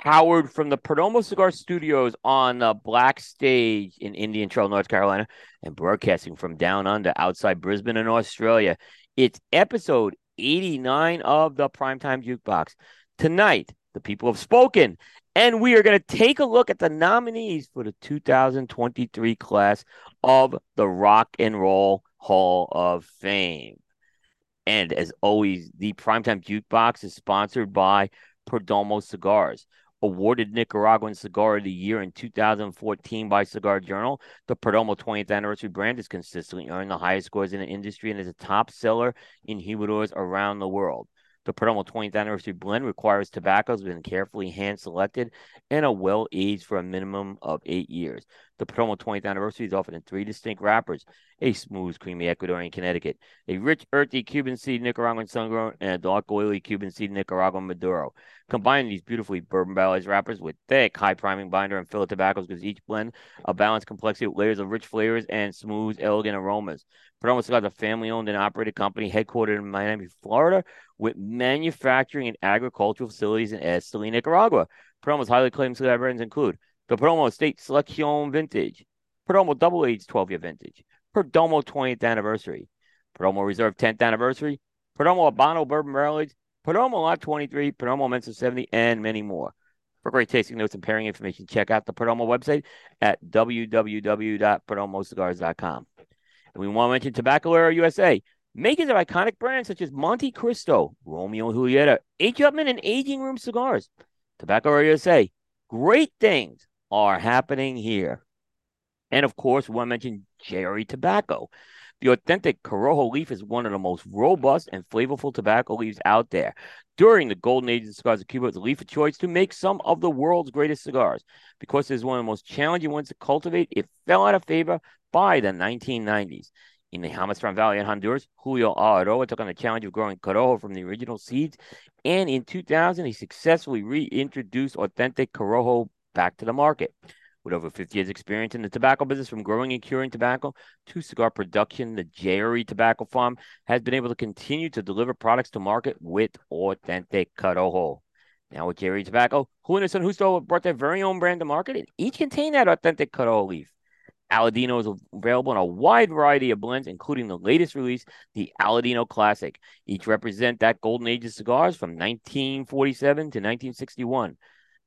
Howard from the Perdomo Cigar Studios on the Black Stage in Indian Trail, North Carolina, and broadcasting from down under outside Brisbane in Australia. It's episode 89 of the Primetime Jukebox. Tonight, the people have spoken, and we are going to take a look at the nominees for the 2023 class of the Rock and Roll Hall of Fame. And as always, the Primetime Jukebox is sponsored by Perdomo Cigars awarded Nicaraguan Cigar of the Year in 2014 by Cigar Journal. The Perdomo 20th anniversary brand has consistently earned the highest scores in the industry and is a top seller in humidors around the world. The Perdomo 20th anniversary blend requires tobaccos been carefully hand selected and are well aged for a minimum of eight years. The Perdomo 20th anniversary is offered in three distinct wrappers a smooth, creamy Ecuadorian Connecticut, a rich, earthy Cuban seed Nicaraguan sun and a dark, oily Cuban seed Nicaraguan Maduro. Combining these beautifully bourbon barrelized wrappers with thick, high priming binder and filler tobaccos gives each blend a balanced complexity with layers of rich flavors and smooth, elegant aromas. Perdomo Cigars is a family owned and operated company headquartered in Miami, Florida, with manufacturing and agricultural facilities in Esteli, Nicaragua. Perdomo's highly acclaimed cigar brands include Perdomo Estate Selection Vintage, Perdomo Double Age 12 year vintage, Perdomo 20th anniversary, Perdomo Reserve 10th anniversary, Perdomo Habano Bourbon Barrel Age, Perdomo Lot 23, Perdomo Mensa 70, and many more. For great tasting notes and pairing information, check out the Perdomo website at www.perdomocigars.com. And we want to mention Tabacalera USA, Makers of iconic brands such as Montecristo, Romeo and Julieta, H. Upmann, and Aging Room Cigars. Tabacalera USA, great things are happening here. And of course, we mentioned JRE Tobacco. The authentic Corojo leaf is one of the most robust and flavorful tobacco leaves out there. During the golden age of cigars of Cuba, it was a leaf of choice to make some of the world's greatest cigars. Because it is one of the most challenging ones to cultivate, it fell out of favor by the 1990s. In the Jamastran Valley in Honduras, Julio Eiroa took on the challenge of growing Corojo from the original seeds. And in 2000, he successfully reintroduced authentic Corojo back to the market. With over 50 years' experience in the tobacco business, from growing and curing tobacco to cigar production, the JRE Tobacco Farm has been able to continue to deliver products to market with authentic Corojo. Now with JRE Tobacco, Julio and his Son Justo brought their very own brand to market, and each contain that authentic Corojo leaf. Aladino is available in a wide variety of blends, including the latest release, the Aladino Classic. Each represent that golden age of cigars from 1947 to 1961.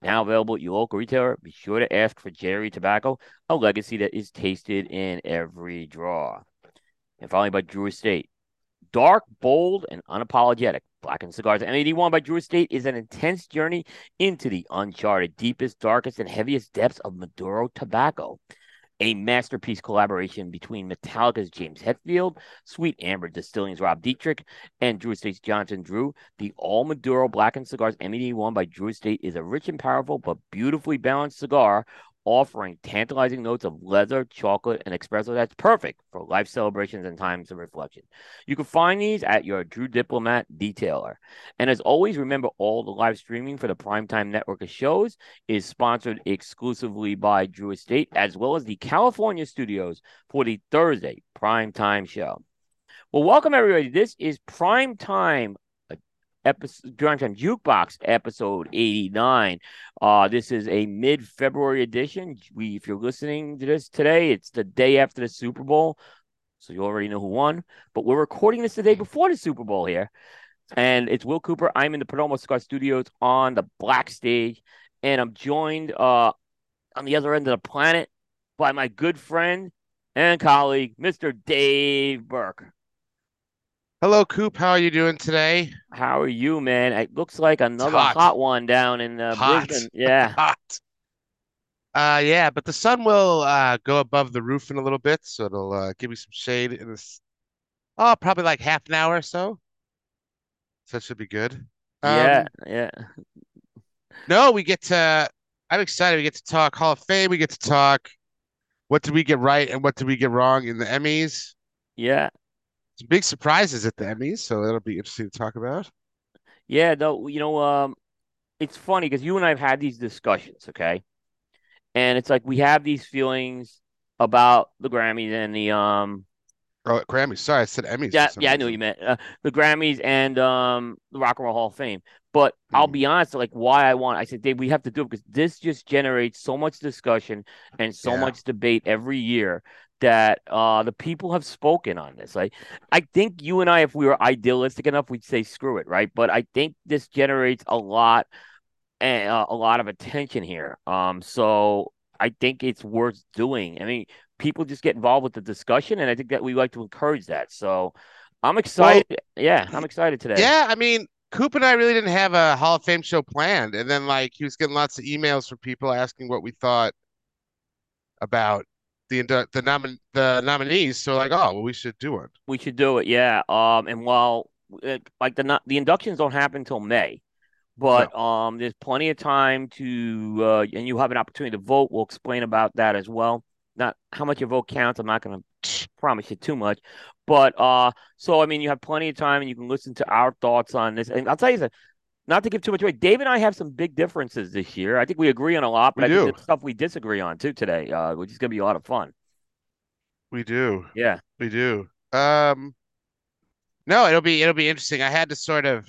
Now available at your local retailer. Be sure to ask for JRE Tobacco, a legacy that is tasted in every draw. And finally, by Drew Estate. Dark, bold, and unapologetic. Blackened Cigars M81 by Drew Estate is an intense journey into the uncharted, deepest, darkest, and heaviest depths of Maduro tobacco a masterpiece collaboration between Metallica's James Hetfield, Sweet Amber Distilling's Rob Dietrich, and Drew Estate's Jonathan Drew. The All Maduro Blackened Cigars M81 by Drew Estate is a rich and powerful but beautifully balanced cigar offering tantalizing notes of leather, chocolate, and espresso that's perfect for life celebrations and times of reflection. You can find these at your Drew Diplomat detailer. And as always, remember all the live streaming for the Primetime Network of shows is sponsored exclusively by Drew Estate, as well as the California studios for the Thursday Primetime show. Well, welcome everybody. This is Primetime episode Time Jukebox episode 89. Uh this is a mid-February edition. We if you're listening to this today, it's the day after the Super Bowl. So you already know who won, but we're recording this the day before the Super Bowl here. And it's Will Cooper. I'm in the Perdomo Cigar Studios on the black stage, and I'm joined uh on the other end of the planet by my good friend and colleague, Mr. Dave Burke. Hello, Coop. How are you doing today? How are you, man? It looks like another hot. hot. one down in uh, hot. Brisbane. Yeah. Hot. Uh, yeah, but the sun will uh, go above the roof in a little bit, so it'll uh, give me some shade in this. Oh, probably like half an hour or so. So that should be good. Um, yeah, yeah. No, we get to. I'm excited. We get to talk Hall of Fame. We get to talk. What did we get right and what did we get wrong in the Emmys? Yeah, some big surprises at the Emmys, so that'll be interesting to talk about. Yeah, though you know, um, it's funny because you and I have had these discussions, okay, and it's like we have these feelings about the Grammys and the um Oh, Grammys. Sorry, I said Emmys. Yeah, yeah, I knew you meant. Uh, the Grammys and um the Rock and Roll Hall of Fame. But I'll Mm. be honest, like why I want I said, Dave, we have to do it because this just generates so much discussion and so Yeah. much debate every year that uh the people have spoken on this. Like I think you and I, if we were idealistic enough, we'd say screw it, right? But I think this generates a lot uh, a lot of attention here. Um, so I think it's worth doing. I mean, people just get involved with the discussion, and I think that we like to encourage that. So I'm excited. yeah, I'm excited today. Yeah, I mean, Coop and I really didn't have a Hall of Fame show planned, and then like he was getting lots of emails from people asking what we thought about the the nomin the nominees. So like, oh, well, we should do it. we should do it. Yeah. Um, and while uh, like the the inductions don't happen until May, but um, there's plenty of time to uh, and you have an opportunity to vote. We'll explain about that as well. Not how much your vote counts. I'm not going to promise you too much, but uh, so I mean, you have plenty of time, and you can listen to our thoughts on this. And I'll tell you this, not to give too much away. Dave and I have some big differences this year. I think we agree on a lot, but We I think do. there's stuff we disagree on too today, uh, which is going to be a lot of fun. We do. Yeah. We do. Um, no, it'll be it'll be interesting. I had to sort of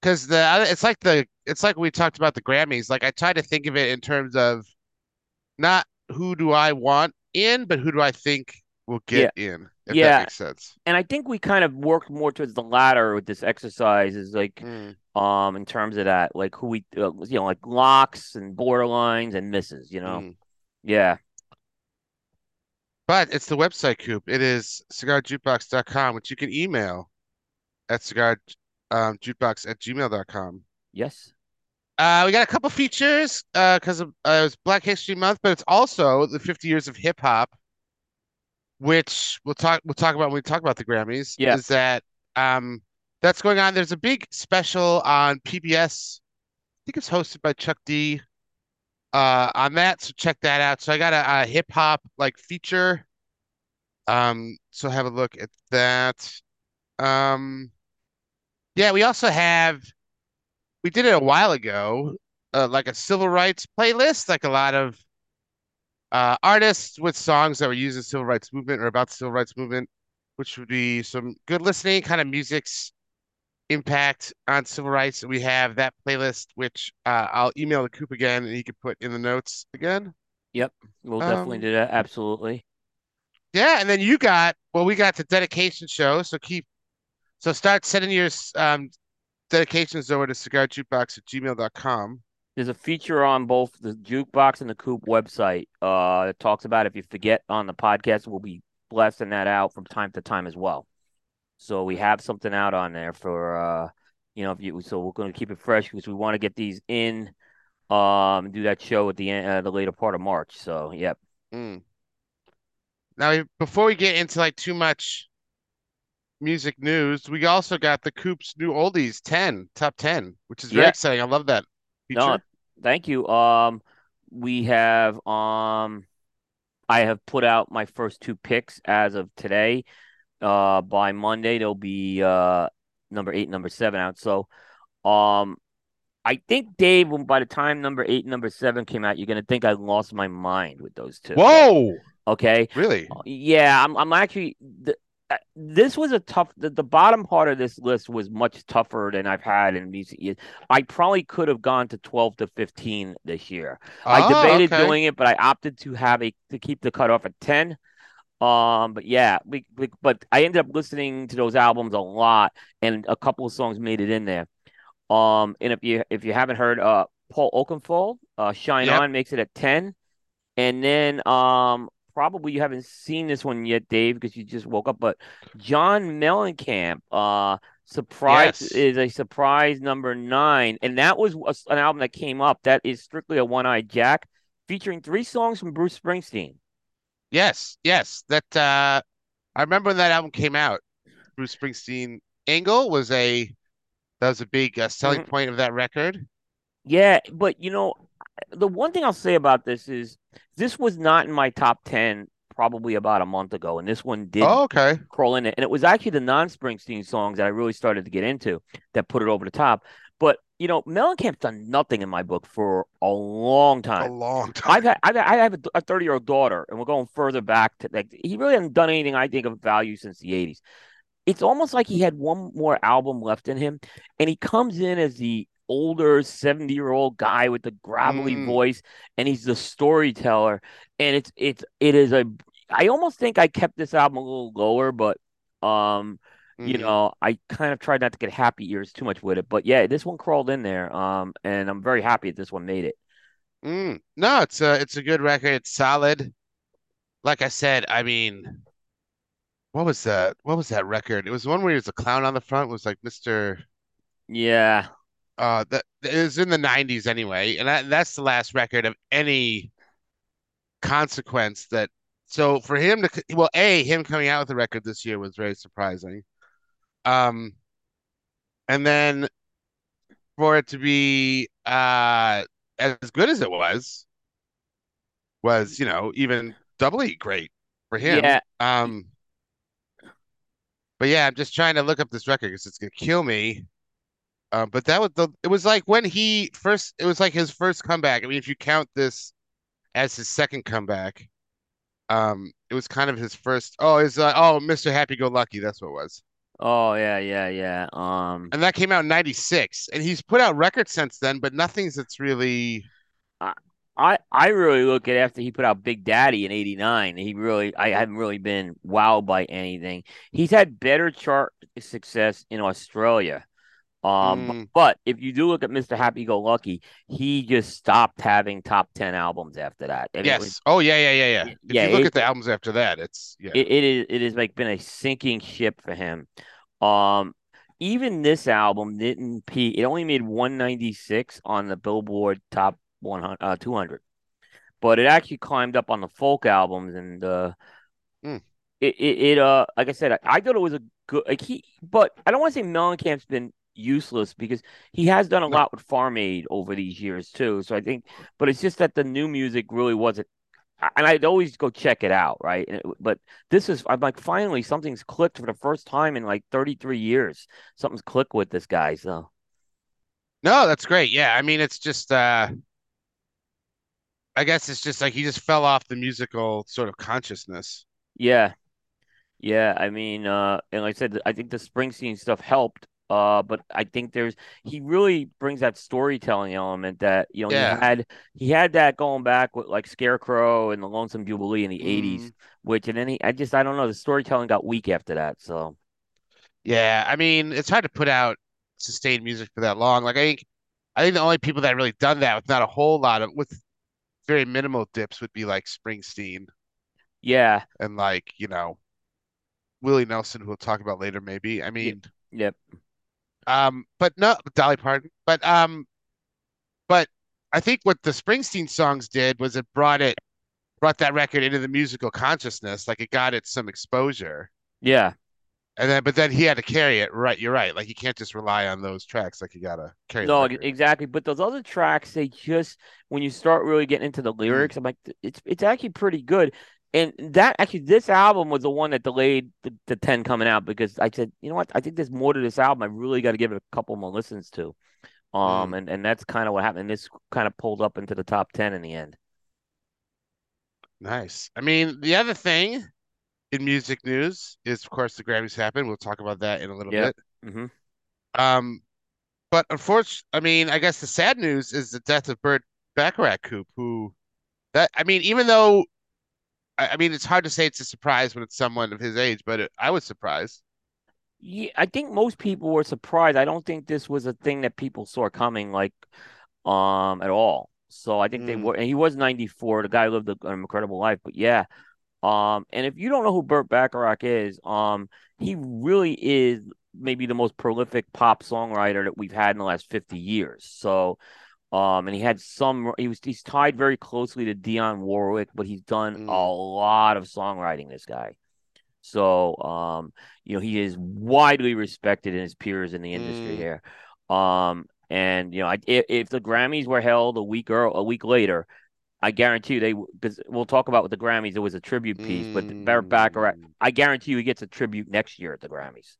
because the it's like the it's like we talked about the Grammys. Like I tried to think of it in terms of not who do I want in, but who do I think will get in, if Yeah. that makes sense. and I think we kind of worked more towards the latter with this exercise is like Mm. Um in terms of that like who we uh, you know like locks and borderlines and misses you know Mm. yeah But it's the website, Coop. It is cigarjukebox.com, which you can email at cigar um, jukebox at gmail.com. yes Uh, we got a couple features uh, because of uh, it was Black History Month, but it's also the 50 years of hip hop, which we'll talk we'll talk about when we talk about the Grammys. Yeah. Is that um that's going on? There's a big special on PBS. I think it's hosted by Chuck D. Uh, on that, so check that out. So I got a, a hip hop like feature. Um, so have a look at that. Um, yeah, we also have we did it a while ago, uh, like a civil rights playlist, like a lot of uh, artists with songs that were used in civil rights movement or about the civil rights movement, which would be some good listening, kind of music's impact on civil rights. We have that playlist, which uh, I'll email the Coop again, and he can put in the notes again. Yep, we'll definitely Um, do that absolutely Yeah, and then you got well, we got the dedication show, so keep so start sending your um dedications over to cigarjukebox at gmail.com. there's a feature on both the jukebox and the coop website uh that talks about if you forget on the podcast we'll be blasting that out from time to time as well so we have something out on there for uh you know if you so we're going to keep it fresh because we want to get these in um do that show at the end uh, the later part of march so yep Mm. Now, before we get into like too much music news, we also got the Coop's new oldies 10, top 10, which is very Yeah. exciting. I love that No, thank you. Um, we have um, I have put out my first two picks as of today. Uh, by Monday there'll be uh number eight, number seven out. So, um, I think Dave, when by the time number eight, and number seven came out, you're gonna think I lost my mind with those two. Whoa, Okay. really? Yeah, I'm. I'm actually. The, uh, this was a tough. The, the bottom part of this list was much tougher than I've had in recent years. I probably could have gone to 12 to 15 this year. I Oh, debated okay. doing it, but I opted to have a to keep the cutoff at 10. Um, but yeah, we, we but I ended up listening to those albums a lot, and a couple of songs made it in there. Um, and if you if you haven't heard, uh, Paul Oakenfold, uh, Shine Yep. On makes it at 10. And then um probably you haven't seen this one yet, Dave, because you just woke up. But John Mellencamp, uh, surprise Yes. is a surprise number nine, and that was an album that came up. That is strictly a one-eyed Jack, featuring three songs from Bruce Springsteen. Yes, yes. That uh I remember when that album came out. Bruce Springsteen Angle was a that was a big uh, selling Mhm. point of that record. Yeah, but you know, the one thing I'll say about this is this was not in my top ten probably about a month ago, and this one did Oh, okay. crawl in it. And it was actually the non Springsteen songs that I really started to get into that put it over the top. But you know, Mellencamp's done nothing in my book for a long time. A long time. I've had, I've, I have a 30 year old daughter, and we're going further back to like he really hasn't done anything I think of value since the 80s. It's almost like he had one more album left in him, and he comes in as the older 70 year old guy with the gravelly Mm. voice, and he's the storyteller. And it's it's it is a I almost think I kept this album a little lower, but um you Mhm. know, I kind of tried not to get happy ears too much with it. But yeah, this one crawled in there. Um, and I'm very happy that this one made it. Mm. No, it's a it's a good record. It's solid. Like I said, I mean, what was that? What was that record? It was one where he was a clown on the front. It was like Mr. Yeah. Uh, that it was in the 90s anyway, and that, that's the last record of any consequence that. So for him to, well, A, him coming out with a record this year was very surprising. Um, and then for it to be uh as good as it was, was, you know, even doubly great for him. Yeah. Um, but yeah, I'm just trying to look up this record because it's gonna kill me. Um, but that was the it was like when he first it was like his first comeback. I mean, if you count this as his second comeback, um, it was kind of his first. Oh, it's uh, oh, Mr. Happy Go Lucky. That's what it was, Oh yeah, yeah, yeah. Um, and that came out in '96. And he's put out records since then, but nothing's that's really. I I really look at after he put out Big Daddy in '89. He really I haven't really been wowed by anything. He's had better chart success in Australia. Um, Mm. but if you do look at Mr. Happy Go Lucky, he just stopped having top ten albums after that. And it was- Yes. Oh yeah, yeah, yeah, yeah. If Yeah, you look it- at the albums after that, it's yeah. it, it is it has like been a sinking ship for him. Um, even this album didn't peak. It only made 196 on the Billboard Top 100, uh, 200, but it actually climbed up on the folk albums and uh, Mm. it, it it uh like I said, I, I thought it was a good like he, but I don't want to say Mellencamp's been useless because he has done a lot with Farm Aid over these years too. So I think, but it's just that the new music really wasn't and I'd always go check it out, right? But this is I'm like finally something's clicked for the first time in like 33 years. Something's clicked with this guy. So No, that's great. Yeah, I mean, it's just uh I guess it's just like he just fell off the musical sort of consciousness. yeah, yeah. I mean, uh, and like I said, I think the Springsteen stuff helped. Uh, but I think there's he really brings that storytelling element that you know Yeah. he had he had that going back with like Scarecrow and the Lonesome Jubilee in the 80s, Mm. which and then he I just I don't know the storytelling got weak after that. So Yeah, I mean, it's hard to put out sustained music for that long. Like I think I think the only people that really done that with not a whole lot of with very minimal dips would be like Springsteen yeah, and like, you know, Willie Nelson, who we'll talk about later maybe. I mean, yep. Um, but no, Dolly Parton. But um, but I think what the Springsteen songs did was it brought it brought that record into the musical consciousness. Like it got it some exposure. Yeah. And then but then he had to carry it. Right, you're right. Like you can't just rely on those tracks. Like you gotta carry No, exactly. But those other tracks, they just when you start really getting into the Mm. lyrics, I'm like, it's it's actually pretty good. And that actually, this album was the one that delayed the, the ten coming out because I said, you know what, I think there's more to this album. I really got to give it a couple more listens to. Um, Mm. and and that's kind of what happened. And this kind of pulled up into the top ten in the end. Nice. I mean, the other thing in music news is of course the Grammys happened. We'll talk about that in a little Yep. bit. hmm Um, but unfortunately, I mean, I guess the sad news is the death of Burt Bacharach, Coop, who that I mean, even though I, I mean, it's hard to say it's a surprise when it's someone of his age, but it, I was surprised. Yeah, I think most people were surprised. I don't think this was a thing that people saw coming, like, um, at all. So I think they Mm. were, and he was 94. The guy lived an incredible life, but yeah. Um, and if you don't know who Burt Bacharach is, um, he really is maybe the most prolific pop songwriter that we've had in the last 50 years. So, um, and he had some, he was, he's tied very closely to Dionne Warwick, but he's done a Mm. lot of songwriting, this guy. So, um, you know, he is widely respected in his peers in the industry Mm. here. Um, and you know, I, if, if the Grammys were held a week or a week later, I guarantee you they because we'll talk about with the Grammys. It was a tribute piece, but Burt Bacharach, Mm. I guarantee you he gets a tribute next year at the Grammys.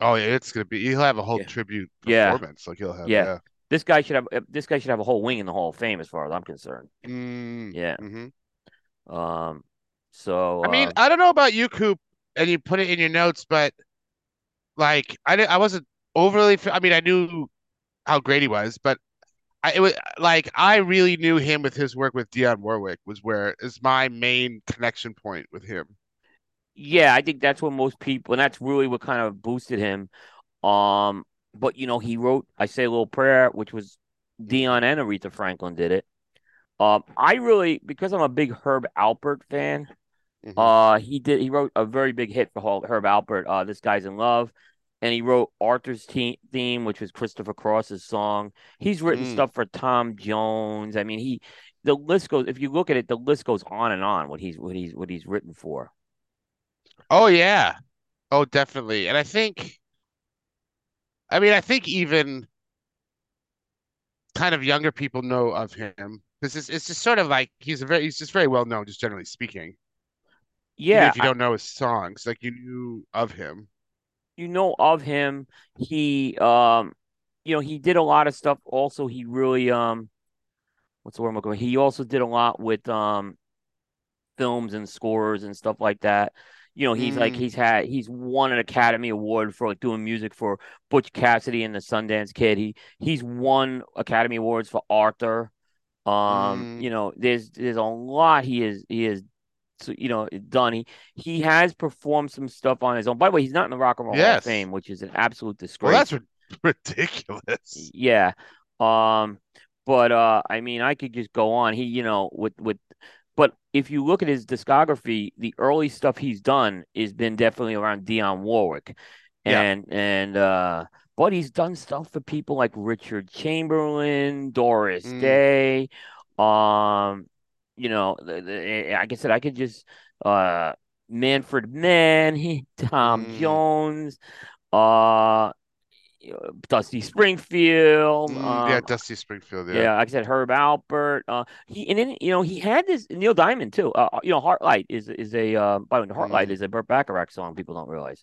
Oh yeah, it's gonna be. He'll have a whole Yeah. tribute Yeah. performance. Like he'll have. Yeah. Yeah. This guy should have uh, this guy should have a whole wing in the Hall of Fame, as far as I'm concerned. Mm, Yeah. mhm. Um. So I mean, uh, I don't know about you, Coop, and you put it in your notes, but like I didn't, I wasn't overly. I mean, I knew how great he was, but I it was like I really knew him with his work with Dionne Warwick was where is my main connection point with him. yeah, I think that's what most people, and that's really what kind of boosted him. Um. But you know, he wrote "I Say a Little Prayer," which was Dionne and Aretha Franklin did it. Um. I really because I'm a big Herb Alpert fan. Mhm. Uh, he did. He wrote a very big hit for Herb Alpert. Uh, this guy's in love, and he wrote Arthur's te- theme, which was Christopher Cross's song. He's written Mm. stuff for Tom Jones. I mean, he the list goes. If you look at it, the list goes on and on. What he's what he's what he's written for. Oh yeah. Oh, definitely. And I think, I mean, I think even kind of younger people know of him because it's it's just sort of like he's a very he's just very well known, just generally speaking. Even Yeah, if you don't know his songs, like you knew of him. you know of him. He um, you know, he did a lot of stuff. Also, he really um, what's the word I'm looking for? He also did a lot with um films and scores and stuff like that. You know, he's like Mm. he's had he's won an Academy Award for like doing music for Butch Cassidy and the Sundance Kid. He he's won Academy Awards for Arthur. Um, Mm. you know, there's there's a lot he is he is you know done. He he has performed some stuff on his own. By the way, he's not in the Rock and Roll Hall of Fame, which is an absolute Well, disgrace. that's ri- ridiculous. Yeah. Um, but uh I mean I could just go on. He, you know, with with but if you look at his discography, the early stuff he's done has been definitely around Dionne Warwick. Yeah. And and uh but he's done stuff for people like Richard Chamberlain, Doris Mm. Day. Um, you know, like I said, I could just uh Manfred Mann, Tom Mm. Jones, uh Dusty Springfield. Mm, yeah, um, Dusty Springfield. yeah. Yeah. like I said, Herb Alpert. Uh, he and then you know he had this Neil Diamond too. Uh, you know, Heartlight is is a uh, by the way, Heartlight Mm. is a Burt Bacharach song. People don't realize.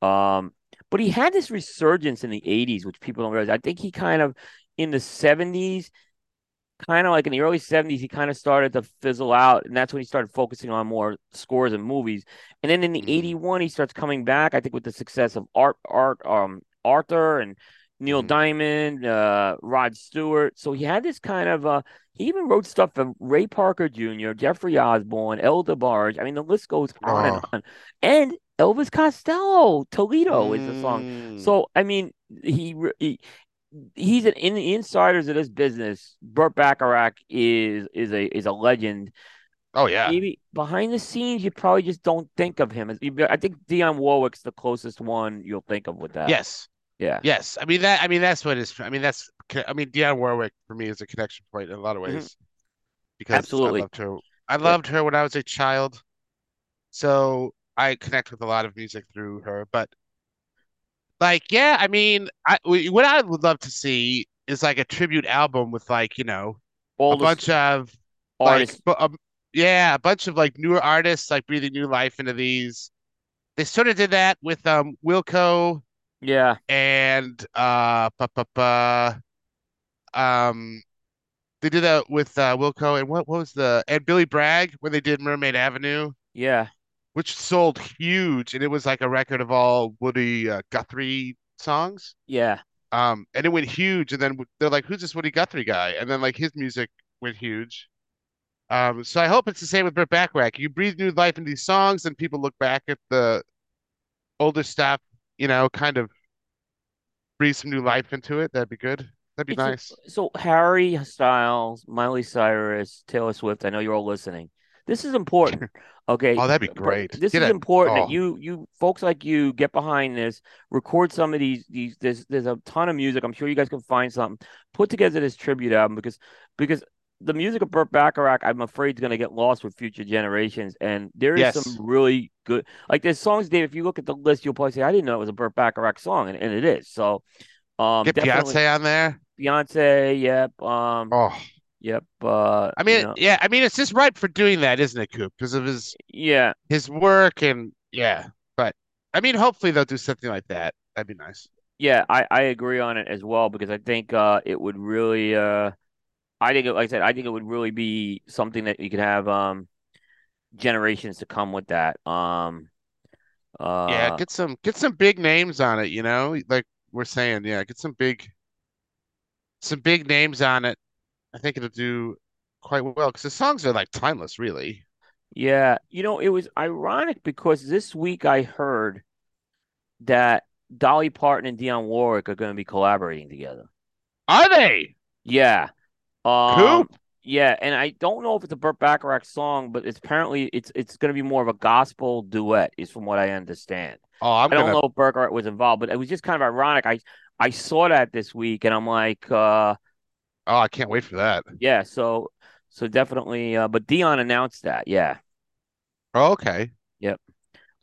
Um, but he had this resurgence in the '80s, which people don't realize. I think he kind of in the '70s, kind of like in the early '70s, he kind of started to fizzle out, and that's when he started focusing on more scores and movies. And then in the Mhm. '81, he starts coming back. I think with the success of Art, Art, um, Arthur and Neil Mhm. Diamond, uh, Rod Stewart. So he had this kind of uh he even wrote stuff for Ray Parker Jr., Jeffrey Osborne, El DeBarge. I mean, the list goes on and Oh. on. And Elvis Costello, Toledo is the song. Mm. So I mean, he, he he's an in the insiders of this business. Burt Bacharach is is a is a legend. Oh yeah. Maybe behind the scenes, you probably just don't think of him as. I think Dionne Warwick's the closest one you'll think of with that. Yes. Yeah. Yes. I mean that. I mean that's what is. I mean that's. I mean Dionne Warwick for me is a connection point in a lot of Mhm. ways because Absolutely. I loved her. I loved her when I was a child, so I connect with a lot of music through her. But like, yeah, I mean, I what I would love to see is like a tribute album with like you know All a bunch of artists. bu- um, yeah, a bunch of like newer artists like breathing new life into these. They sort of did that with um Wilco Yeah. and uh pa, pa, pa, um they did that with uh Wilco and what, what was the and Billy Bragg when they did Mermaid Avenue, Yeah. which sold huge and it was like a record of all Woody uh, Guthrie songs. Yeah. Um and it went huge and then they're like who's this Woody Guthrie guy? And then like his music went huge. Um so I hope it's the same with Burt Bacharach. You breathe new life into these songs and people look back at the older stuff, you know, kind of breathe some new life into it. That'd be good. That'd be It's a- nice. so Harry Styles, Miley Cyrus, Taylor Swift. I know you're all listening. This is important. Okay. Oh, that'd be great. This Get is a- important oh. that you you folks like you get behind this, record some of these these there's there's a ton of music. I'm sure you guys can find something. Put together this tribute album because because the music of Burt Bacharach, I'm afraid, is going to get lost with future generations. And there is Yes. some really good, like there's songs, Dave. If you look at the list, you'll probably say, "I didn't know it was a Burt Bacharach song," and, and it is. So, um, Get Beyonce on there. Beyonce, yep, um, Oh, yep. Uh, I mean, you know, yeah, I mean, it's just ripe for doing that, isn't it, Coop? Because of his yeah, his work and yeah. But I mean, hopefully they'll do something like that. That'd be nice. Yeah, I, I agree on it as well because I think uh, it would really uh, I think it, like I said I think it would really be something that you could have um, generations to come with that. Um, uh, Yeah, get some get some big names on it, you know? Like we're saying, yeah, get some big some big names on it. I think it'll do quite well because the songs are like timeless, really. yeah, you know, it was ironic because this week I heard that Dolly Parton and Dionne Warwick are going to be collaborating together. Are they? Yeah. Um, Coop? yeah, and I don't know if it's a Burt Bacharach song, but it's apparently it's it's going to be more of a gospel duet, is from what I understand. Oh, I'm I don't gonna know if Bacharach was involved, but it was just kind of ironic. I I saw that this week, and I'm like, uh, Oh, I can't wait for that. yeah, so so definitely. Uh, but Dionne announced that, yeah. Oh, okay.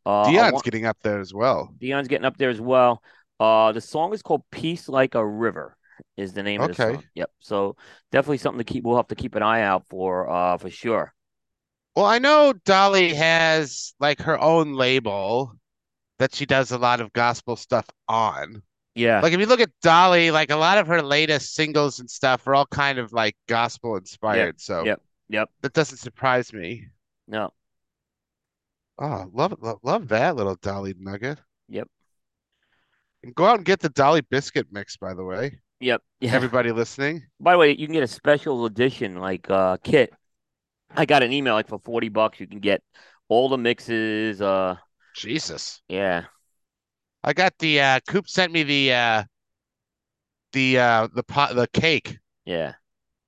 Uh, Dionne's want- getting up there as well. Dionne's getting up there as well. Uh, the song is called "Peace Like a River." Is the name of the song? Yep. So definitely something to keep. We'll have to keep an eye out for. Uh, for sure. Well, I know Dolly has like her own label that she does a lot of gospel stuff on. Yeah. Like if you look at Dolly, like a lot of her latest singles and stuff are all kind of like gospel inspired. So Yep. Yep. that doesn't surprise me. No. Oh, love it, love, love that little Dolly nugget. Yep. And go out and get the Dolly biscuit mix, by the way. Yep. Yeah. Everybody listening. By the way, you can get a special edition like uh kit. I got an email like for 40 bucks you can get all the mixes uh Jesus. yeah. I got the uh Coop sent me the uh the uh the pot the cake Yeah.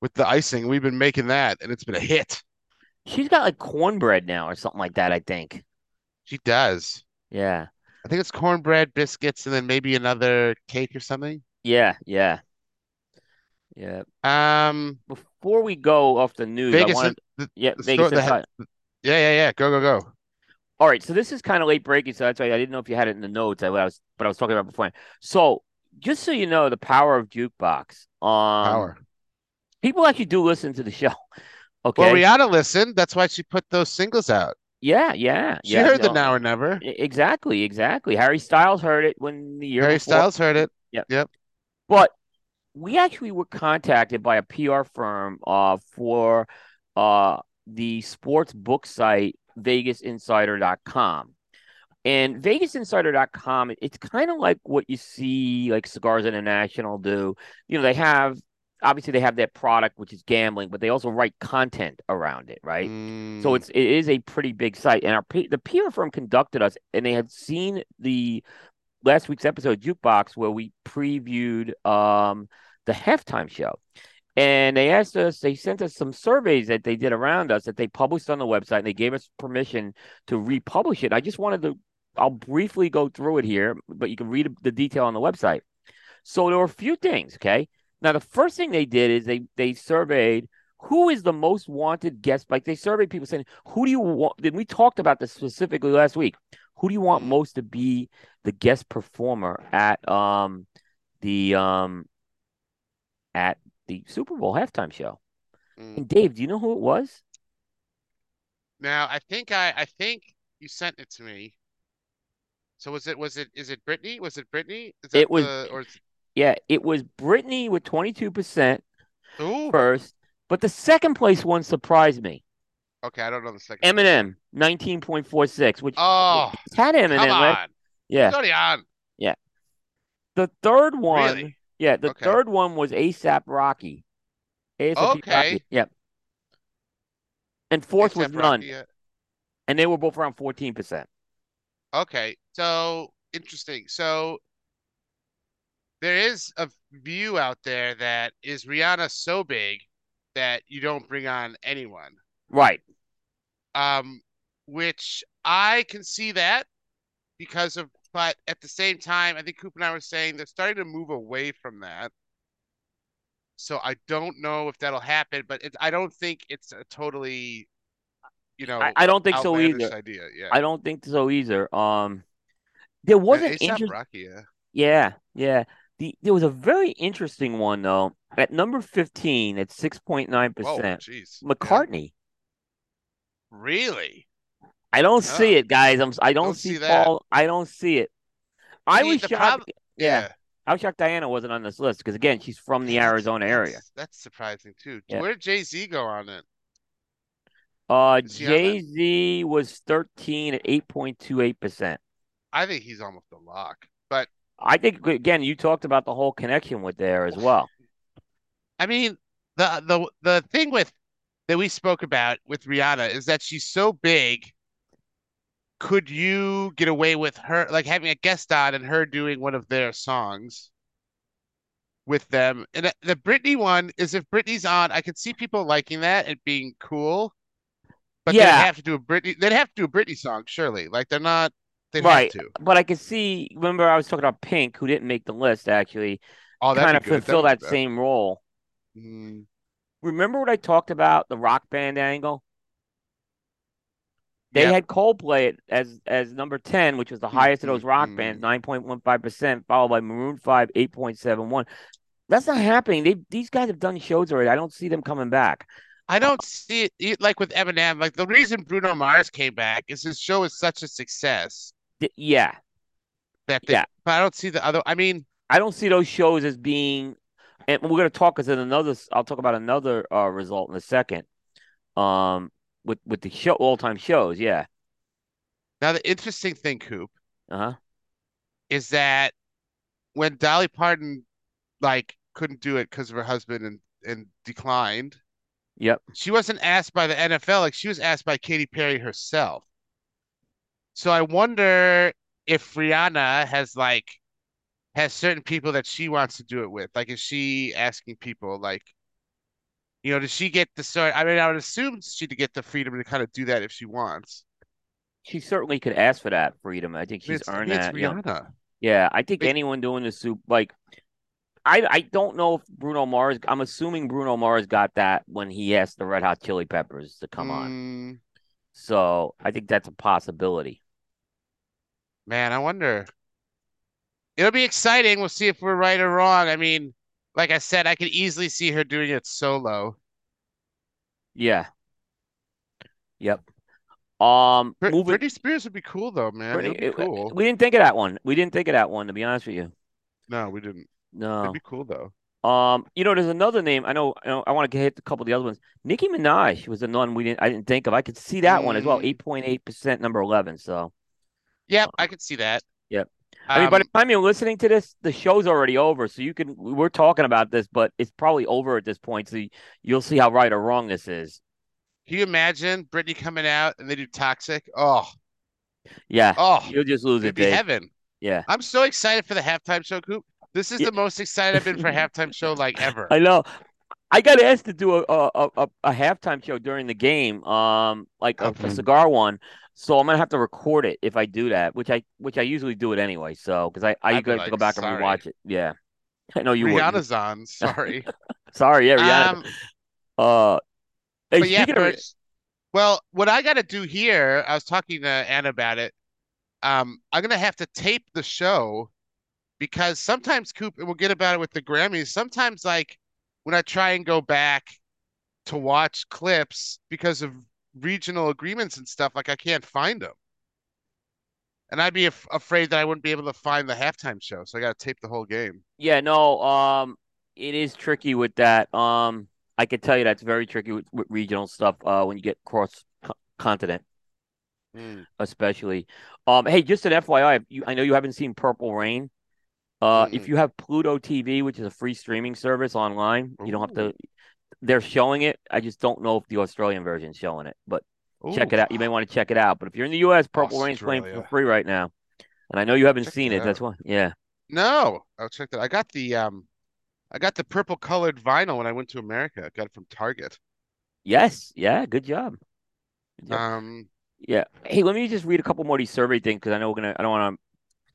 with the icing. We've been making that and it's been a hit. She's got like cornbread now or something like that, I think. She does. Yeah. I think it's cornbread, biscuits, and then maybe another cake or something. Yeah, yeah. Yeah. Um, Before we go off the news, I wanted the, yeah, the Vegas the yeah, yeah, yeah. Go, go, go. All right, so this is kind of late breaking, so that's why I didn't know if you had it in the notes. I was, but I was talking about before. So, just so you know, the power of jukebox. Um, Power. People actually do listen to the show. Okay. Well, Rihanna listened. That's why she put those singles out. yeah, yeah, She yeah. heard the Now or Never. Exactly, exactly. Harry Styles heard it when the year Harry before. Styles heard it. But we actually were contacted by a PR firm uh, for uh, the sports book site VegasInsider.com. And VegasInsider.com, it's kind of like what you see like Cigars International do. You know, they have obviously they have their product, which is gambling, but they also write content around it, right? So Mm, it's it is a pretty big site, and our the PR firm conducted us, and they had seen the last week's episode jukebox where we previewed um the halftime show, and they asked us, they sent us some surveys that they did around us that they published on the website, and they gave us permission to republish it. I just wanted to, I'll briefly go through it here, but you can read the detail on the website. So there were a few things, okay. Now the first thing they did is they they surveyed who is the most wanted guest? Like they surveyed people saying, who do you want? Then we talked about this specifically last week. Who do you want most to be the guest performer at um the um at the Super Bowl halftime show? mm. And Dave, do you know who it was? Now, I think I, I think you sent it to me. So was it, was it, is it Britney? Was it Britney? Is It was- the, or is, Yeah, it was Britney with 22% first, but the second place one surprised me. Okay, I don't know the second. Eminem, 19.46, which Oh, it's had Eminem, come right? on. Yeah. He's already on. The third one, Really? yeah, the Okay. third one was ASAP Rocky. ASAP Okay. Rocky. Yep. And fourth was A$AP none, Rocky, uh, and they were both around 14%. Okay, so interesting. So there is a view out there that is Rihanna so big that you don't bring on anyone. Right. Um, which I can see that because of, but at the same time, I think Coop and I were saying they're starting to move away from that. So I don't know if that'll happen, but it, I don't think it's a totally, you know, I, I don't think so either. idea. Yeah. I don't think so either. Um, there was Yeah, an interesting. Rocky, yeah. Yeah, yeah. The there was a very interesting one though. At number 15 at 6.9%, Whoa, jeez. Yeah. McCartney. Really? I don't see Oh. it, guys. I'm I don't, Don't see see that. Paul. I don't see it. I was shocked. prob- yeah. I was shocked Diana wasn't on this list because again, she's from the Arizona area. That's, that's surprising too. Yeah. Where did Jay Z go on it? Uh, Is he on that? Jay Z was thirteen at eight point two eight percent. I think he's almost a lock. But I think again, you talked about the whole connection with there as well. I mean, the the the thing with that we spoke about with Rihanna is that she's so big. Could you get away with her like having a guest on and her doing one of their songs with them? And the- Britney one is if Britney's on, I could see people liking that and being cool. But Yeah. they'd have to do a Britney. They'd have to do a Britney song, surely. Like they're not. They'd Right. have to. But I could see. Remember, I was talking about Pink, who didn't make the list. Actually, Oh, kind of fulfill that same role. Mm, Remember what I talked about the rock band angle? They yeah. had Coldplay as as number ten, which was the highest of those rock mm. bands, nine point one five percent, followed by Maroon Five, eight point seven one. That's not happening. They these guys have done shows already. I don't see them coming back. I don't see it, like with Eminem. Like the reason Bruno Mars came back is his show is such a success Th- yeah, that they. Yeah. But I don't see the other. I mean, I don't see those shows as being. And we're going to talk as in another. I'll talk about another uh, result in a second. Um, with with the show all time shows. Yeah. now the interesting thing, Coop, Uh huh. is that when Dolly Parton like couldn't do it because of her husband and and declined, Yep. she wasn't asked by the NFL. Like she was asked by Katy Perry herself. So I wonder if Rihanna has like has certain people that she wants to do it with. Like, is she asking people like, you know, does she get the sort? I mean, I would assume she'd get the freedom to kind of do that if she wants. She certainly could ask for that freedom. I think she's it's, earned it's that. you know. Rihanna. Yeah, I think It- anyone doing the soup like I I don't know if Bruno Mars I'm assuming Bruno Mars got that when he asked the Red Hot Chili Peppers to come on. Mm, So I think that's a possibility. man, I wonder. It'll be exciting. We'll see if we're right or wrong. I mean, like I said, I could easily see her doing it solo. Yeah. Yep. Um Brit- moving Britney Spears would be cool though, man. Britney- It would be it- cool. we didn't think of that one. We didn't think of that one to be honest with you. No, we didn't. No. It'd be cool though. Um, you know, there's another name. I know, I know I want to hit a couple of the other ones. Nicki Minaj was the one we didn't I didn't think of. I could see that one as well. Mm. Eight point eight percent, number eleven. So Yep, I could see that. Yep. I mean, by Um, the time you're listening to this, the show's already over. So you can we're talking about this, but it's probably over at this point. So you, you'll see how right or wrong this is. can you imagine Britney coming out and they do Toxic? Oh, Yeah, oh, you'll just lose it'd be Dave. heaven. Yeah, I'm so excited for the halftime show, Coop. This is Yeah. the most excited I've been for a halftime show like ever. I know. I got asked to do a a, a, a halftime show during the game, um, like a, a cigar one. So I'm gonna have to record it if I do that, which I which I usually do it anyway. So because I I got to go like, back and sorry. rewatch it. Yeah, I know you. Rihanna's on. Sorry. Sorry, yeah, Rihanna. Um, uh, hey, yeah, speaking of, well, what I got to do here, I was talking to Anna about it. Um, I'm gonna have to tape the show because sometimes Coop, and we'll get about it with the Grammys. Sometimes, like when I try and go back to watch clips because of regional agreements and stuff, like I can't find them, and I'd be af afraid that I wouldn't be able to find the halftime show, so I got to tape the whole game. Yeah, no, um, it is tricky with that. Um, I can tell you that's very tricky with, with regional stuff. Uh, when you get cross co- continent, Hmm. especially. Um, hey, just an FYI, you, I know you haven't seen Purple Rain. Uh, if Mm-mm. you have Pluto TV, which is a free streaming service online, you don't have to. They're showing it. I just don't know if the Australian version is showing it, but check it out. You may want to check it out. But if you're in the U.S., Purple Rain's playing for free right now, and I know you haven't Check seen that it. That's why. Yeah. No, I'll check that. I got the um, I got the purple colored vinyl when I went to America. I got it from Target. Yes. Yeah. Good job. Good job. Um, Yeah. Hey, let me just read a couple more of these survey things because I know we're gonna. I don't want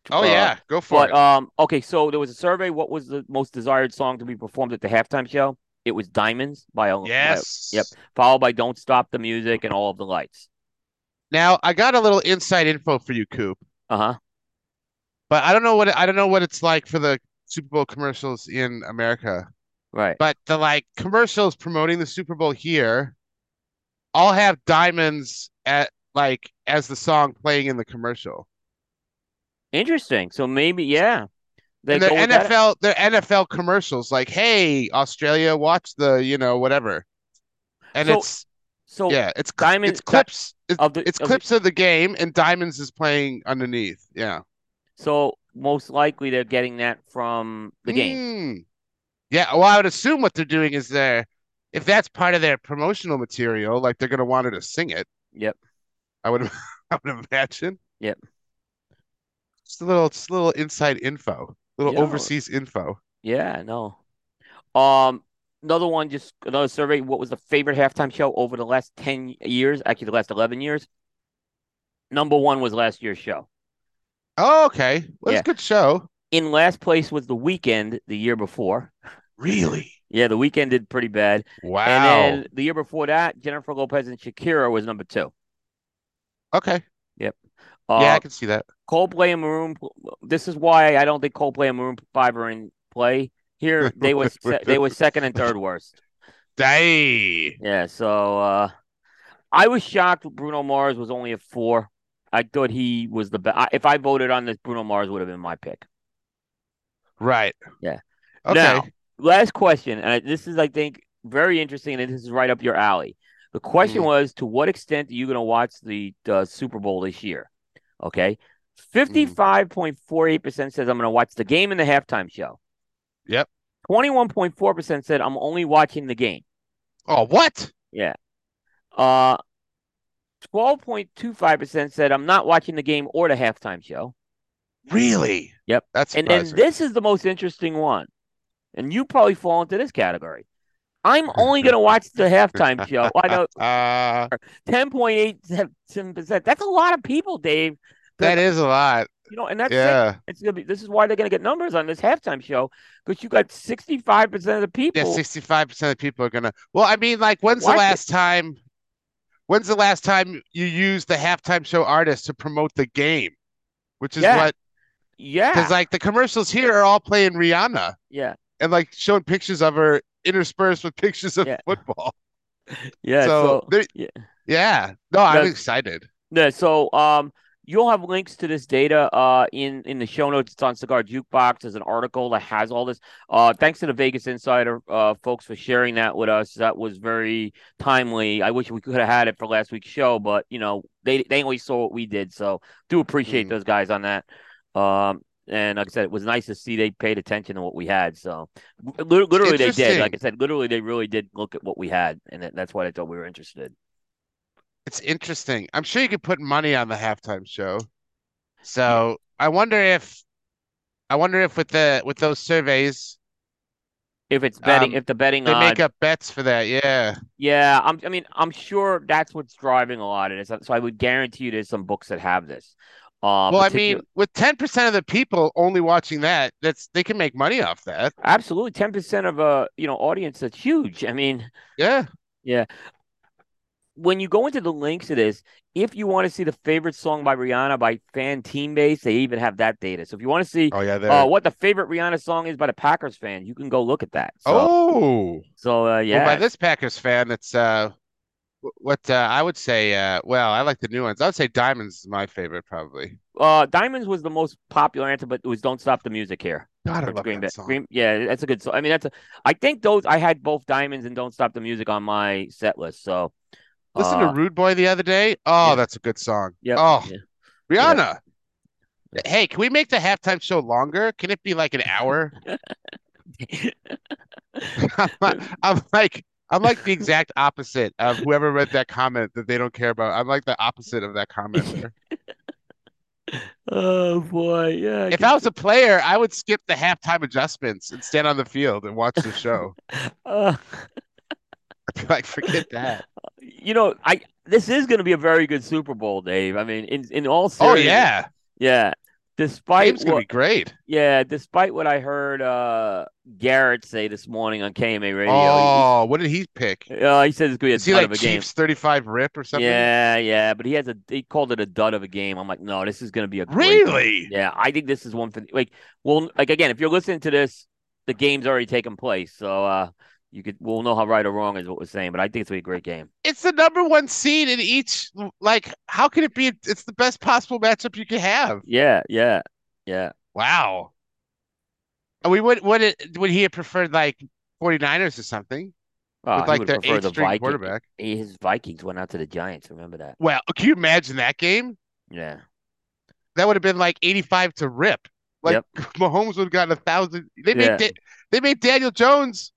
to. oh yeah, go for it. But it. um, okay. So there was a survey. What was the most desired song to be performed at the halftime show? It was "Diamonds" by by- Yes. yep. followed by "Don't Stop the Music" and "All of the Lights." Now I got a little inside info for you, Coop, Uh huh. but I don't know what I don't know what it's like for the Super Bowl commercials in America. Right. But the like commercials promoting the Super Bowl here all have diamonds at like as the song playing in the commercial. Interesting. So maybe, yeah. They And their go with that. NFL, their NFL commercials, like, "Hey, Australia, watch the, you know, whatever," and So- it's So yeah, it's Diamond- it's clips, it's, of the it's of the- clips of the game, and Diamonds is playing underneath. Yeah, so most likely they're getting that from the game. Mm. Yeah, well, I would assume what they're doing is they're if that's part of their promotional material, like they're gonna want her to sing it. Yep. I would I would imagine. Yep. Just a little just a little inside info, little overseas info. Yeah, no. Um, another one, just another survey. What was the favorite halftime show over the last 10 years? Actually, the last 11 years. Number one was last year's show. Oh, okay. Well, Yeah. good show. In last place was The Weeknd the year before. Really? Yeah, The Weeknd did pretty bad. Wow. And then the year before that, Jennifer Lopez and Shakira was number two. Okay. Uh, yeah, I can see that. Coldplay and Maroon. This is why I don't think Coldplay and Maroon Five are in play here. They was they were second and third worst. Day. Yeah, so uh, I was shocked Bruno Mars was only a four. I thought he was the best. If I voted on this, Bruno Mars would have been my pick. Right. Yeah. Okay. Now, last question, and I- this is, I think, very interesting, and this is right up your alley. The question Mhm. was, to what extent are you going to watch the uh, Super Bowl this year? Okay, fifty-five point four eight percent says I'm going to watch the game and the halftime show. Yep. Twenty-one point four percent said I'm only watching the game. Oh, what? Yeah. Uh, twelve point two five percent said I'm not watching the game or the halftime show. Really? Yep. That's And then this is the most interesting one. And you probably fall into this category. I'm only going to watch the halftime show. I know Uh, 10.87%. That's a lot of people, Dave. that is a lot. You know, and that's it. It's gonna be this is why they're gonna get numbers on this halftime show because you got 65% of the people. Yeah, 65% of the people are gonna. Well, I mean, like, when's the Watch it. last time? When's the last time you used the halftime show artist to promote the game? Which is Yeah. what, yeah. because like the commercials here are all playing Rihanna yeah. and like showing pictures of her interspersed with pictures of Yeah. football. Yeah. so, So, yeah. yeah, no, I'm That's- excited. yeah, so um you'll have links to this data uh in in the show notes. It's on Cigar Jukebox. There's an article that has all this. Uh thanks to the Vegas Insider uh folks for sharing that with us. That was very timely. I wish we could have had it for last week's show, but you know, they they only saw what we did. So do appreciate Mhm. those guys on that. Um and like I said, it was nice to see they paid attention to what we had. So literally they did. Like I said, literally they really did look at what we had, and that's why I thought we were interested. It's interesting. I'm sure you could put money on the halftime show. So I wonder if, I wonder if with the with those surveys If it's betting, Um, if the betting they make up bets for that. Yeah. yeah, I'm, I mean, I'm sure that's what's driving a lot of this. So I would guarantee you there's some books that have this. Uh, Well, I mean, with 10% of the people only watching that, that's they can make money off that. absolutely, ten percent of a you know audience that's huge. I mean, Yeah. Yeah. When you go into the links of this, if you want to see the favorite song by Rihanna by fan team base, they even have that data. So if you want to see Oh yeah, uh, what the favorite Rihanna song is by the Packers fan, you can go look at that. So, oh. so uh, yeah, Well, by this Packers fan, it's uh, what uh, I would say. Uh, well, I like the new ones. I would say Diamonds is my favorite, probably. uh, Diamonds was the most popular answer, but it was "Don't Stop the Music" here. God, I love Green that Bay. song. Green, yeah, that's a good song. I mean, that's a. I think those I had both Diamonds and Don't Stop the Music on my set list. So Listen uh, to Rude Boy the other day. Oh, yeah. that's a good song. Yep, Oh, yeah. Rihanna. Hey, can we make the halftime show longer? Can it be like an hour? I'm, I'm like I'm like the exact opposite of whoever read that comment that they don't care about. I'm like the opposite of that commenter. oh boy, yeah. If I was a player, I would skip the halftime adjustments and stand on the field and watch the show. uh, like, forget that. you know, I this is going to be a very good Super Bowl, Dave. I mean, in in all Oh seriousness, yeah, yeah. Despite game's gonna what, be great. yeah, despite what I heard uh Garrett say this morning on KMA Radio, Oh, what did he pick? he, uh, he said it's going to Is be he a like of a game. Chiefs 35 rip or something? Yeah, yeah, but he has a he called it a dud of a game. I'm like, no, this is going to be a great game. Really? Yeah, I think this is one for like well, like again, if you're listening to this, the game's already taken place, so uh, you could we'll know how right or wrong is what we're saying. But I think it's gonna be a great game. It's the number one seed in each. Like, how can it be? It's the best possible matchup you could have. Yeah, yeah, Yeah. Wow. And we would would it would he have preferred like 49ers or something Oh, with like would the prefer eighth the string Viking. quarterback? His Vikings went out to the Giants. Remember that? Well, can you imagine that game? Yeah. That would have been like 85 to rip. Like Yep. Mahomes would have gotten a thousand. They made Yeah. Da- they made Daniel Jones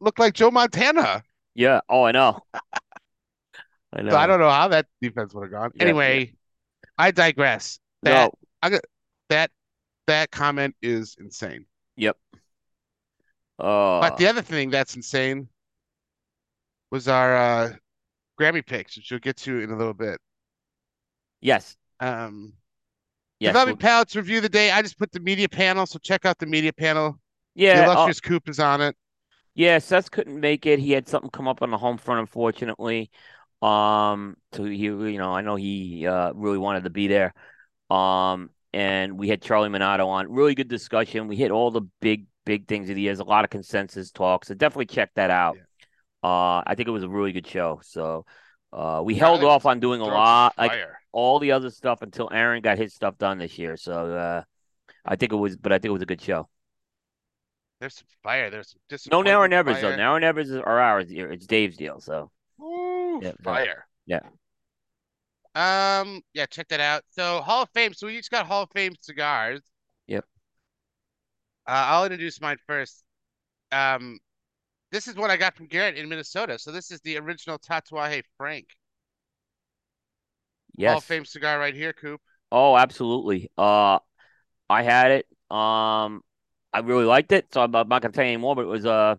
look like Joe Montana. Yeah. Oh, I know. I know. So I don't know how that defense would have gone. Yeah, Anyway, I digress. That No. that that comment is insane. Yep. Oh. But the other thing that's insane was our uh, Grammy picks, which we'll get to in a little bit. yes. Um, Yes. Developing well- Palates review of the day. I just put the media panel, so check out the media panel. The Yeah. uh, illustrious Coop is on it. Yeah, Seth couldn't make it. He had something come up on the home front, unfortunately. Um, so he, you know, I know he uh really wanted to be there. Um, and we had Charlie Minato on. Really good discussion. We hit all the big, big things of the years. A lot of consensus talks. So definitely check that out. Uh, I think it was a really good show. So, uh, we held off on doing a lot, like all the other stuff until Aaron got his stuff done this year. So, uh, I think it was, but I think it was a good show. There's some fire. There's some No. Now or Nevers though. Now or Nevers are ours. It's Dave's deal. So. Ooh, Yeah, fire. yeah. Um, yeah, check that out. So Hall of Fame. So we each got Hall of Fame cigars. Yep. Uh, I'll introduce mine first. Um, this is what I got from Garrett in Minnesota. So this is the original Tatuaje Frank Yes. Hall of Fame cigar right here, Coop. Oh, absolutely. Uh, I had it. Um, I really liked it, so I'm I'm not gonna tell you anymore. But it was uh,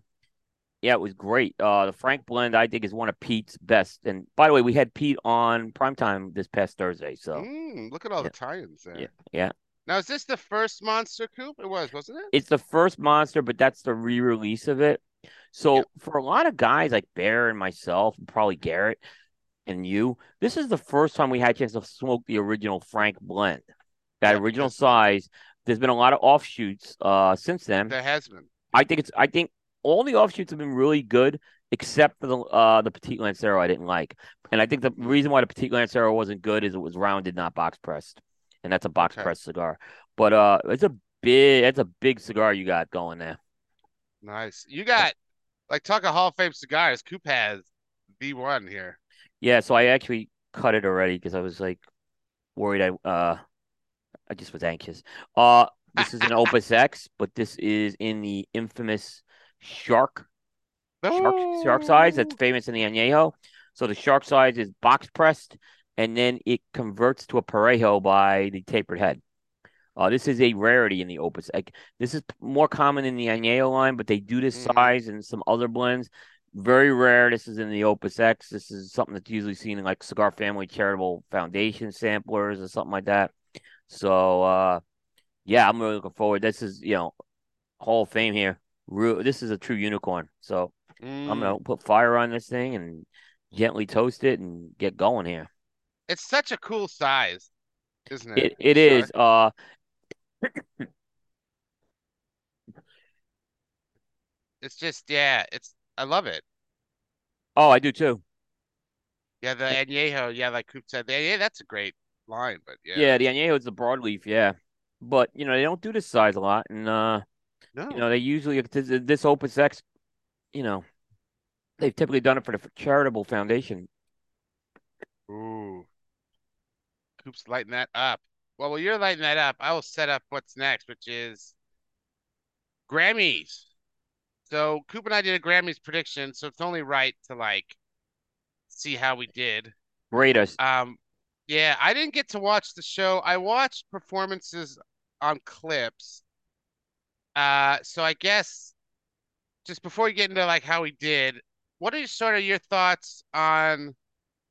yeah, it was great. Uh, the Frank blend I think is one of Pete's best. And by the way, we had Pete on primetime this past Thursday. So Mm, look at all Yeah. the tie-ins there. Yeah, yeah. Now is this the first Monster Coop? It was, wasn't it? it's the first monster, but that's the re-release of it. So Yep. for a lot of guys like Bear and myself, and probably Garrett and you, this is the first time we had a chance to smoke the original Frank blend, that Yep, original size. There's been a lot of offshoots uh since then. There has been. I think it's I think all the offshoots have been really good except for the uh the Petite Lancero I didn't like. And I think the reason why the Petite Lancero wasn't good is it was rounded, not box pressed. And that's a box Okay. pressed cigar. But uh it's a big it's a big cigar you got going there. Nice. You got like talk of Hall of Fame cigars. Coop has the one here. Yeah, so I actually cut it already because I was like worried I uh I just was anxious. Uh this is an Opus X, but this is in the infamous shark shark shark size that's famous in the añejo. So the shark size is box pressed, and then it converts to a parejo by the tapered head. Uh, this is a rarity in the opus. Like this is more common in the añejo line, but they do this Mhm. size in some other blends. Very rare. This is in the Opus X. This is something that's usually seen in like Cigar Family Charitable Foundation samplers or something like that. So uh, yeah, I'm really looking forward. This is you know Hall of Fame here. Real, this is a true unicorn. So I'm Mm. gonna put fire on this thing and gently toast it and get going here. It's such a cool size, isn't It it? it is. Uh, It's just yeah. It's I love it. oh, I do too. Yeah, the añejo. Yeah, like Coop said, yeah, that's a great line. But yeah, Yeah, the añejo is the broadleaf. Yeah, but you know they don't do this size a lot, and uh, no, you know they usually this, this Opus X, you know, they've typically done it for the charitable foundation. Ooh, Coop's lighting that up. Well, while you're lighting that up, I will set up what's next, which is Grammys. So Coop and I did a Grammys prediction, so it's only right to like see how we did. Rate us. Um, yeah, I didn't get to watch the show. I watched performances on clips. Uh, so I guess just before we get into like how we did, what are sort of your thoughts on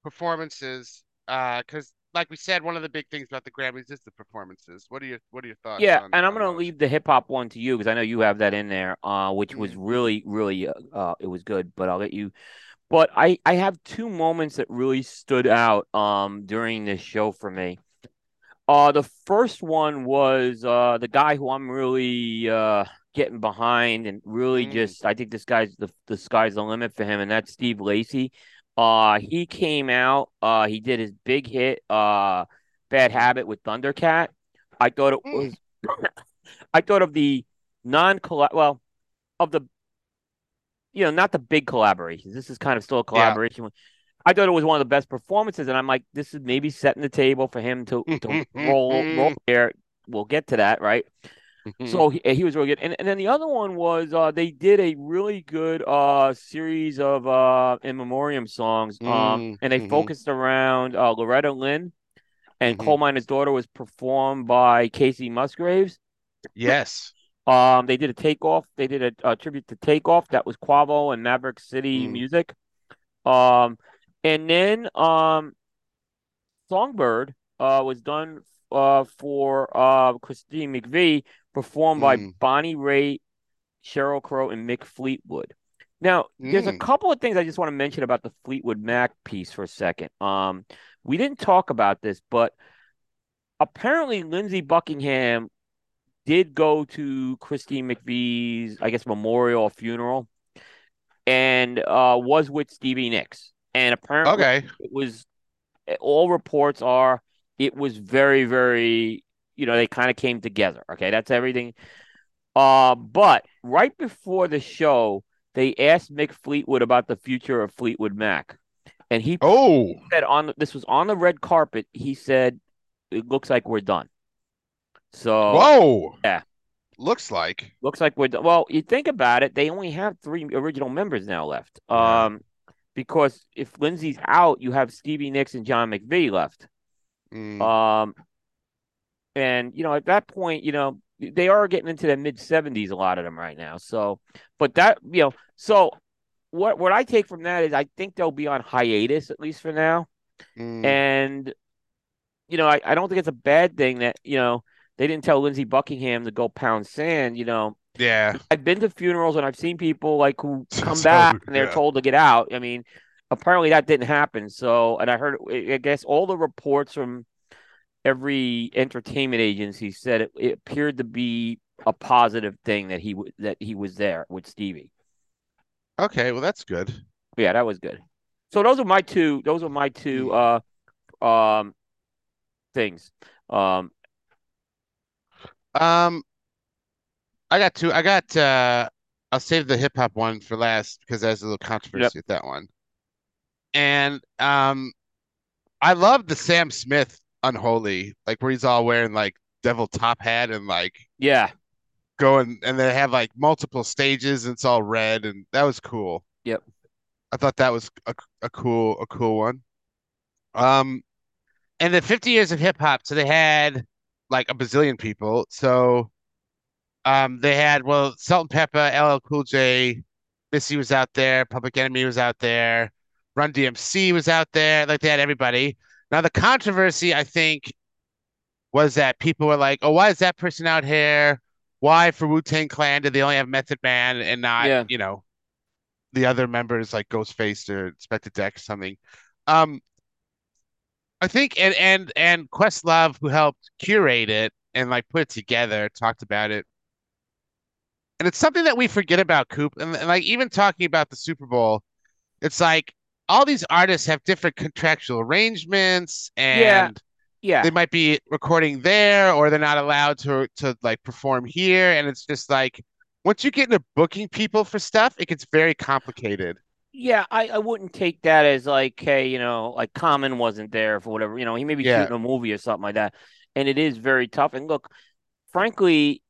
performances? Uh, because like we said, one of the big things about the Grammys is the performances. What are your what are your thoughts? Yeah, on, and I'm gonna those? leave the hip hop one to you because I know you have that in there, uh, which was Mhm. really, really, uh, uh, it was good. But I'll let you. But I, I have two moments that really stood out, um, during this show for me. Uh, the first one was uh the guy who I'm really uh getting behind and really Mm. just I think this guy's the the sky's the limit for him, and that's Steve Lacy. Uh, he came out. Uh, he did his big hit, uh, Bad Habit with Thundercat. I thought it Mm. was I thought of the non well of the you know not the big collaborations. This is kind of still a collaboration. Yeah. I thought it was one of the best performances, and I'm like, this is maybe setting the table for him to, to roll roll there. We'll get to that, right? so he, he, was really good. And, and then the other one was uh, they did a really good uh, series of uh, in memoriam songs, um, mm-hmm. and they mm-hmm. focused around uh, Loretta Lynn and mm-hmm. Coal Miner's Daughter was performed by Kacey Musgraves. Yes. Um, they did a takeoff. They did a, a tribute to Takeoff. That was Quavo and Maverick City mm. Music. Um, and then um, Songbird uh was done uh for uh Christine McVie, performed mm. by Bonnie Raitt, Sheryl Crow, and Mick Fleetwood. Now, mm. there's a mm. couple of things I just want to mention about the Fleetwood Mac piece for a second. Um, we didn't talk about this, but apparently Lindsey Buckingham did go to Christine McVie's, I guess, memorial funeral, and uh, was with Stevie Nicks. And apparently, okay. it was all reports are it was very, very, you know, they kind of came together. Okay, that's everything. Uh, but right before the show, they asked Mick Fleetwood about the future of Fleetwood Mac. And he oh said on this was on the red carpet. He said, "It looks like we're done." So whoa, yeah, looks like looks like we're. Well, you think about it, they only have three original members now left. Um, because if Lindsey's out, you have Stevie Nicks and John McVie left. Mm. Um, and you know at that point, you know they are getting into the mid seventies. A lot of them right now. So, but that you know, so what what I take from that is I think they'll be on hiatus at least for now. Mm. And you know, I, I don't think it's a bad thing that, you know, they didn't tell Lindsey Buckingham to go pound sand, you know. Yeah. I've been to funerals and I've seen people like who come so, back and they're yeah. told to get out. I mean, apparently that didn't happen. So, and I heard, I guess all the reports from every entertainment agency said it, it appeared to be a positive thing that he that he was there with Stevie. Okay, well that's good. Yeah, that was good. So those are my two. Those are my two hmm. uh, um, things. Um, um, I got two. I got. uh I'll save the hip hop one for last because there's a little controversy yep. with that one. And um, I love the Sam Smith unholy, like where he's all wearing like devil top hat and like yeah, going and they have like multiple stages and it's all red and that was cool. Yep. I thought that was a, a cool a cool one. Um and the 50 years of hip hop, so they had like a bazillion people. So um they had well Salt-N-Pepa, LL Cool J, Missy was out there, Public Enemy was out there, Run DMC was out there, like they had everybody. Now the controversy I think was that people were like, "Oh, why is that person out here? why for Wu Tang Clan did they only have Method Man and not yeah. you know the other members like Ghostface or Inspectah Deck or something? Um, I think and and and Questlove who helped curate it and like put it together talked about it. And it's something that we forget about Coop and, and like even talking about the Super Bowl, it's like all these artists have different contractual arrangements and yeah yeah. they might be recording there or they're not allowed to to like perform here. And it's just like once you get into booking people for stuff it gets very complicated yeah i i wouldn't take that as like hey you know like common wasn't there for whatever you know he may be yeah. shooting a movie or something like that and it is very tough and look frankly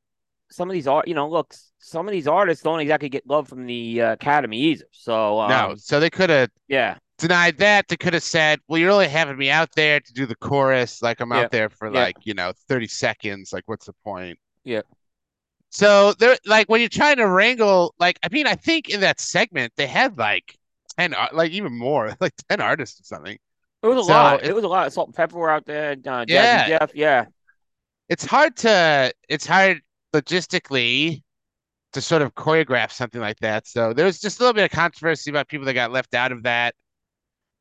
some of these art you know look some of these artists don't exactly get love from the uh, academy either so um, no so they could have yeah denied that. They could have said, "Well, you're only having me out there to do the chorus. Like I'm yeah. out there for yeah. like you know 30 seconds. Like what's the point?" Yeah. So they're like when you're trying to wrangle, like I mean, I think in that segment they had like ten, like even more, like ten artists or something. It was a so lot. It, it, was a lot. of Salt-N-Pepa were out there. Uh, yeah. Jeff. Yeah. It's hard to. It's hard logistically to sort of choreograph something like that. So there was just a little bit of controversy about people that got left out of that.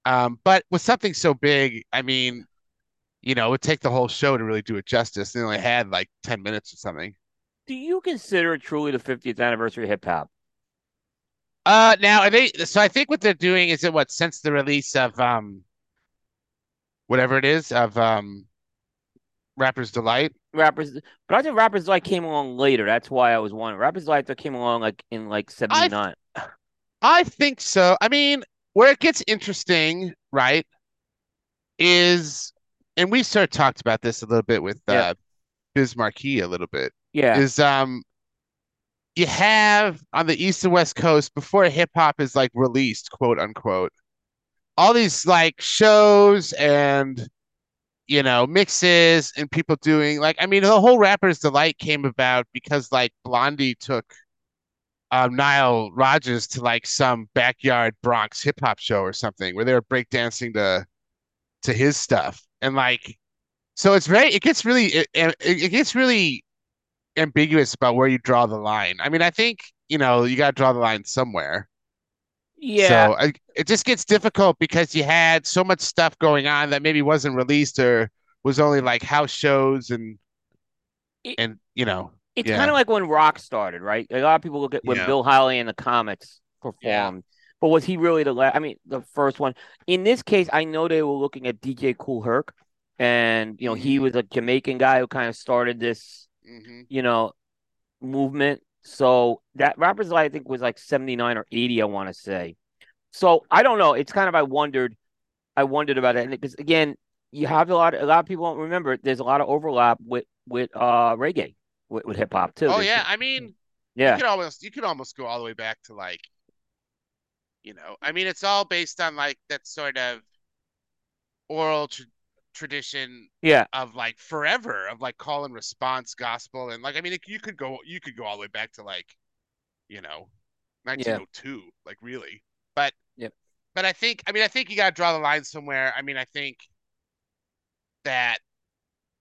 Um, but with something so big, I mean, you know, it would take the whole show to really do it justice. They only had like 10 minutes or something. Do you consider it truly the 50th anniversary of hip hop? Uh, now are they? So I think what they're doing is it what since the release of um, whatever it is of um, Rapper's Delight. Rappers, but I think Rappers Delight came along later. That's why I was wondering. Rappers Delight that came along like in like seventy nine. I think so. I mean, where it gets interesting, right, is, and we sort of talked about this a little bit with Yeah. uh, Biz Markie a little bit. Yeah, Is um, you have on the East and West Coast before hip hop is like released, quote unquote, all these like shows and you know mixes and people doing like I mean the whole Rapper's Delight came about because like Blondie took um, Nile Rodgers to like some backyard Bronx hip hop show or something where they were breakdancing to to his stuff. And like so it's very it gets really it, it, it gets really ambiguous about where you draw the line. I mean, I think you know you got to draw the line somewhere. yeah. So I, it just gets difficult because you had so much stuff going on that maybe wasn't released or was only like house shows and It- and you know It's Yeah. kind of like when rock started, right? A lot of people look at when Yeah. Bill Haley and the Comets performed. But was he really the last? I mean, the first one. In this case, I know they were looking at DJ Kool Herc, and you know he Mhm. was a Jamaican guy who kind of started this, mhm. you know, movement. So that Rappers Delight, I think was like seventy nine or eighty, I want to say. So I don't know. It's kind of I wondered, I wondered about it, and because again, you have a lot. of, A lot of people don't remember. There's a lot of overlap with with uh reggae, with, with hip hop too. Oh There's- yeah, I mean yeah. you could almost you could almost go all the way back to like you know I mean it's all based on like that sort of oral tradition Yeah, of like forever of like call and response gospel and like I mean it, you could go you could go all the way back to like you know 1902 like really. But yeah but I think I mean I think you got to draw the line somewhere. I mean I think that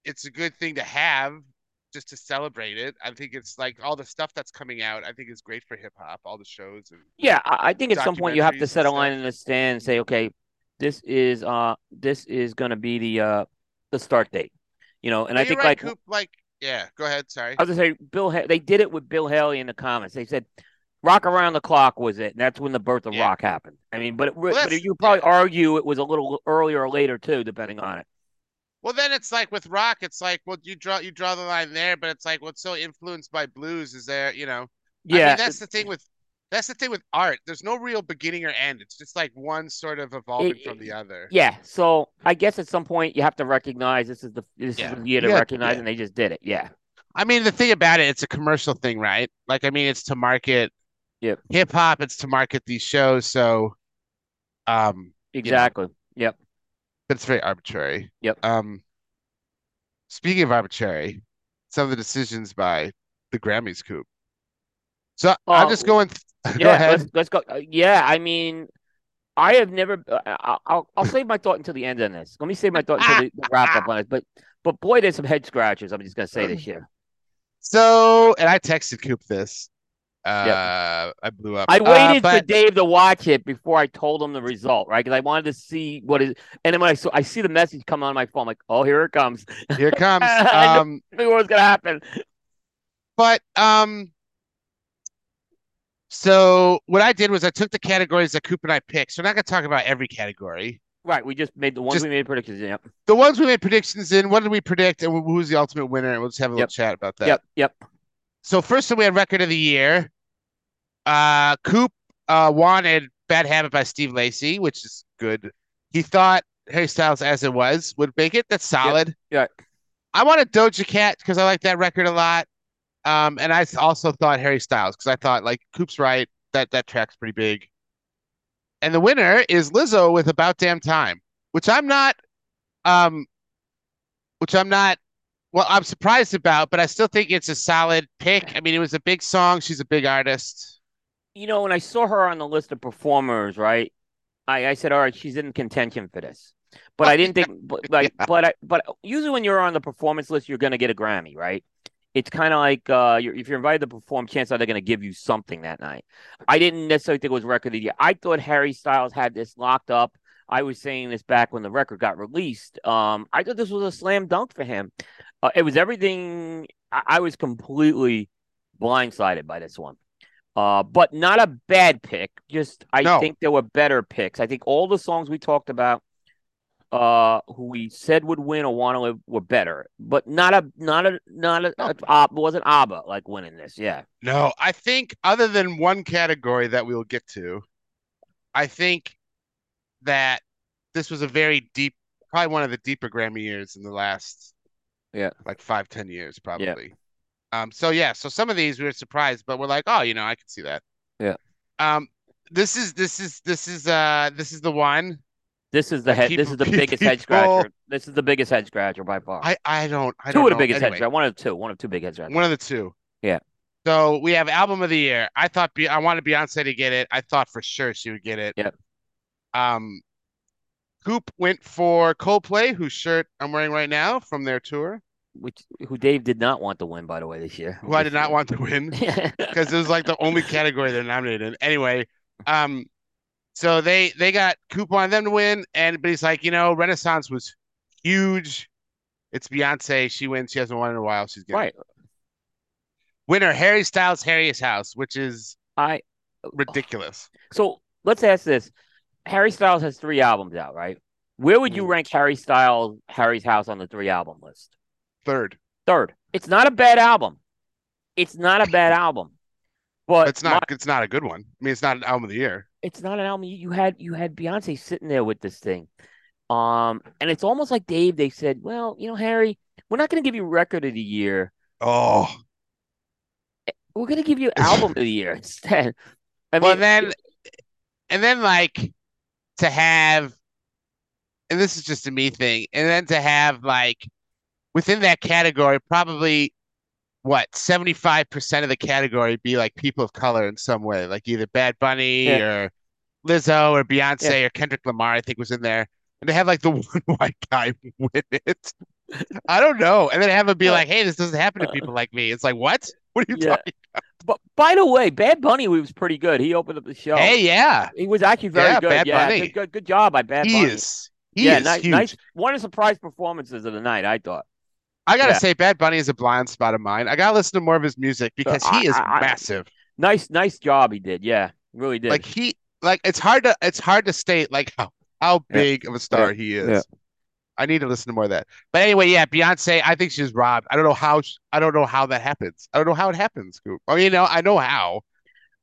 it's a good thing to have just to celebrate it. I think it's like all the stuff that's coming out I think is great for hip hop all the shows and yeah. I, think at some point you have to set a line in the stand and say, okay, this is uh this is gonna be the uh the start date, you know. And I think right, like Coop, like yeah go ahead sorry I was gonna say, Bill, they did it with Bill Haley in the Comets. They said, "Rock around the clock" was it, and that's when the birth of Yeah. rock happened. I mean, but it, Well, but you probably argue it was a little earlier or later too, depending on it. Well, then it's like with rock, it's like, well, you draw you draw the line there, but it's like what's so influenced by blues is there, you know. I Yeah, mean, that's the thing with that's the thing with art. There's no real beginning or end. It's just like one sort of evolving It- from the other. yeah. So I guess at some point you have to recognize this is the this Yeah. is the year to Yeah, recognize, yeah. and they just did it. Yeah, I mean, the thing about it, it's a commercial thing, right? Like, I mean, it's to market Yep. hip hop, it's to market these shows, so um, exactly. Yep. but it's very arbitrary. Yep. Um, speaking of arbitrary, some of the decisions by the Grammys, Coop. So I'm Uh, just going. go Yeah, let's let's go. Uh, yeah, I mean, I have never. Uh, I'll, I'll save my thought until the end on this. Let me save my thought until the, the wrap up on it. But but boy, there's some head scratches. I'm just gonna say this year. So, and I texted Coop this. Uh, I blew up. I Uh, waited for Dave to watch it before I told him the result, right? Because I wanted to see what is. And then when I saw, I see the message come on my phone, I'm like, oh, here it comes. here it comes. I know. Um, I knew what was gonna happen. but um, so what I did was I took the categories that Coop and I picked. So we're not gonna talk about every category. Right, we just made the ones Just- we made predictions. in. Yep, The ones we made predictions in. What did we predict, and who's the ultimate winner? And we'll just have a little chat about that. yep, yep. So first we had record of the year. Uh, Coop uh wanted "Bad Habit" by Steve Lacy, which is good. He thought Harry Styles, as it was, would make it. That's solid. Yeah. I wanted Doja Cat because I like that record a lot. Um, and I also thought Harry Styles because I thought like Coop's right that that track's pretty big. And the winner is Lizzo with "About Damn Time," which I'm not, um, which I'm not well, I'm surprised about, but I still think it's a solid pick. I mean, it was a big song. She's a big artist. You know, when I saw her on the list of performers, right? I, I said, all right, she's in contention for this. But I didn't think, but, like, Yeah. but I, but usually when you're on the performance list, you're gonna get a Grammy, right? It's kind of like uh, you're, if you're invited to perform, chances are they're gonna give you something that night. I didn't necessarily think it was record of the year. I thought Harry Styles had this locked up. I was saying this back when the record got released. Um, I thought this was a slam dunk for him. Uh, it was everything. I, I was completely blindsided by this one. Uh, but not a bad pick. Just I No. think there were better picks. I think all the songs we talked about uh, who we said would win or want to live were better, but not a not a not a, No. a, a wasn't ABBA like winning this. Yeah, No, I think other than one category that we'll get to, I think that this was a very deep, probably one of the deeper Grammy years in the last, Yeah. like five, ten years, probably. Um, so yeah, so some of these we were surprised, but we're like, oh, you know, I can see that. Yeah. Um, this is this is this is uh this is the one. This is the head. this is the biggest head scratcher. This is the biggest head scratcher by far. I I don't I two don't of the biggest head Anyway, scratchers. One of two. One of two big head scratchers. one of the two. Yeah. So we have album of the year. I thought Be- I wanted Beyonce to get it. I thought for sure she would get it. Yep. Um, Coop went for Coldplay, whose shirt I'm wearing right now from their tour, Which who Dave did not want to win by the way this year. who I did not want to win because it was like the only category they're nominated in. Anyway, um, so they they got wanted them to win, and but he's like, you know, Renaissance was huge. It's Beyonce. She wins. She hasn't won in a while. She's getting right. winner Harry Styles, Harry's House, which is I ridiculous. so let's ask this. Harry Styles has three albums out, right? Where would you Mm. rank Harry Styles, Harry's House on the three album list? Third. Third. It's not a bad album. It's not a bad album. But It's not. It's not a good one. I mean, it's not an album of the year. it's not an album. You had you had Beyonce sitting there with this thing. Um, and it's almost like Dave, they said, Well, you know, Harry, we're not gonna give you record of the year. Oh, We're gonna give you album of the year instead. I well mean, then, and then like to have, and this is just a me thing, and then to have like within that category, probably what seventy five percent of the category be like people of color in some way, like either Bad Bunny Yeah. or Lizzo or Beyonce or Kendrick Lamar, I think was in there, and to have like the one white guy win it. I don't know, and then have it be like, "Hey, this doesn't happen to uh-uh. people like me." It's like, what? What are you Yeah. talking? but by the way, Bad Bunny was pretty good. He opened up the show. Hey, yeah, He was actually very Yeah, good. Bad yeah, good, good, good job by Bad he Bunny. is. He yeah, is nice, nice. One of the surprise performances of the night, I thought. I gotta Yeah. say, Bad Bunny is a blind spot of mine. I gotta listen to more of his music because I- he is I- I- massive. Nice, nice job he did. Yeah, really did. Like he, like it's hard to it's hard to state like how how Yeah. big of a star he is. Yeah. I need to listen to more of that. But anyway, yeah, Beyonce. I think she's robbed. I don't know how. sh- I don't know how that happens. I don't know how it happens. Coop. I mean, you know, I know how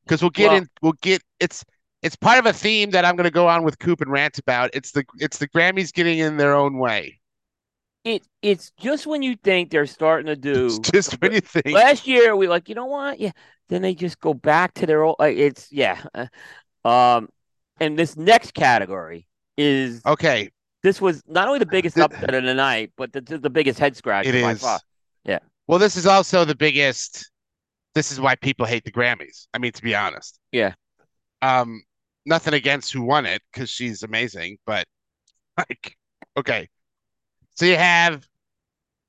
because we'll get Well- in. We'll get. It's it's part of a theme that I'm going to go on with Coop and rant about. It's the it's the Grammys getting in their own way. It, it's just when you think they're starting to do. It's just when you think. Last year, we like, you know what? Yeah. Then they just go back to their old. Like, it's yeah. uh, Um, and this next category is Okay, this was not only the biggest Th- upset of the night, but the, the biggest head scratcher it is. Well, this is also the biggest. This is why people hate the Grammys. I mean, to be honest. Yeah. Um, nothing against who won it because she's amazing, but like, okay. So you have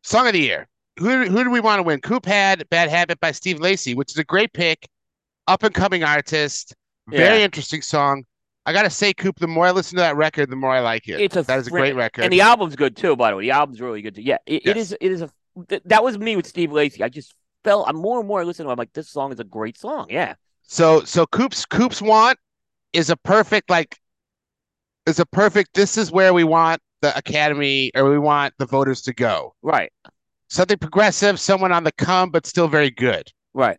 Song of the Year. Who who do we want to win? Coop had Bad Habit by Steve Lacy, which is a great pick, up and coming artist, very Yeah. interesting song. I gotta say, Coop, the more I listen to that record, the more I like it. It's a that is a great record. And the album's good too, by the way. The album's really good too. Yeah, it, it Yes. is. It is a. th- That was me with Steve Lacy. I just felt. I'm more and more listening. to it, I'm like, this song is a great song. Yeah. So so Coop's Coop's want is a perfect like is a perfect this is where we want the academy or we want the voters to go. Right. Something progressive, someone on the come but still very good. Right.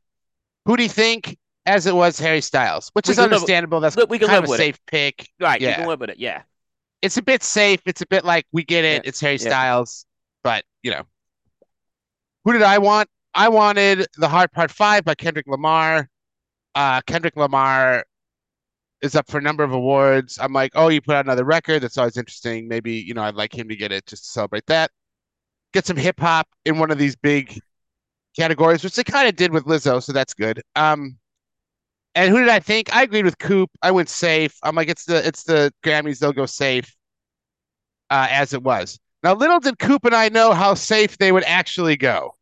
Who do you think as it was Harry Styles, which We is can live- understandable. That's we can kind live of a with it. safe pick. Right. You Yeah. can live with it. Yeah. It's a bit safe. It's a bit like we get it. Yeah. It's Harry Yeah. Styles, but you know. Who did I want? I wanted The Heart Part 5 by Kendrick Lamar. Uh Kendrick Lamar is up for a number of awards. I'm like, oh, you put out another record. That's always interesting. Maybe, you know, I'd like him to get it just to celebrate that. Get some hip hop in one of these big categories, which they kind of did with Lizzo, so that's good. Um, and who did I think? I agreed with Coop. I went safe. I'm like, it's the it's the Grammys. They'll go safe, uh, as it was. Now, little did Coop and I know how safe they would actually go,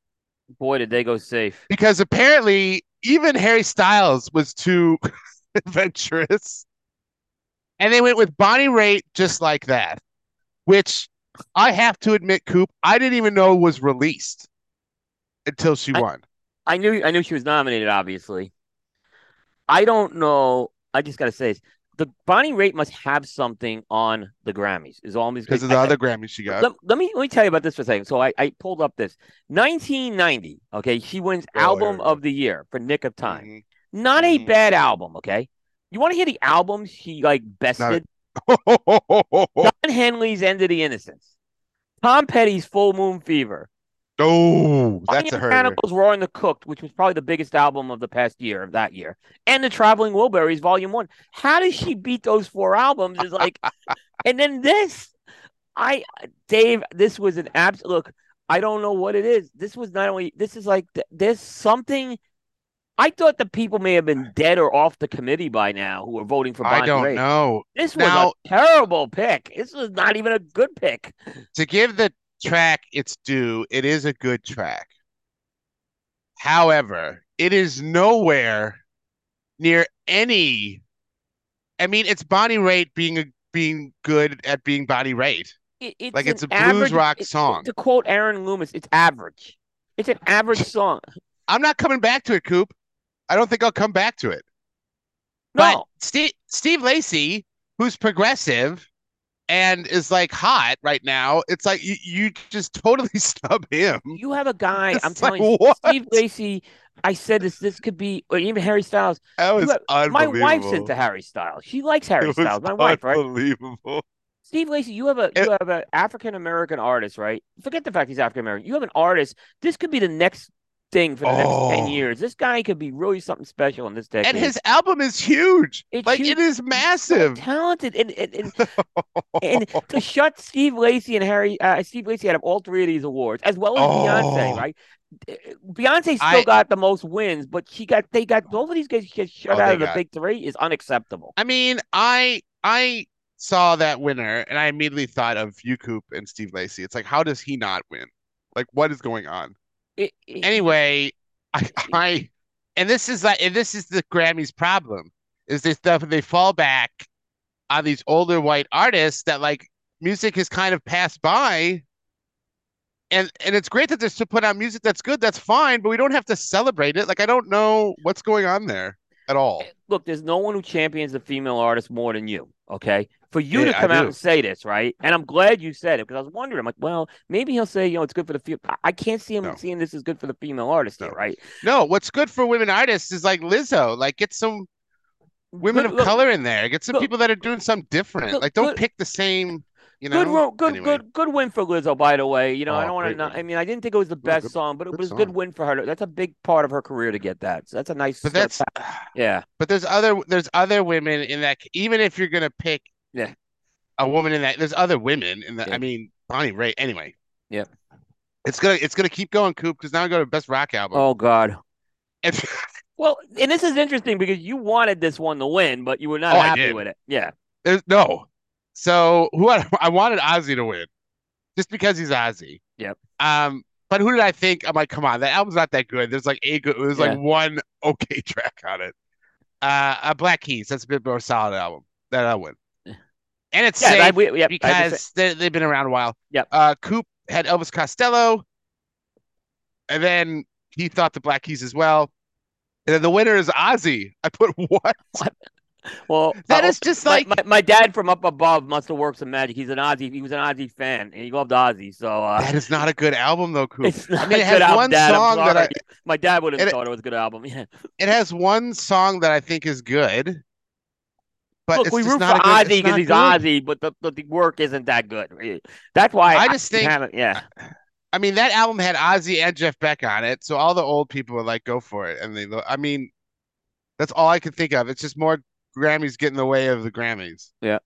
Boy, did they go safe. because apparently even Harry Styles was too adventurous, and they went with Bonnie Raitt just like that, which I have to admit, Coop, I didn't even know was released until she I- won. I knew. I knew she was nominated. Obviously. I don't know. I just got to say this. the Bonnie Raitt must have something on the Grammys. Is all I'm because of the I- other Grammys she got. let, let me let me tell you about this for a second. So I, I pulled up this 1990. Okay, she wins Oh, album of the year for Nick of Time. Mhm. Not a Mhm. bad album. Okay, you want to hear the albums she like bested? Don Henley's End of the Innocence, Tom Petty's Full Moon Fever, oh, that's a Onion hurt. Mechanical's Roaring the Cooked, which was probably the biggest album of the past year of that year, and the Traveling Wilburys Volume One. How does she beat those four albums? Is like, and then this, I Dave, this was an absolute look. I don't know what it is. This was not only this is like th- there's something. I thought the people may have been dead or off the committee by now who were voting for. I Bonnie don't Raitt. know. This was Now- a terrible pick. This was not even a good pick. To give the track its due, it is a good track. However, it is nowhere near any. I mean, it's Bonnie Raitt being a, being good at being Bonnie Raitt. It- it's Like, it's a blues average- rock it- song. To quote Aaron Loomis, it's average. It's an average song. I'm not coming back to it, Coop. I don't think I'll come back to it. No, But Steve Steve Lacy, who's progressive and is like hot right now, it's like you, you just totally snub him. you have a guy. It's I'm like, telling you, what? Steve Lacy. I said this. This could be, or even Harry Styles. That was have- my unbelievable. wife's into Harry Styles. She likes Harry It Styles. My wife, right? Unbelievable. Steve Lacy, you have a you have an African American artist, right? Forget the fact he's African American. You have an artist. This could be the next thing for the next 10 years. This guy could be really something special in this decade. And his album is huge. It's like huge. it is so massive. talented, and and, and and to shut Steve Lacy and Harry, uh, Steve Lacy out of all three of these awards, as well as Beyonce, Oh. right? Uh, Beyonce still I- got the most wins, but she got they got both of these guys get shut Oh, out of the big three is unacceptable. I mean, I I saw that winner and I immediately thought of you, Coop, and Steve Lacy. It's like, how does he not win? Like, what is going on? It- it- Anyway, I, I and this is like and this is the Grammys problem is they stuff they fall back on these older white artists that like music has kind of passed by. And and it's great that they're still putting out music that's good, that's fine, but we don't have to celebrate it. Like I don't know what's going on there at all. look, there's no one who champions the female artist more than you. Okay, for you Yeah, to come out and say this, right? And I'm glad you said it because I was wondering. I'm like, well, maybe he'll say, you know, it's good for the female. I can't see him No. seeing this as good for the female artist here, No. right? No, what's good for women artists is like Lizzo. Like get some women Good- of look, color in there. Get some look, people that are doing something different. look, Like don't good- pick the same, you know. Good, good, Anyway. good, good win for Lizzo. By the way, you know I Oh, don't want to. I mean, I didn't think it was the best good- song, but it was a good win for her. That's a big part of her career to get that. So that's a nice. But that's yeah. but there's other there's other women in that even if you're gonna pick Yeah. a woman in that there's other women in that Yeah. I mean Bonnie Raitt anyway. Yep. It's gonna it's gonna keep going, Coop, because now I go to best rock album. Oh God. And- Well, and this is interesting because you wanted this one to win, but you were not Oh, happy with it. Yeah. there's no. So who I, I wanted Ozzy to win, just because he's Ozzy. Yep. Um, but who did I think? I'm like, come on, that album's not that good. There's like a good. There's Yeah. like one okay track on it. Uh, uh, Black Keys. That's a bit more solid album. That I win. And it's Yeah. I, safe we, I just- because they, they've been around a while. Yep. Uh, Coop had Elvis Costello, and then he thought the Black Keys as well. And then the winner is Ozzy. I put what? well, That uh, is just like my, my dad from up above must have worked some magic. He's an Ozzy. He was an Ozzy fan, and he loved Ozzy. So uh, that is not a good album though, Coop. it's not I mean, it has album, one Dad. Song that. I My dad would have and it- thought it was a good album. Yeah. it has one song that I think is good. But Look, it's we root for not a good, Ozzy because he's good. Ozzy, but the, the work isn't that good. That's why I just think haven't. Yeah. I mean that album had Ozzy and Jeff Beck on it, so all the old people were like, "Go for it," and they. I mean, that's all I could think of. It's just more Grammys get in the way of the Grammys. Yeah.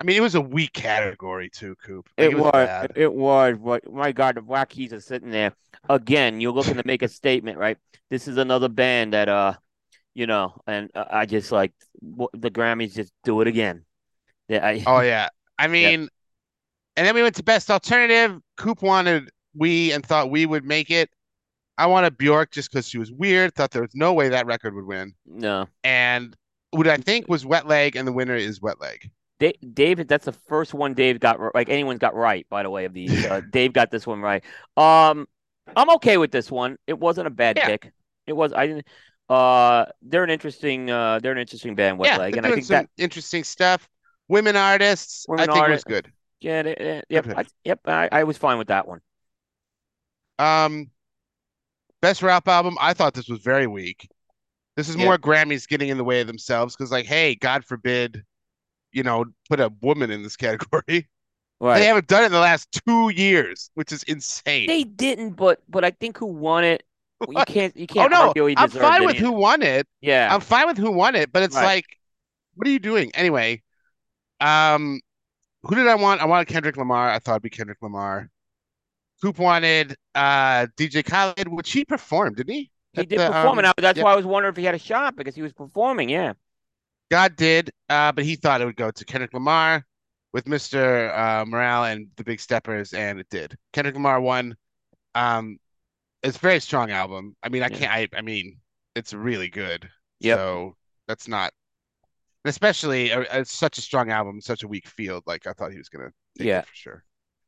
I mean, it was a weak category too, Coop. Like, It was, bad. it was, but my God, the Black Keys are sitting there again. You're looking to make a statement, right? This is another band that, uh, you know, and I just like the Grammys just do it again. Yeah, I, Oh yeah. I mean, and then we went to best alternative. Coop wanted we and thought we would make it. I wanted Bjork just because she was weird. Thought there was no way that record would win. no, And what I think was Wet Leg, and the winner is Wet Leg. Da- David, that's the first one Dave got like anyone's got right. By the way, of these, uh, Dave got this one right. Um, I'm okay with this one. It wasn't a bad Yeah. pick. It was. I didn't. Uh, they're an interesting. Uh, they're an interesting band. Wet Yeah, Leg, and I think some that interesting stuff. Women artists, Women I think arti- was good. yeah, they- they- yep. I, yep. I, I was fine with that one. Um, best rap album, I thought this was very weak. This is Yeah. more Grammys getting in the way of themselves because, like, hey, God forbid, you know, put a woman in this category. Right. They haven't done it in the last two years, which is insane. They didn't, but but I think who won it. You can't you can't oh no, I'm fine it with who won it. Yeah, I'm fine with who won it, but it's Right. like, what are you doing anyway? Um, who did I want? I wanted Kendrick Lamar. I thought it'd be Kendrick Lamar. Coop wanted uh DJ Khaled, which he performed, didn't he? he did the, perform, and um, I- that's yeah. why I was wondering if he had a shot because he was performing. Yeah, God did, uh, but he thought it would go to Kendrick Lamar with Mr. Uh, Morale and the Big Steppers, and it did. Kendrick Lamar won. Um, it's a very strong album. I mean, I Yeah. can't. I, I mean, it's really good. Yep. So that's not, especially uh, it's such a strong album, such a weak field. Like I thought he was gonna take Yeah. for sure.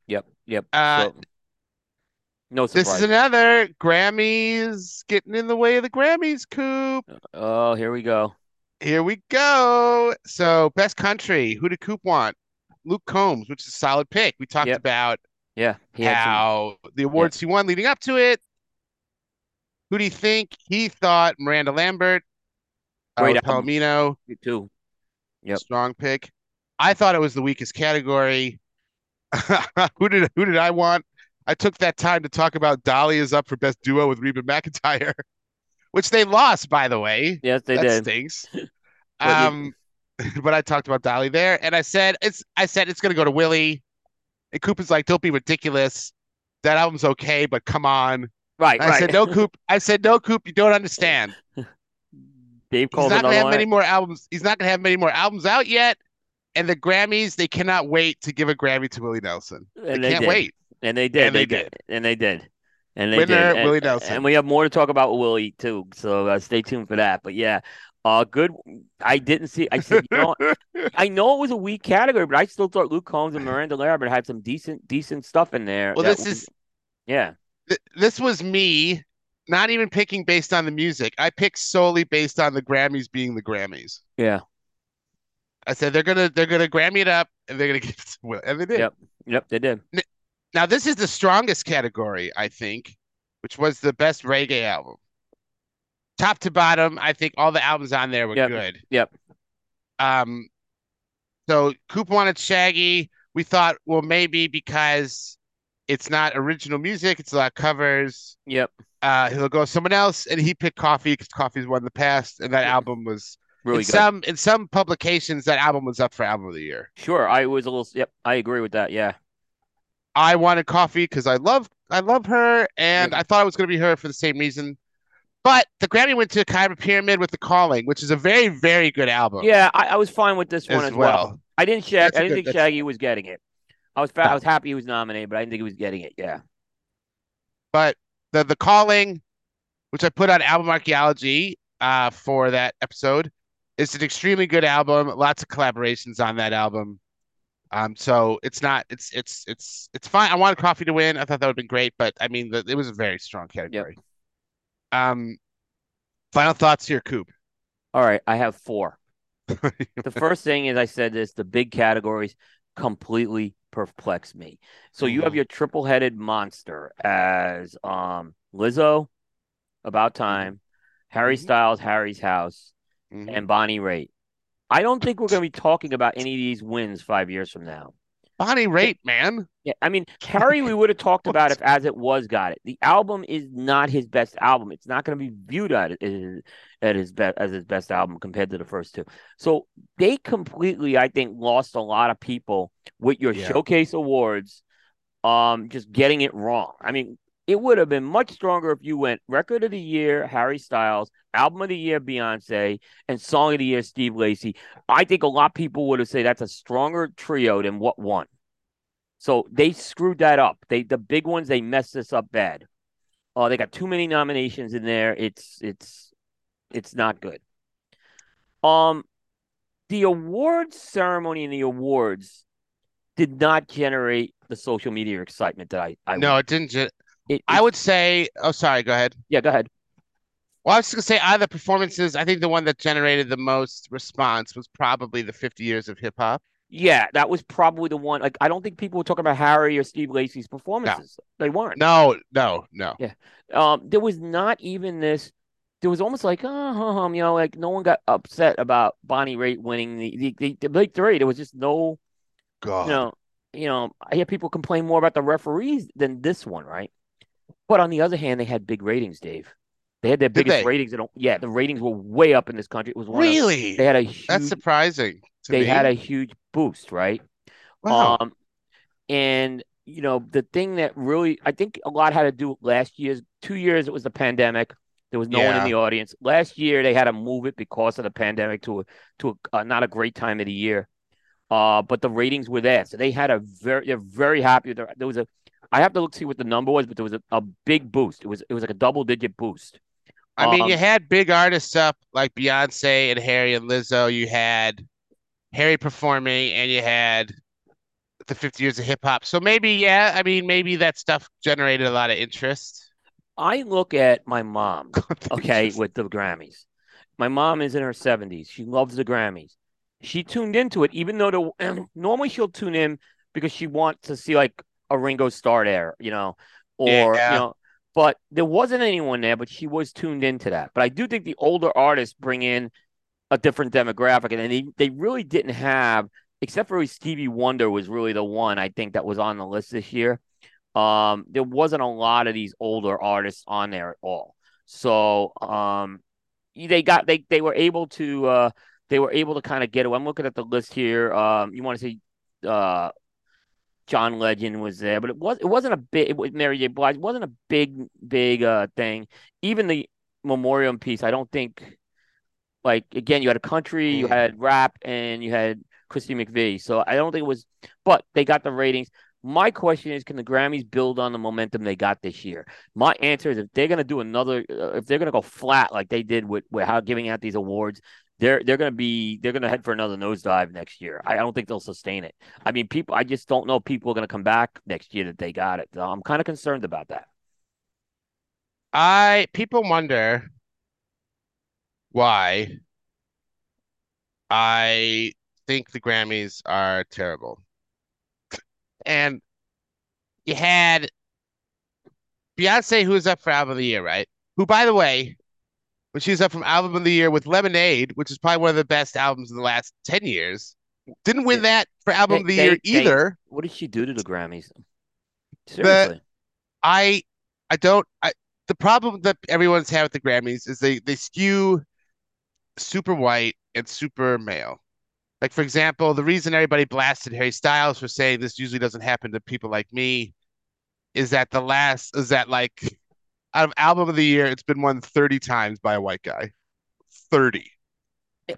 yep, yep. Uh, So, no This is another Grammys getting in the way of the Grammys, Coop. oh, here we go. Here we go. So, best country. Who did Coop want? Luke Combs, which is a solid pick. We talked Yep. about Yeah, had some. how the awards he won leading up to it. Who do you think? He thought Miranda Lambert, uh, Great. Palomino, too. Yep. strong pick. I thought it was the weakest category. who did who did I want? I took that time to talk about Dolly is up for best duo with Reba McEntire, which they lost, by the way. Yes, they that did. stinks. But um, but I talked about Dolly there, and I said it's. I said it's gonna go to Willie, and Cooper's like, "Don't be ridiculous. That album's okay, but come on." Right, I right. said, "No, Coop." I said, "No, Coop. You don't understand. Dave He's not gonna have one. many more albums. He's not gonna have many more albums out yet." And the Grammys, they cannot wait to give a Grammy to Willie Nelson. and they they can't did. wait. And they did. And they did. And they did. And they Winner, did. And, Willie Nelson. And we have more to talk about with Willie too. So uh, stay tuned for that. But yeah, uh, good. I didn't see. I said, you know, I know it was a weak category, but I still thought Luke Combs and Miranda Lambert had some decent, decent stuff in there. well, this was- is yeah, th- this was me not even picking based on the music. I picked solely based on the Grammys being the Grammys. yeah, I said they're gonna they're gonna Grammy it up and they're gonna give it to Will, and they did. Yep. yep, they did. Now this is the strongest category, I think, which was the best reggae album. Top to bottom, I think all the albums on there were Yep. good. Yep. Um, so Coop wanted Shaggy. We thought, well, maybe because it's not original music, it's a lot of covers. Yep, Uh, he'll go with someone else, and he picked Koffee because Koffee's won the past, and that album was really in good. some in some publications that album was up for album of the year. Sure, I was a little. Yep, I agree with that. Yeah, I wanted Koffee because I love I love her, and Yep. I thought it was going to be her for the same reason. But the Grammy went to Kabaka Pyramid with The Kalling, which is a very very good album. yeah, I, I was fine with this one as as well. well. I didn't shag. That's a I didn't good- think Shaggy was getting it. I was. I was happy he was nominated, but I didn't think he was getting it. Yeah, But the the Kalling, which I put on Album Archaeology uh, for that episode, is an extremely good album. Lots of collaborations on that album. Um, so it's not it's it's it's it's fine. I wanted Koffee to win. I thought that would have been great, but I mean, the, it was a very strong category. Um, final thoughts here, Coop. All right, I have four. The first thing is I said this: the big categories completely perplex me. So you have Mhm. your triple-headed monster as um Lizzo, About Time, Harry Mhm. Styles, Harry's House, Mhm. and Bonnie Raitt. I don't think we're going to be talking about any of these wins five years from now. Bonnie Raitt, man. Yeah, I mean Carrie, we would have talked about if as it was got it. The album is not his best album. It's not going to be viewed at at, at his best as his best album compared to the first two. So they completely, I think, lost a lot of people with your Yeah. showcase awards, um, just getting it wrong. I mean, it would have been much stronger if you went record of the year Harry Styles, album of the year Beyonce, and song of the year Steve Lacy. I think a lot of people would have said that's a stronger trio than what won. So they screwed that up. They the big ones they messed this up bad. Oh, they got too many nominations in there. It's it's it's not good. Um, the awards ceremony and the awards did not generate the social media excitement that I I No, it didn't. Ju- it, I would say. Oh, sorry. Go ahead. yeah go ahead Well, I was gonna say out of the performances, I think the one that generated the most response was probably the 50 years of hip hop. Yeah, that was probably the one. Like, I don't think people were talking about Harry or Steve Lacy's performances. They weren't. No, no, no. Yeah. Um, there was not even this. There was almost like, oh, you know, like no one got upset about Bonnie Raitt winning the the, the, the big three. There was just no, God. you know, you know. I hear people complain more about the referees than this one, right? But on the other hand, they had big ratings, Dave. They had their Did biggest they? ratings. In, yeah, the ratings were way up in this country. It was one. Of, Really? they had a huge. That's surprising they me. had a huge boost, right? wow. Um, and you know the thing that really I think a lot had to do with last year's two years. It was the pandemic. There was no one in the audience. Last year they had to move it because of the pandemic to a to a, uh, not a great time of the year. Uh, but the ratings were there, so they had a very they're very happy. There, there was a I have to look see what the number was, but there was a, a big boost. It was it was like a double digit boost. I mean, you um, had big artists up like Beyonce and Harry and Lizzo. You had Harry performing, and you had the 50 years of hip hop. So maybe, yeah, I mean, maybe that stuff generated a lot of interest. I look at my mom, okay, with the Grammys. My mom is in her 70s. She loves the Grammys. She tuned into it, even though the normally she'll tune in because she wants to see like a Ringo Starr there, you know, or Yeah. you know, but there wasn't anyone there, but she was tuned into that. But I do think the older artists bring in a different demographic, and they they really didn't have, except for Stevie Wonder was really the one I think that was on the list this year. Um, there wasn't a lot of these older artists on there at all. So um, they got they they were able to uh they were able to kind of get it. I'm looking at the list here. Um, you want to see uh John Legend was there, but it was it wasn't a big it was Mary J. Blige. It wasn't a big big uh thing. Even the memoriam piece, I don't think. Like again, you had a country, you had rap, and you had Christine McVie. So I don't think it was, but they got the ratings. My question is, can the Grammys build on the momentum they got this year? My answer is, if they're going to do another, uh, if they're going to go flat like they did with, with how giving out these awards, they're they're going to be they're going to head for another nosedive next year. I don't think they'll sustain it. I mean, people, I just don't know people are going to come back next year that they got it. So I'm kind of concerned about that. I people wonder why I think the Grammys are terrible. And you had Beyonce, who's up for album of the year, right? Who, by the way, when she was up from album of the year with Lemonade, which is probably one of the best albums in the last 10 years, didn't win that for album They- of the they- year they- either. What did she do to the Grammys? Seriously. I I don't I the problem that everyone's had with the Grammys is they they skew super white and super male. Like for example, the reason everybody blasted Harry Styles for saying this usually doesn't happen to people like me is that the last is that like out of album of the year, it's been won 30 times by a white guy. 30.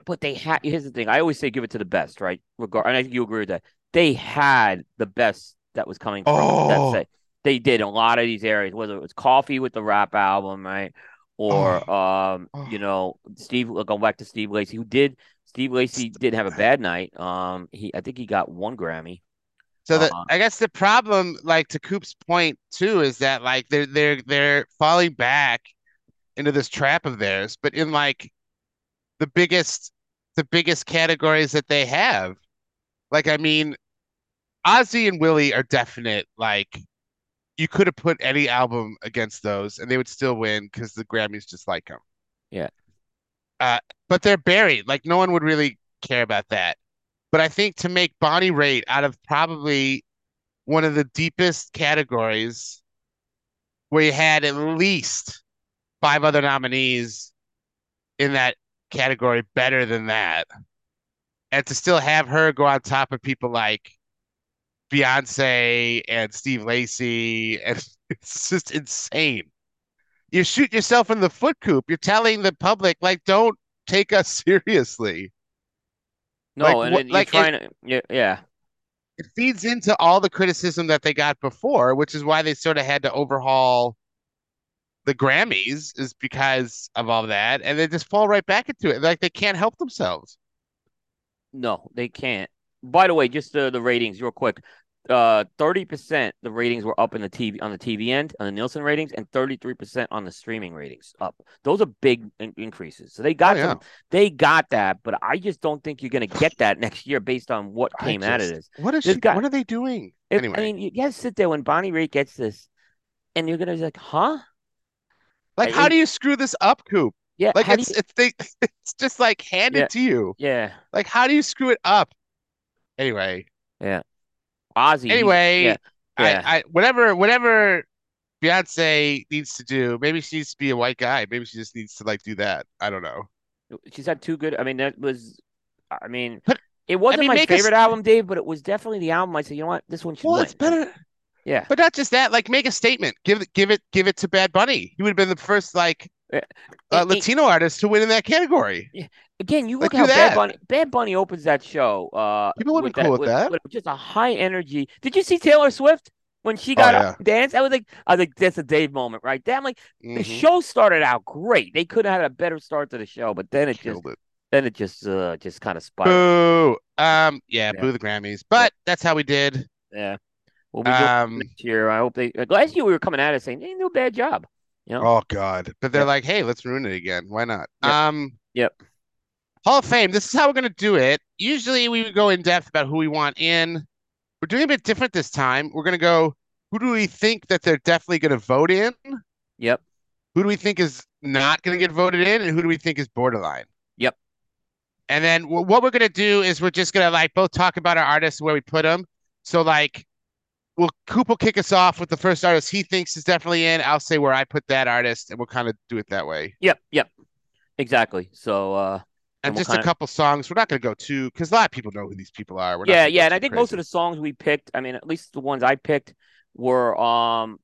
But they had. Here's the thing. I always say give it to the best, right? Regard, and I think you agree with that. They had the best that was coming from. Oh. That's it. They did a lot of these areas, whether it was Koffee with the rap album, right, or um, Oh. you know, Steve. Going back to Steve Lacy, who did. Steve Lacy didn't have a bad night. Um, he. I think he got one Grammy. So the Uh-huh. I guess the problem, like to Coop's point too, is that like they're they're they're falling back into this trap of theirs, but in like the biggest the biggest categories that they have. Like I mean, Ozzy and Willie are definite. Like you could have put any album against those, and they would still win because the Grammys just like them. Yeah. Uh, but they're buried. Like no one would really care about that. But I think to make Bonnie Raitt out of probably one of the deepest categories where you had at least five other nominees in that category better than that. And to still have her go on top of people like Beyonce and Steve Lacy, and it's just insane. You shoot yourself in the foot, Coop. You're telling the public, like, don't take us seriously. No, Like, and what- you're like, it- to. Yeah, yeah. It feeds into all the criticism that they got before, which is why they sort of had to overhaul the Grammys, is because of all that. And they just fall right back into it. Like they can't help themselves. No, they can't. By the way, just the, the ratings, real quick. Uh, thirty percent the ratings were up in the TV on the TV end on the Nielsen ratings, and thirty three percent on the streaming ratings up. Those are big in- increases. So they got Oh, yeah. some, they got that, but I just don't think you're going to get that next year based on what came out of this. What is she? guy- what are they doing? If, anyway, I mean, you guys sit there when Bonnie Raitt gets this, and you're going to be like, huh? like, I- how do you screw this up, Coop? Yeah, Like, it's you- it's they, it's just like handed Yeah. to you. yeah, Like, how do you screw it up? Anyway, Ozzy. anyway, yeah, yeah. I, I whatever whatever Beyonce needs to do. Maybe she needs to be a white guy. Maybe she just needs to like do that. I don't know. She's had two good. I mean, that was. I mean, But, it wasn't mean, my favorite album, Dave, but it was definitely the album. I said, you know what, this one should Well, win. it's better. Yeah, But not just that, like make a statement. Give it, give it, give it to Bad Bunny. He would have been the first like uh, And- and- Latino artist to win in that category. Again, you Like, look how Bad. Bunny Bad Bunny opens that show. Uh, People would be cool with that. with just a high energy. Did you see Taylor Swift when she got Oh, up and danced? I was like, I was like, that's a Dave moment right there. I'm like, the Mhm. show started out great. They could have had a better start to the show, but then it just it. then it just uh just kind of spiraled. Boo. Um. Yeah. Yeah. Boo the Grammys. But that's how we did. Yeah, we'll be doing Um. next year. I hope they. Like, last year we were coming at it saying they didn't do a bad job. You know, Oh God. But they're like, hey, let's ruin it again. Why not? Yep. Um. Yep. Hall of Fame. This is how we're gonna do it. Usually we would go in depth about who we want in. We're doing a bit different this time. We're gonna go. Who do we think that they're definitely gonna vote in? yep, Who do we think is not gonna get voted in, and who do we think is borderline? Yep. And then wh- what we're gonna do is we're just gonna like both talk about our artists where we put them. So like, we'll Coop will kick us off with the first artist he thinks is definitely in. I'll say where I put that artist, and we'll kind of do it that way. yep, yep, exactly. So uh, And just a couple songs. We're not gonna go too because a lot of people know who these people are. We're yeah, yeah, and I think most of the songs we picked, I mean, at least the ones I picked were um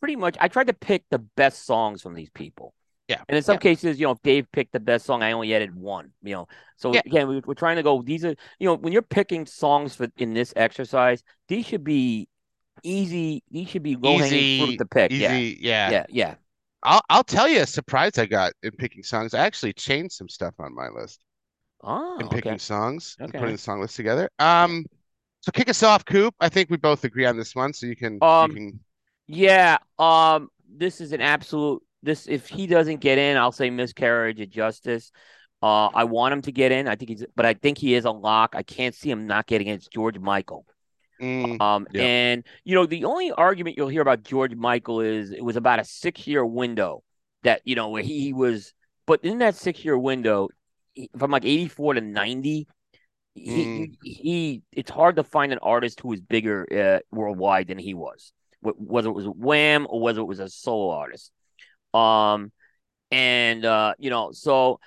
pretty much. I tried to pick the best songs from these people. Yeah, And in some yeah. cases, you know, if Dave picked the best song, I only added one. You know, so Yeah. again, we, we're trying to go. These are, you know, when you're picking songs for in this exercise, these should be easy. These should be low hanging Easy, fruit to pick. Yeah. Yeah. yeah, yeah. I'll I'll tell you a surprise I got in picking songs. I actually changed some stuff on my list Oh, in picking okay. songs and putting the song list together. Um, so kick us off, Coop. I think we both agree on this one, so you can Um, you can Yeah, um, this is an absolute. This if he doesn't get in, I'll say miscarriage of justice. Uh, I want him to get in. I think he's, but I think he is a lock. I can't see him not getting in. It's George Michael. Mm, Um, Yeah. and you know the only argument you'll hear about George Michael is it was about a six-year window that you know where he was, but in that six-year window, from like eighty-four to ninety. He, Mm. he it's hard to find an artist who is bigger uh, worldwide than he was whether it was Wham or whether it was a solo artist. Um, and uh, you know, so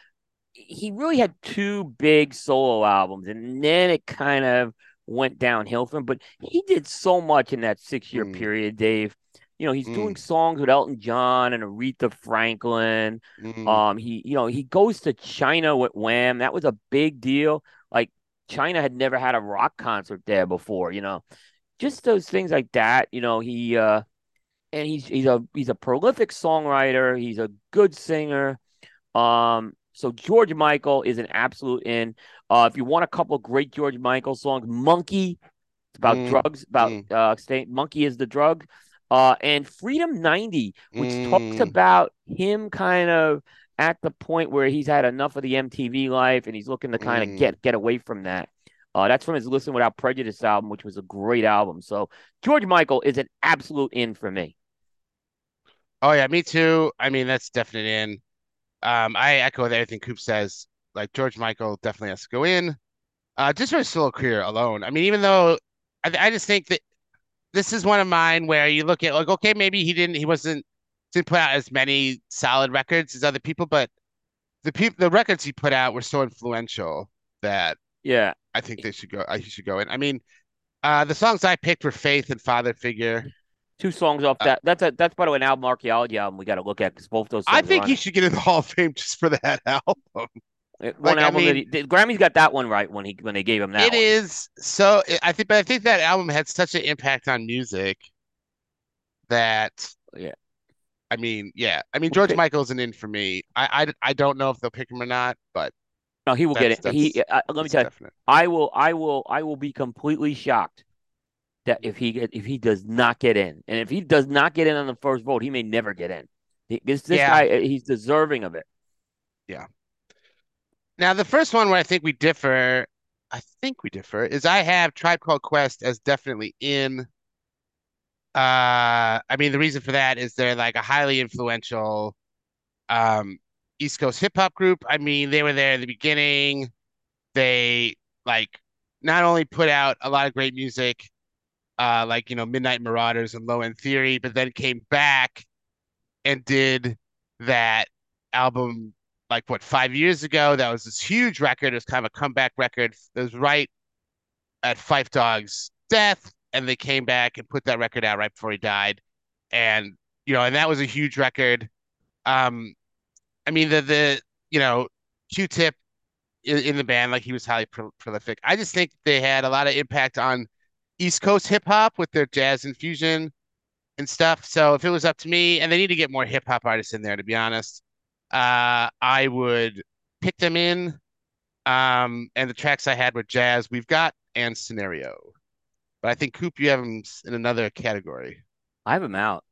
he really had two big solo albums, and then it kind of went downhill for him. But he did so much in that six-year Mm. period, Dave. You know, he's Mm. doing songs with Elton John and Aretha Franklin. mm, Um, he, you know, he goes to China with Wham. That was a big deal. Like China had never had a rock concert there before. You know, just those things like that. You know, he uh, and he's he's a he's a prolific songwriter. He's a good singer. Um, so George Michael is an absolute in. Uh, if you want a couple of great George Michael songs, Monkey, it's about Mm, drugs, about mm. uh, staying. Monkey is the drug. Uh, and Freedom 90, which talks Mm. about him kind of at the point where he's had enough of the MTV life and he's looking to kind Mm. of get get away from that. Uh, that's from his Listen Without Prejudice album, which was a great album. So George Michael is an absolute in for me. Oh yeah, me too. I mean, that's definite in. Um, I echo everything Coop says. Like George Michael definitely has to go in. Uh, just for his solo career alone. I mean, even though I, I just think that this is one of mine where you look at like, okay, maybe he didn't, he wasn't didn't put out as many solid records as other people, but the people, the records he put out were so influential that Yeah. I think they should go. I he should go in. I mean, uh, the songs I picked were Faith and Father Figure. Two songs off Uh, that. That's a that's by the way an album archaeology album we got to look at because both those. I think he should get in the Hall of Fame just for that album. One like, I album that he, mean- the Grammys got that one right when he when they gave him that. It one. is so. I think, but I think that album had such an impact on music that. Yeah. I mean, yeah. I mean, George Michael's an in for me. I, I, I don't know if they'll pick him or not, but No, he will get it. He. Uh, let me tell you. I will. I will. I will be completely shocked that if he if he does not get in, and if he does not get in on the first vote, he may never get in. This this Yeah. guy, he's deserving of it. Yeah. Now, the first one where I think we differ, I think we differ, is I have Tribe Called Quest as definitely in. Uh, I mean, the reason for that is they're like a highly influential um East Coast hip hop group. I mean, they were there at the beginning. They like not only put out a lot of great music, uh, like you know Midnight Marauders and Low End Theory, but then came back and did that album like what five years ago. That was this huge record. It was kind of a comeback record. It was right at Phife Dawg's death, and they came back and put that record out right before he died, and you know, and that was a huge record. Um, I mean the the you know Q-Tip in, in the band, like he was highly pro prolific. I just think they had a lot of impact on East Coast hip hop with their jazz infusion and stuff. So if it was up to me, and they need to get more hip hop artists in there, to be honest, uh, I would pick them in. Um, and the tracks I had were jazz, we've got, and scenario. But I think Coop, you have them in another category. I have them out.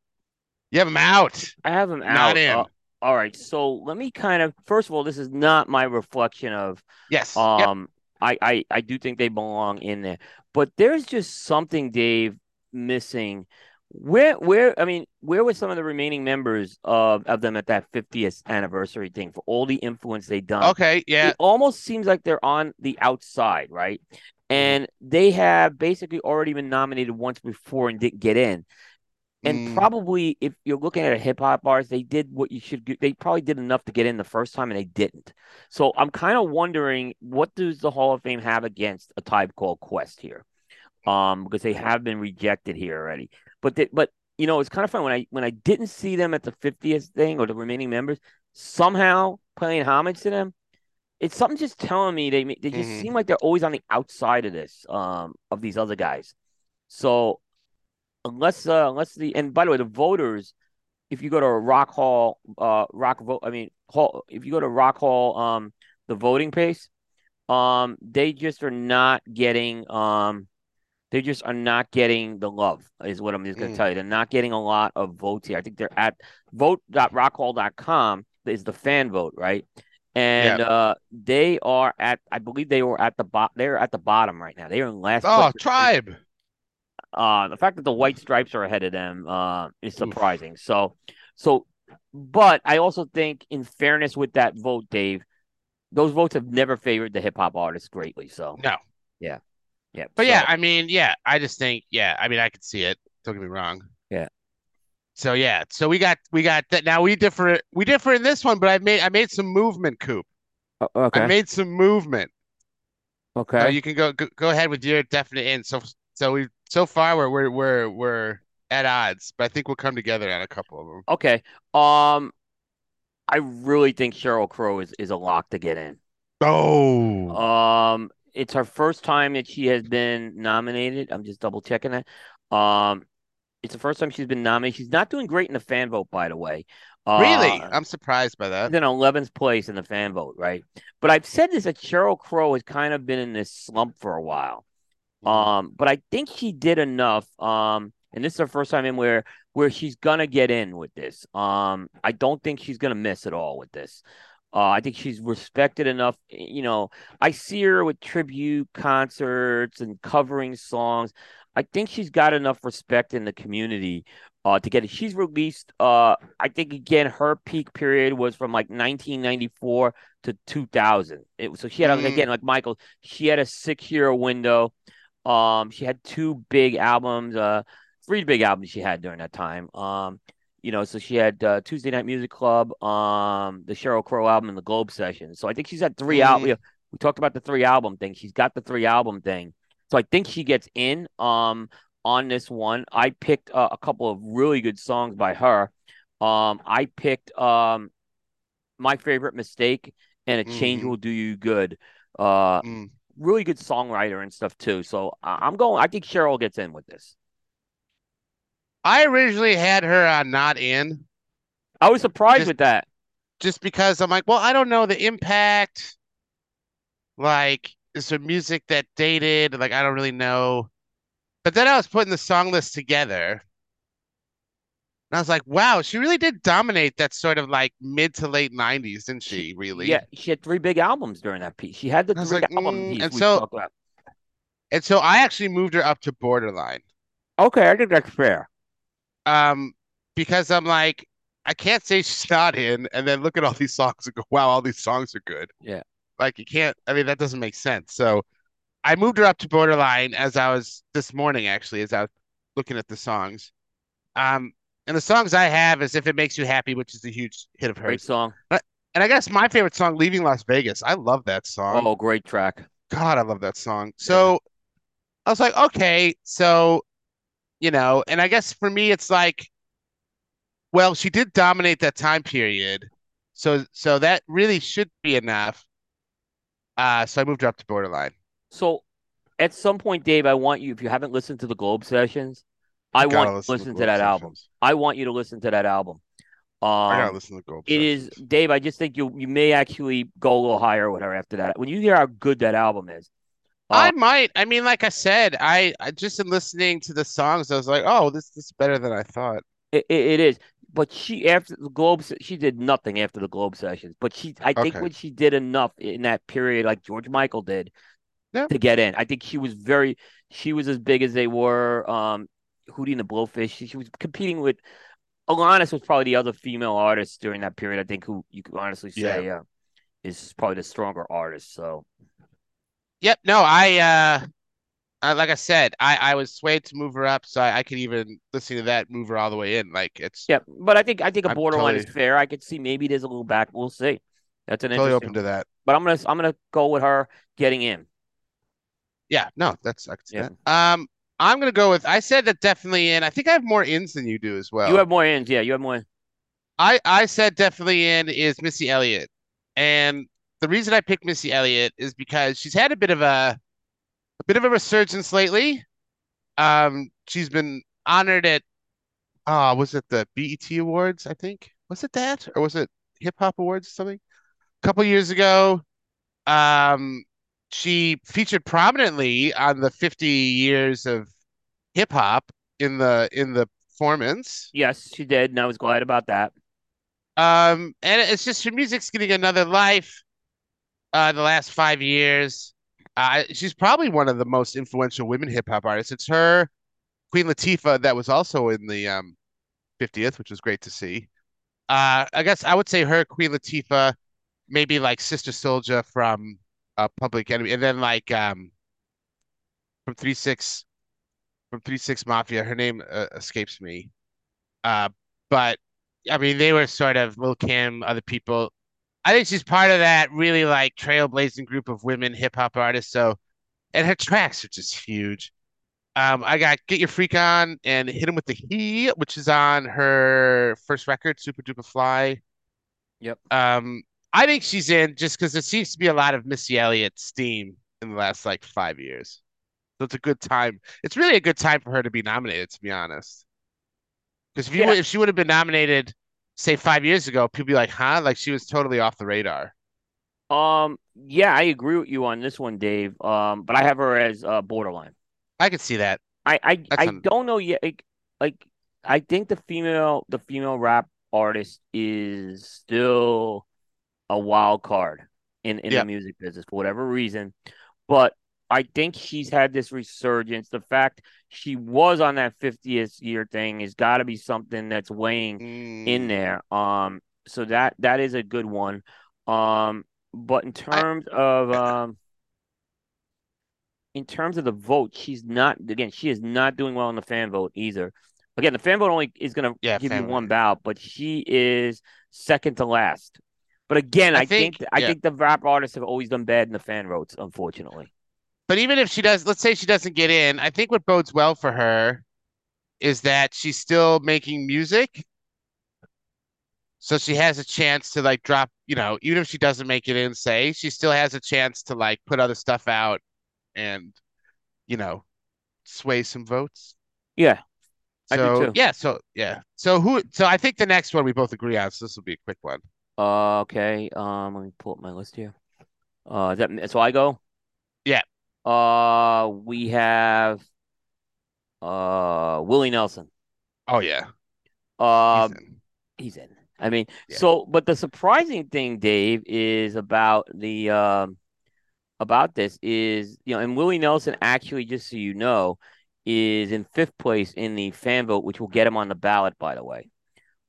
You have them out. I have Not out. in. Uh, all right. So let me kind of first of all, this is not my reflection of Yes. Yep. I, I I do think they belong in there. But there's just something, Dave, missing. Where where I mean, where were some of the remaining members of, of them at that 50th anniversary thing for all the influence they done? Okay. Yeah. It almost seems like they're on the outside, right? Mm-hmm. And they have basically already been nominated once before and didn't get in. And Mm. probably, if you're looking at a hip hop artist, they did what you should. do. They probably did enough to get in the first time, and they didn't. So I'm kind of wondering, what does the Hall of Fame have against a Tribe Called Quest here? Um, because they have been rejected here already. But they, but you know, it's kind of fun when I when I didn't see them at the 50th thing or the remaining members somehow paying homage to them. It's something just telling me they they just Mhm. seem like they're always on the outside of this um of these other guys. So unless uh, unless the and by the way, the voters, if you go to Rock Hall, uh, Rock vote, I mean Hall, if you go to Rock Hall, um, the voting pace, um, they just are not getting um, they just are not getting the love. Is what I'm just gonna Mm. tell you. They're not getting a lot of votes here. I think they're at vote.rockhall.com is the fan vote, right? And uh, they are at, I believe they were at the bot. They're at the bottom right now. They are in last. Oh, tribe. Uh, the fact that the white stripes are ahead of them uh, is Oof. surprising. So, so, but I also think, in fairness with that vote, Dave, those votes have never favored the hip hop artists greatly. So, No. yeah, yeah. But so- yeah, I mean, yeah, I just think, yeah, I mean, I could see it. Don't get me wrong. Yeah. So yeah, so we got we got that. Now we differ we differ in this one, but I made I made some movement, Coop. O- okay, I made some movement. okay. So you can go, go go ahead with your definite in. So so we so far we're we're we're we're at odds, but I think we'll come together on a couple of them. Okay. Um, I really think Sheryl Crow is is a lock to get in. Oh, Um, it's her first time that she has been nominated. I'm just double checking that. Um, it's the first time she's been nominated. She's not doing great in the fan vote, by the way. Uh, really? I'm surprised by that. Then in 11th place in the fan vote, right? But I've said this that Sheryl Crow has kind of been in this slump for a while. Um, but I think she did enough. Um, and this is her first time in where where she's gonna get in with this. Um, I don't think she's gonna miss at all with this. Uh, I think she's respected enough. You know, I see her with tribute concerts and covering songs. I think she's got enough respect in the community uh, to get it. She's released. Uh, I think again, her peak period was from like 1994 to 2000. It was so she had Mm. again like Michael. She had a six year window. Um, she had two big albums. Uh, three big albums she had during that time. Um, you know, so she had uh, Tuesday Night Music Club, um, the Sheryl Crow album, and the Globe Session. So I think she's had three out. Mhm. We, we talked about the three album thing. She's got the three album thing. So I think she gets in um on this one. I picked uh, a couple of really good songs by her. Um, I picked um my favorite mistake and a change Mhm. will do you good. Uh, Mm. Really good songwriter and stuff too. So I'm going. I think Sheryl gets in with this. I originally had her on not in. I was surprised Just- with that. just because I'm like, well, I don't know the impact. Like, is there music that dated? Like, I don't really know. but then I was putting the song list together. And I was like, wow, she really did dominate that sort of like mid to late 90s, didn't she? Really? Yeah, she had three big albums during that piece. She had the three like, album mm, and so-. And so I actually moved her up to borderline. Okay, I think that's fair. Um, because I'm like, I can't say she's not in, and then look at all these songs and go, wow, all these songs are good. Yeah. Like you can't, I mean, that doesn't make sense. So I moved her up to borderline as I was this morning, actually, as I was looking at the songs. Um, and the songs I have is If It Makes You Happy, which is a huge hit of her. Great hers. song. And I guess my favorite song, Leaving Las Vegas. I love that song. Oh, great track. God, I love that song. So I was like, okay, so, you know, and I guess for me, it's like, well, she did dominate that time period. So, so that really should be enough. Uh, so I moved her up to borderline. So at some point, Dave, I want you, if you haven't listened to the Globe sessions, I Gotta want you to listen listen to Globe that album. I want you to listen to that album. I gotta Um, listen to Globe it is, Sessions. Dave, I just think you you may actually go a little higher with her after that. When you hear how good that album is. I Uh, might. I mean, like I said, I, I just in listening to the songs, I was like, oh, this, this is better than I thought. It, it, it is, but she after the Globe, she did nothing after the Globe sessions. But she, I think, Okay. when she did enough in that period, like George Michael did, Yeah. to get in. I think she was very, she was as big as they were. Um, Hootie and the Blowfish. She, she was competing with. Alanis was probably the other female artist during that period. I think who you could honestly say, uh, is probably the stronger artist. So Yep. No, I, uh, uh, like I said, I, I was swayed to move her up, so I, I could even listen to that, move her all the way in. Like it's yeah, but I think I think a I'm borderline is fair. I could see maybe there's a little back. We'll see. That's an totally open to that. But I'm gonna I'm gonna go with her getting in. Yeah, no, that's I can see Yeah. that. Um, I'm gonna go with I said that definitely in. I think I have more ins than you do as well. You have more ins, yeah. You have more. I I said definitely in is Missy Elliott, and the reason I picked Missy Elliott is because she's had a bit of a a bit of a resurgence lately. Um, she's been honored at uh was it the BET Awards, I think? Was it that? Or was it Hip Hop Awards or something? A couple years ago. Um, she featured prominently on the 50 years of hip hop in the in the performance. Yes, she did, and I was glad about that. Um, and it's just her music's getting another life. Uh, the last five years, uh, she's probably one of the most influential women hip hop artists. It's her, Queen Latifah, that was also in the um 50th, which was great to see. Uh, I guess I would say her, Queen Latifah, maybe like Sister Souljah from uh, Public Enemy, and then like um from Three Six, from Three Six Mafia. Her name uh, escapes me. Uh, but I mean, they were sort of Lil Kim, other people. I think she's part of that really like trailblazing group of women hip hop artists. So, and her tracks are just huge. Um, I got Get Your Freak On and Hit 'em with the He, which is on her first record, Supa Dupa Fly. Yep. Um, I think she's in just because there seems to be a lot of Missy Elliott steam in the last like five years. So it's a good time. It's really a good time for her to be nominated, to be honest. Because if you Yeah. if she would have been nominated, say five years ago, people be like, huh? Like she was totally off the radar. Um, yeah, I agree with you on this one, Dave. Um, but I have her as uh, borderline. I could see that. I I, That's I un- don't know yet. Like, like I think the female the female rap artist is still a wild card in in Yeah. the music business for whatever reason. But I think she's had this resurgence. The fact she was on that 50th year thing has got to be something that's weighing in Mm, there. Um, so that that is a good one. Um, but in terms of um, in terms of the vote, she's not again. She is not doing well in the fan vote either. Again, the fan vote only is going to Yeah, give you fan one vote. bout, but she is second to last. But again, I I, think, think- I yeah. think the rap artists have always done bad in the fan votes, unfortunately. But even if she does, let's say she doesn't get in, I think what bodes well for her is that she's still making music. So she has a chance to like drop, you know, even if she doesn't make it in, say, she still has a chance to like put other stuff out and, you know, sway some votes. Yeah, I do So too. yeah, so yeah. So who so I think the next one we both agree on, so this will be a quick one. Uh, okay. Um, let me pull up my list here. Uh, is that so I go? Yeah. Uh, we have Uh, Willie Nelson. Oh yeah, Um, he's in. he's in. I mean, Yeah. so but the surprising thing, Dave, is about the um about this is you know, and Willie Nelson actually, just so you know, is in fifth place in the fan vote, which will get him on the ballot, by the way.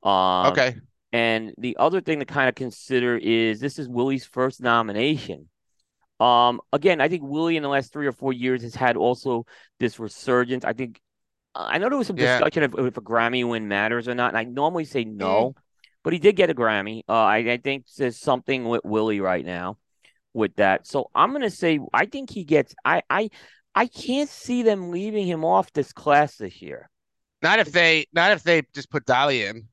Um, okay. And the other thing to kind of consider is this is Willie's first nomination. Um, again, I think Willie in the last three or four years has had also this resurgence. I think I know there was some Yeah. discussion if, if a Grammy win matters or not, and I normally say Mm. no, but he did get a Grammy. Uh, I, I think there's something with Willie right now with that. So I'm gonna say I think he gets. I I I can't see them leaving him off this class this year. Not if they, not if they just put Dolly in.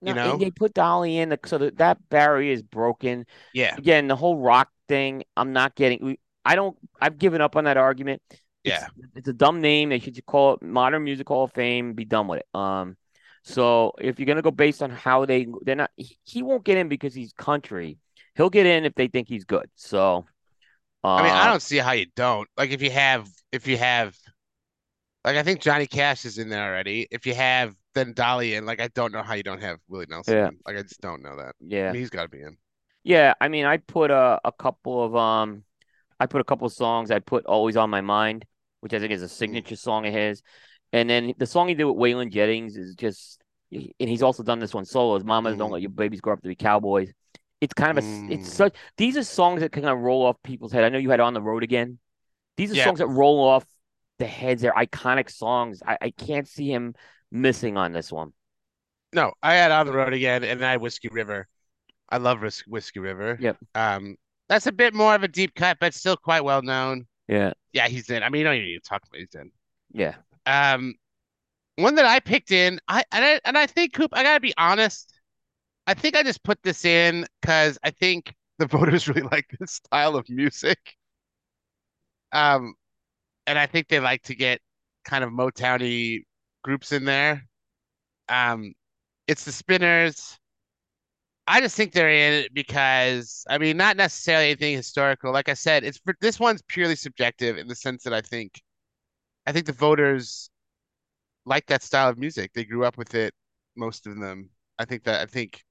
You No, know? and they put Dolly in, so that that barrier is broken. Yeah, Again, the whole rock thing, I'm not getting. we- I don't. I've given up on that argument. Yeah. it's a dumb name. They should just call it Modern Music Hall of Fame. Be done with it. Um, so if you're gonna go based on how they, they're not. He, he won't get in because he's country. He'll get in if they think he's good. So, I mean, I uh, don't see how you don't. Like if you have, if you have, like I think Johnny Cash is in there already. If you have then Dolly in, like I don't know how you don't have Willie Nelson Yeah. in. Like I just don't know that. I Yeah, mean, he's got to be in. yeah. I mean, I put a a couple of um, I put a couple of songs. I put "Always on My Mind," which I think is a signature song of his, and then the song he did with Waylon Jennings is just, and he's also done this one solo. His "Mamas Don't Mm. Let Your Babies Grow Up to Be Cowboys." It's kind of a, Mm. it's such. These are songs that kind of roll off people's head. I know you had "On the Road Again." These are Yeah. songs that roll off the heads. They're iconic songs. I, I can't see him missing on this one. No, I had on the road again, and I had Whiskey River. I love Whis- Whiskey River. Yep. Um, that's a bit more of a deep cut, but still quite well known. Yeah, Yeah, he's in. I mean, you don't even need to talk about he's in. yeah. Um, one that I picked in, I and I and I think Coop, I gotta be honest. I think I just put this in because I think the voters really like this style of music. Um, and I think they like to get kind of Motowny groups in there. Um, it's the Spinners. I just think they're in it because I mean, not necessarily anything historical. Like I said, it's this one's purely subjective in the sense that I think, I think the voters like that style of music. They grew up with it, most of them. I think that I think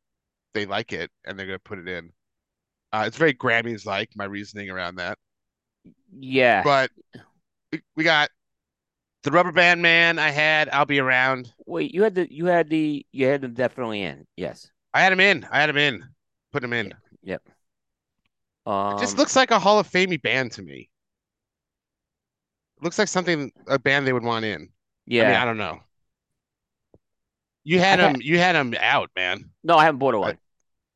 they like it and they're gonna put it in. Uh, it's very Grammys like my reasoning around that. Yeah. But we, we got the Rubber Band Man. I had I'll be around. Wait, you had the you had the you had them definitely in. Yes. I had him in. I had him in. Put him in. Yep. Um, It just looks like a Hall of Famey band to me. Looks like something a band they would want in. yeah. I mean, I don't know. You had him. You had him out, man. no, I haven't borderline.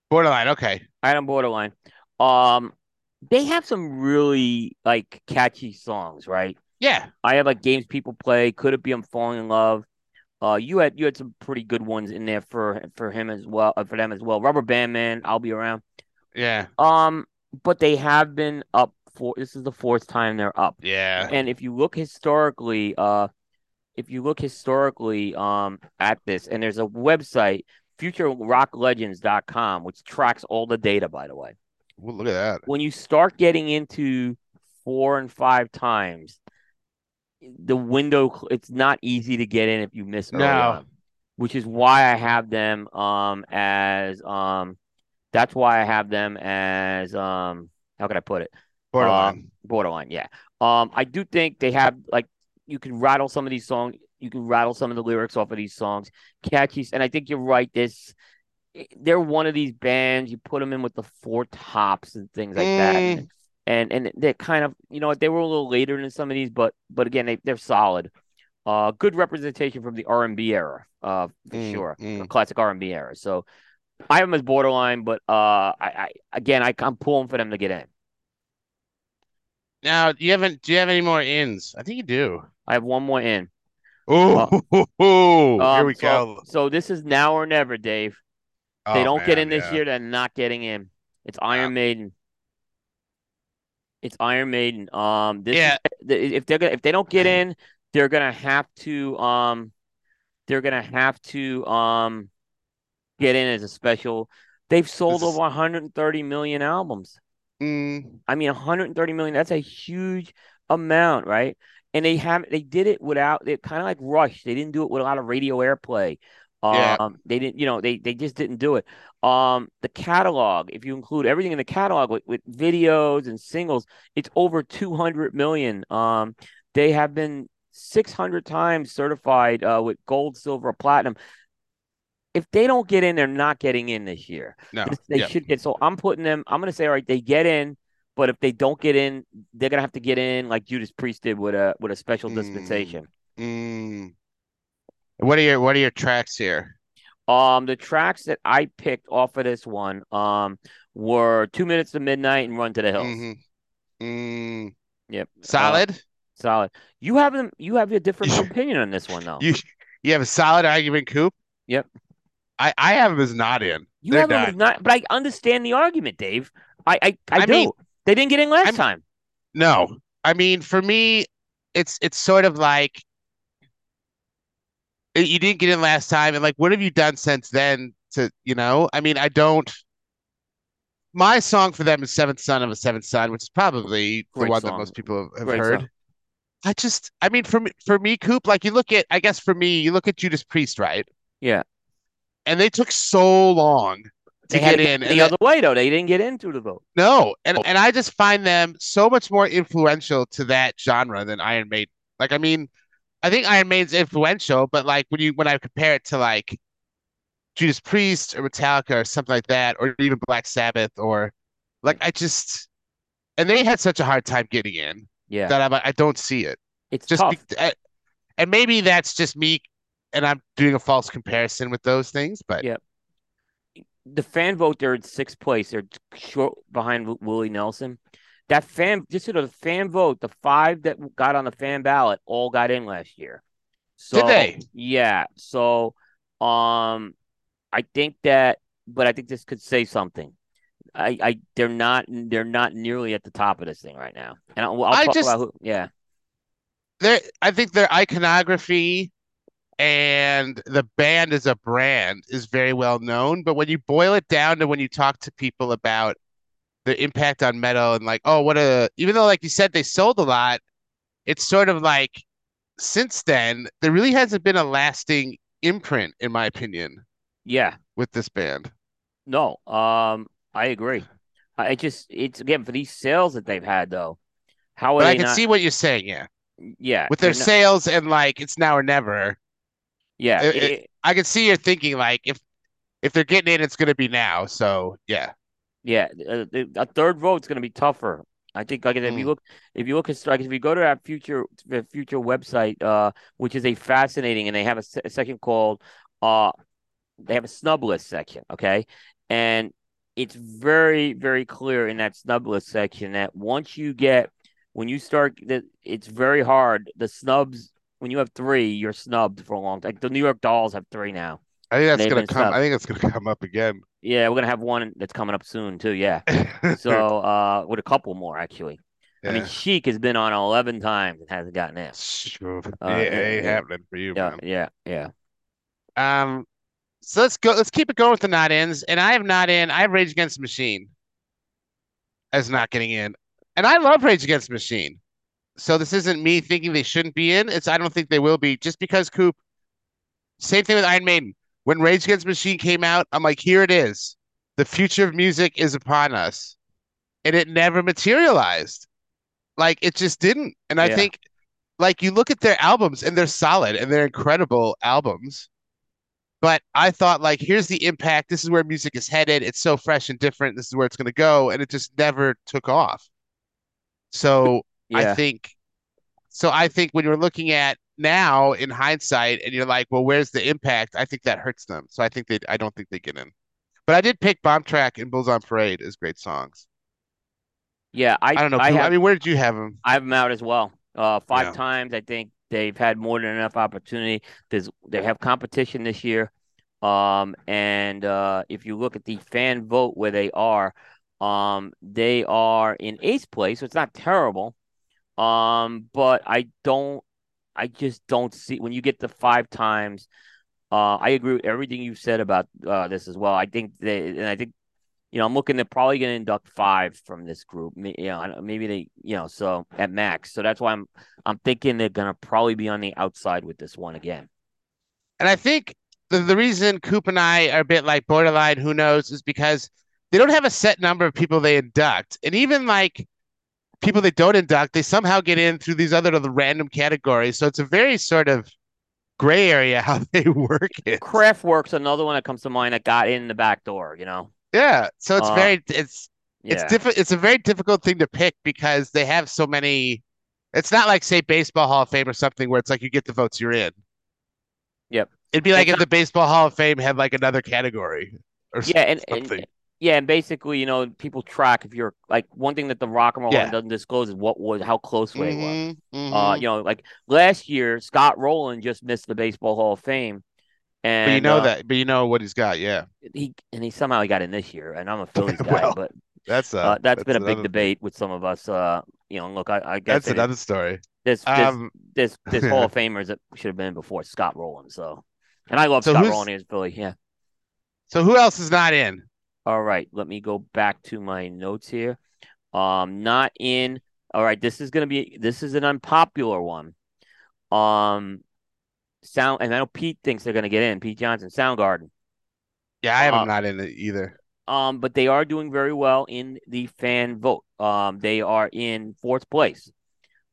Borderline. Okay. I had them borderline. Um, they have some really like catchy songs, right? Yeah. I have like games people play. Could it be I'm falling in love? Uh, you had you had some pretty good ones in there for for him as well, uh, for them as well. Rubber Band Man, I'll be around. Yeah. Um, but they have been up for this is the fourth time they're up. Yeah. And if you look historically, uh, if you look historically, um, at this, and there's a website, futurerocklegends.com, which tracks all the data, by the way. Well, look at that. When you start getting into four and five times, the window, it's not easy to get in if you miss No. on, which is why I have them, um, as, um, that's why I have them as, um, how can I put it? Borderline. Borderline, yeah. Um, I do think they have like you can rattle some of these songs. You can rattle some of the lyrics off of these songs, catchy. And I think you're right. This they're one of these bands. You put them in with the four tops and things like that, Mm. And and they're kind of you know they were a little later than some of these, but but again they they're solid. Uh, good representation from the R and B era, uh, for Mm, sure, mm. classic R and B era. So I have them as borderline, but uh, I, I again I, I'm pulling for them to get in. Now, do you haven't? Do you have any more ins? I think you do. I have one more in. Oh, here Um, we so, go. So this is now or never, Dave. They Oh, don't get in this yeah. year, they're not getting in. It's Iron Yeah. Maiden. It's Iron Maiden. Um, this Yeah. is, if they're gonna if they don't get in, they're gonna have to um, they're gonna have to um, get in as a special. They've sold This over 130 million albums. Mm, I mean, 130 million. That's a huge amount, right? and they have they did it without they kind of like Rush. They didn't do it with a lot of radio airplay. Yeah. Um, they didn't, you know, they they just didn't do it. Um, the catalog, if you include everything in the catalog with, with videos and singles, it's over 200 million. Um, they have been 600 times certified uh, with gold, silver, platinum. If they don't get in, they're not getting in this year. No. They should get. So I'm putting them. I'm going to say, all right, they get in, but if they don't get in, they're going to have to get in like Judas Priest did with a with a special Mm. dispensation. Mm. What are your What are your tracks here? Um, the tracks that I picked off of this one, um, were Two Minutes to Midnight and Run to the Hills. Mhm. Mm. Yep, Solid. solid. You have them. You have a different opinion on this one, though. You you have a solid argument, Coop. Yep. I I have them as not in. You They're have them not. as not, but I understand the argument, Dave. I I, I, I do. mean- they didn't get in last I'm- time. No, I mean for me, it's it's sort of like you didn't get in last time, and like what have you done since then? To you know, I mean, I don't. My song for them is Seventh Son of a Seventh Son, which is probably the Great one that most people have, Great heard. song. I just, I mean, for me, for me, Coop, like you look at, I guess for me, you look at Judas Priest, right? Yeah. And they took so long to get to in, the and that- other way though. They didn't get into the vote. no, and and I just find them so much more influential to that genre than Iron Maiden. Like, I mean, I think Iron Maiden's influential, but like when you when I compare it to like Judas Priest or Metallica or something like that, or even Black Sabbath, or like I just and they had such a hard time getting in Yeah, that I'm I don't see it. it's Just tough. be, uh, and maybe that's just me, and I'm doing a false comparison with those things, but Yeah. the fan vote they're in sixth place. They're short behind Willie Nelson. That fan, just sort of the fan vote, the five that got on the fan ballot all got in last year. So, Did they? Yeah. So, um, I think that, but I think this could say something. I, I, they're not, they're not nearly at the top of this thing right now. And I'll, I'll I talk just- about who. Yeah. their I think their iconography and the band as a brand is very well known. But when you boil it down to when you talk to people about the impact on metal and like, oh, what a even though like you said they sold a lot, it's sort of like since then there really hasn't been a lasting imprint, in my opinion, Yeah. with this band. No. Um, I agree. I just, it's again for these sales that they've had though. How I can not? see what you're saying, yeah. Yeah, With their not- sales and like it's now or never. yeah, it- it- I can see you're thinking like if if they're getting in, it's gonna be now. So yeah. Yeah. uh, A third vote's going to be tougher. I think, like if you Mm. look, if you look at like if you go to our future the future website, uh, which is a fascinating, and they have a, se- a section called, uh, they have a snub list section, okay, and it's very very clear in that snub list section that once you get when you start that it's very hard the snubs when you have three you're snubbed for a long time. Like the New York Dolls have three now. I think that's gonna come. snubbed. I think it's gonna come up again. Yeah, we're gonna have one that's coming up soon too. Yeah. So uh with a couple more actually. I mean Yeah. Chic has been on eleven times and hasn't gotten in. Sure. Uh, ain't ain't yeah. happening for you, Yeah, man. yeah, yeah. Um, so let's go. Let's keep it going with the not ins. And I have not in. I have Rage Against the Machine as not getting in, and I love Rage Against the Machine. So this isn't me thinking they shouldn't be in. It's I don't think they will be just because Coop. Same thing with Iron Maiden. When Rage Against Machine came out, I'm like, here it is. The future of music is upon us, and it never materialized. Like it just didn't. And I Yeah. think, like you look at their albums, and they're solid, and they're incredible albums. But I thought, like, here's the impact. This is where music is headed. It's so fresh and different. This is where it's going to go. And it just never took off. So I think, so I think when you're looking at now in hindsight and you're like, well, where's the impact? I think that hurts them. So I think they, I don't think they get in. But I did pick Bomb Track and Bulls on Parade as great songs. Yeah, I I don't know. I Coop, I mean, where did you have them? I have them out as well. Uh five Yeah. times. I think they've had more than enough opportunity. There's they have competition this year. Um and uh if you look at the fan vote where they are, um they are in eighth place, so it's not terrible. Um, but I don't I just don't see when you get the five times. Uh, I agree with everything you've said about uh, this as well. I think they, and I think you know, I'm looking to probably going to induct five from this group. You know, maybe they, you know, so at max. So that's why I'm, I'm thinking they're going to probably be on the outside with this one again. And I think the, the reason Coop and I are a bit like borderline, who knows, is because they don't have a set number of people they induct. And even like people that don't induct, they somehow get in through these other the random categories. So it's a very sort of gray area how they work it. Kraftwerk's another one that comes to mind that got in the back door, you know. Yeah, so it's uh, very it's yeah. it's different. It's a very difficult thing to pick because they have so many. It's not like say Baseball Hall of Fame or something where it's like you get the votes, you're in. Yep. It'd be like it's if not... the Baseball Hall of Fame had like another category. Or yeah, and, and, yeah, and basically, you know, people track if you're like one thing that the Rock and Roll yeah. doesn't disclose is what was how close mm-hmm, they were. Mm-hmm. Uh, you know, like last year, Scott Rolen just missed the Baseball Hall of Fame and but you know uh, that, but you know what he's got, yeah. He and he somehow he got in this year, and I'm a Phillies guy, well, but that's uh, uh that's, that's been a big debate with some of us. Uh, you know, look, I, I guess that's another story. This this, um, this this Hall of Famers that should have been before Scott Rolen. So, and I love so Scott Rolen as Philly. Yeah. So who else is not in? All right, let me go back to my notes here. Um, not in. All right, this is gonna be this is an unpopular one. Um, Sound, and I know Pete thinks they're going to get in. Pete Johnson, Soundgarden. Yeah, I have them uh, not in it either. Um, but they are doing very well in the fan vote. Um, they are in fourth place.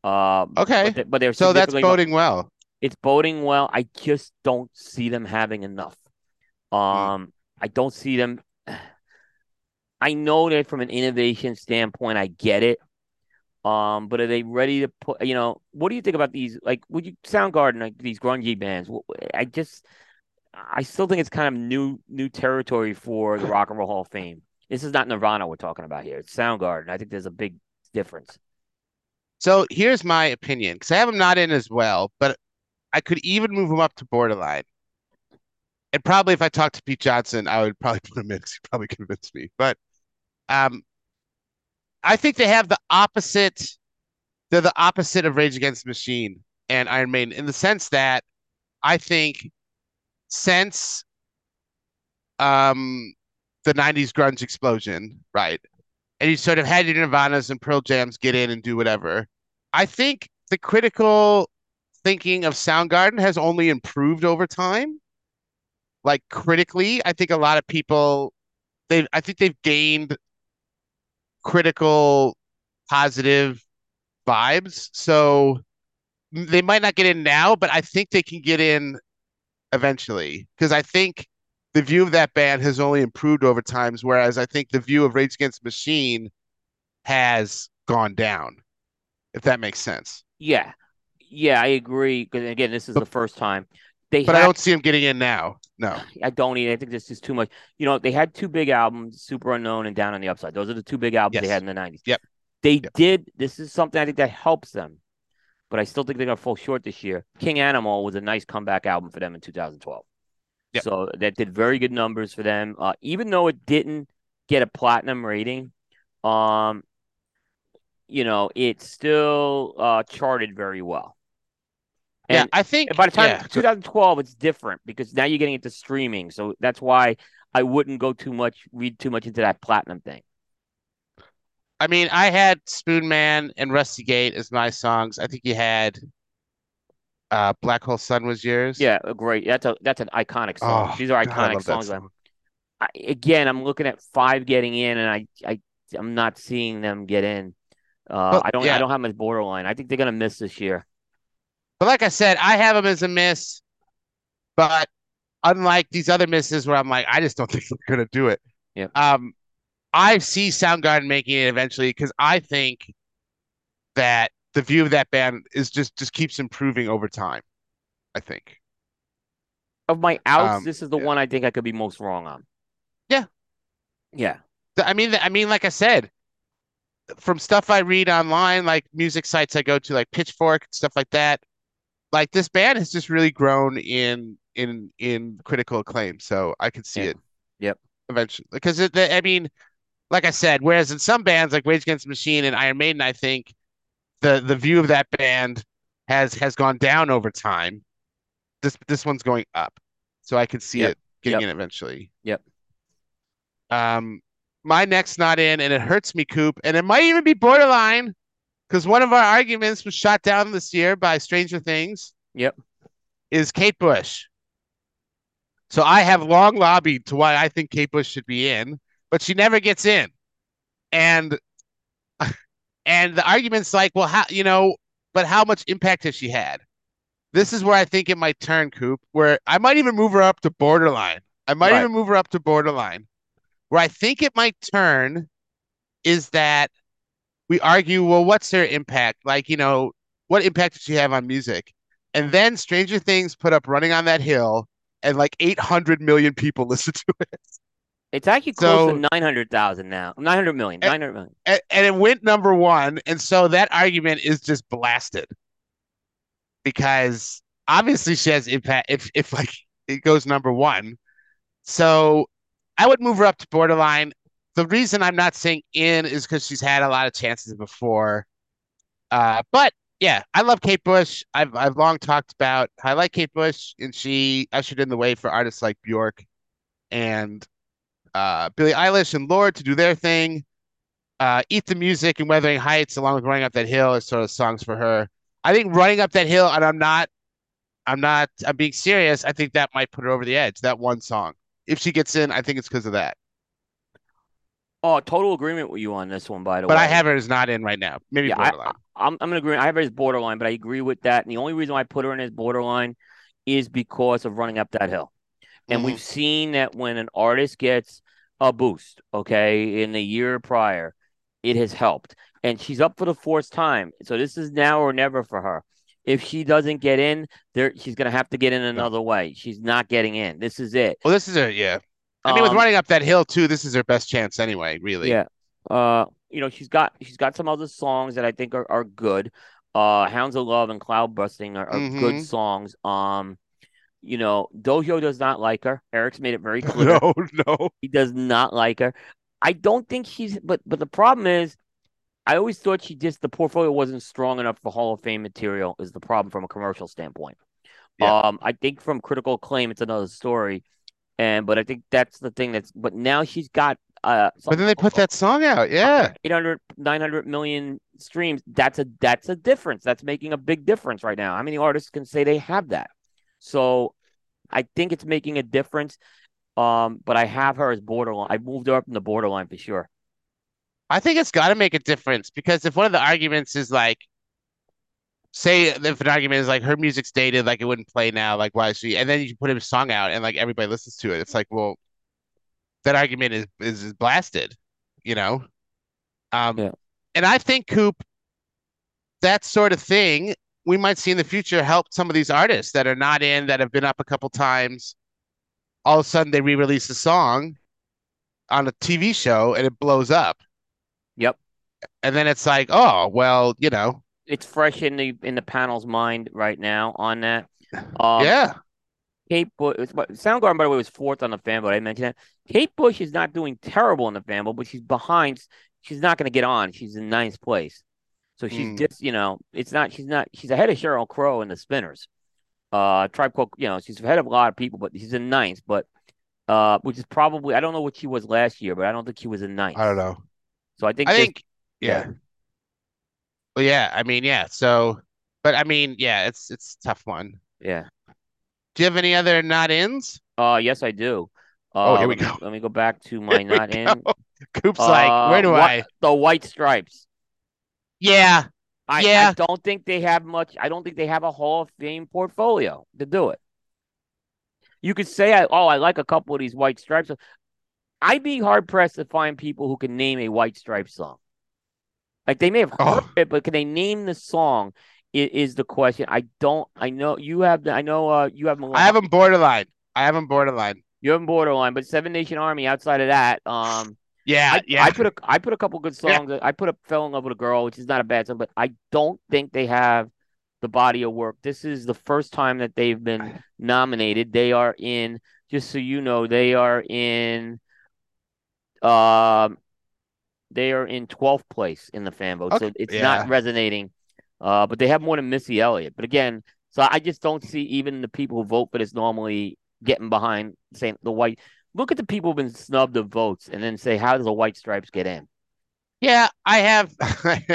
Um, okay, but, they, are so that's voting well. It's voting well. I just don't see them having enough. Hmm. Um, mm. I don't see them. I know that from an innovation standpoint, I get it. Um, but are they ready to put? You know, what do you think about these? Like, would you Soundgarden like these grungy bands? I just, I still think it's kind of new new territory for the Rock and Roll Hall of Fame. This is not Nirvana we're talking about here. It's Soundgarden. I think there's a big difference. So here's my opinion because I have them not in as well, but I could even move them up to borderline. And probably if I talked to Pete Johnson, I would probably put him in he probably convinced me. But um, I think they have the opposite. They're the opposite of Rage Against the Machine and Iron Maiden in the sense that I think since um the 90s grunge explosion, right? And you sort of had your Nirvanas and Pearl Jams get in and do whatever. I think the critical thinking of Soundgarden has only improved over time. Like critically, I think a lot of people they I think they've gained critical, positive vibes. So they might not get in now, but I think they can get in eventually because I think the view of that band has only improved over times, whereas I think the view of Rage Against Machine has gone down. If that makes sense. Yeah, yeah, I agree. Because again, this is the first time they. But had... I don't see them getting in now. No, I don't either. I think this is too much. You know, they had two big albums, Superunknown and Down on the Upside. Those are the two big albums yes. they had in the 90s. Yep. They yep. did. This is something I think that helps them, but I still think they're going to fall short this year. King Animal was a nice comeback album for them in 2012. Yep. So that did very good numbers for them. Uh, even though it didn't get a platinum rating, um, you know, it still uh, charted very well. And yeah, I think by the time yeah. 2012, it's different because now you're getting into streaming. So that's why I wouldn't go too much, read too much into that platinum thing. I mean, I had Spoonman and Rusty Cage as my songs. I think you had uh, Black Hole Sun was yours. Yeah, great. That's a that's an iconic song. Oh, These are iconic God, songs. Song. I, again, I'm looking at five getting in, and I I I'm not seeing them get in. Uh, well, I don't yeah. I don't have much borderline. I think they're gonna miss this year. But like I said, I have them as a miss. But unlike these other misses where I'm like, I just don't think they're gonna do it. Yeah. Um, I see Soundgarden making it eventually because I think that the view of that band is just just keeps improving over time. I think. Of my outs, um, this is the yeah. one I think I could be most wrong on. Yeah. Yeah. I mean, I mean, like I said, from stuff I read online, like music sites I go to, like Pitchfork, stuff like that, like this band has just really grown in in in critical acclaim. So I could see yeah. it. Yep. Eventually, because it, I mean, like I said, whereas in some bands like Rage Against the Machine and Iron Maiden, I think the the view of that band has has gone down over time. This this one's going up, so I could see yep. it getting yep. in eventually. Yep. Um, my neck's not in, and it hurts me, Coop, and it might even be borderline because one of our arguments was shot down this year by Stranger Things. Yep. Is Kate Bush. So I have long lobbied to why I think Kate Bush should be in, but she never gets in. And and the argument's like, well, how you know, but how much impact has she had? This is where I think it might turn, Coop, where I might even move her up to borderline. I might right. even move her up to borderline. Where I think it might turn is that we argue, well, what's her impact? Like, you know, what impact did she have on music? And then Stranger Things put up Running on That Hill, and like 800 million people listen to it. It's actually close so, to 900,000 now. 900 million. 900 million. And, and it went number one. And so that argument is just blasted because obviously she has impact if, if like it goes number one. So I would move her up to borderline the reason I'm not saying in is because she's had a lot of chances before. Uh, but yeah, I love Kate Bush. I've I've long talked about I like Kate Bush, and she ushered in the way for artists like Bjork and uh, Billie Eilish and Lorde to do their thing. Uh, Eat the Music and Wuthering Heights, along with Running Up That Hill, is sort of songs for her. I think Running Up That Hill, and I'm not, I'm not, I'm being serious. I think that might put her over the edge. That one song, if she gets in, I think it's because of that. Oh, total agreement with you on this one, by the but way. But I have her as not in right now. Maybe yeah, borderline. I, am I'm, I'm agree. I have her as borderline, but I agree with that. And the only reason I put her in as borderline is because of running up that hill. And mm-hmm. we've seen that when an artist gets a boost, okay, in the year prior, it has helped. And she's up for the fourth time. So this is now or never for her. If she doesn't get in, there she's gonna have to get in another way. She's not getting in. This is it. Well, this is it, yeah. I mean, with um, running up that hill too, this is her best chance anyway. Really. Yeah. Uh, you know, she's got she's got some other songs that I think are, are good. Uh, Hounds of Love and Cloudbusting are, are mm-hmm. good songs. Um, you know, Dojo does not like her. Eric's made it very clear. No, no, he does not like her. I don't think she's. But but the problem is, I always thought she just the portfolio wasn't strong enough for Hall of Fame material. Is the problem from a commercial standpoint? Yeah. Um, I think from critical acclaim, it's another story. And but I think that's the thing that's but now she's got uh But then they put that song out, yeah. 800 900 million streams. That's a that's a difference. That's making a big difference right now. How many artists can say they have that? So I think it's making a difference. Um, but I have her as borderline. I moved her up in the borderline for sure. I think it's got to make a difference because if one of the arguments is like, say if an argument is like her music's dated, like it wouldn't play now, like why is she? And then you put a song out and like everybody listens to it. It's like, well, that argument is is blasted, you know. Um, yeah. and I think Coop, that sort of thing we might see in the future help some of these artists that are not in that have been up a couple times. All of a sudden, they re-release a song on a TV show and it blows up. Yep. And then it's like, oh well, you know, it's fresh in the in the panel's mind right now on that. Um, yeah. Kate Bush, Soundgarden, by the way, was fourth on the fan vote. I mentioned that. Kate Bush is not doing terrible in the fan vote, but she's behind. She's not going to get on. She's in ninth place. So she's mm. just, you know, it's not, she's not, she's ahead of Sheryl Crow in the spinners. Uh, Tribe Called, you know, she's ahead of a lot of people, but she's in ninth, but, uh, which is probably, I don't know what she was last year, but I don't think she was in ninth. I don't know. So I think, I think, yeah. yeah. Well, yeah, I mean, yeah. So, but I mean, yeah, it's it's tough one. Yeah. Do you have any other not ins? Uh, yes, I do. Uh, oh, here we go. Let me go back to my not in. Coop's uh, like, where do what, I? The White Stripes. Yeah. I, yeah. I don't think they have much. I don't think they have a Hall of Fame portfolio to do it. You could say, "Oh, I like a couple of these White Stripes." I'd be hard pressed to find people who can name a White Stripes song. Like they may have heard oh. it, but can they name the song? Is, is, the question. I don't. I know you have. I know uh, you have. I have them borderline. I have them borderline. You have them borderline, but Seven Nation Army. Outside of that, um, yeah, I, yeah. I put a I put a couple good songs. Yeah. I put a fell in love with a girl, which is not a bad song, but I don't think they have the body of work. This is the first time that they've been nominated. They are in. Just so you know, they are in. Um, they are in 12th place in the fan vote, okay. so it's yeah. not resonating. Uh, but they have more than Missy Elliott. But again, so I just don't see even the people who vote for this normally getting behind saying the white look at the people who've been snubbed of votes, and then say, how does the White Stripes get in? Yeah, I have,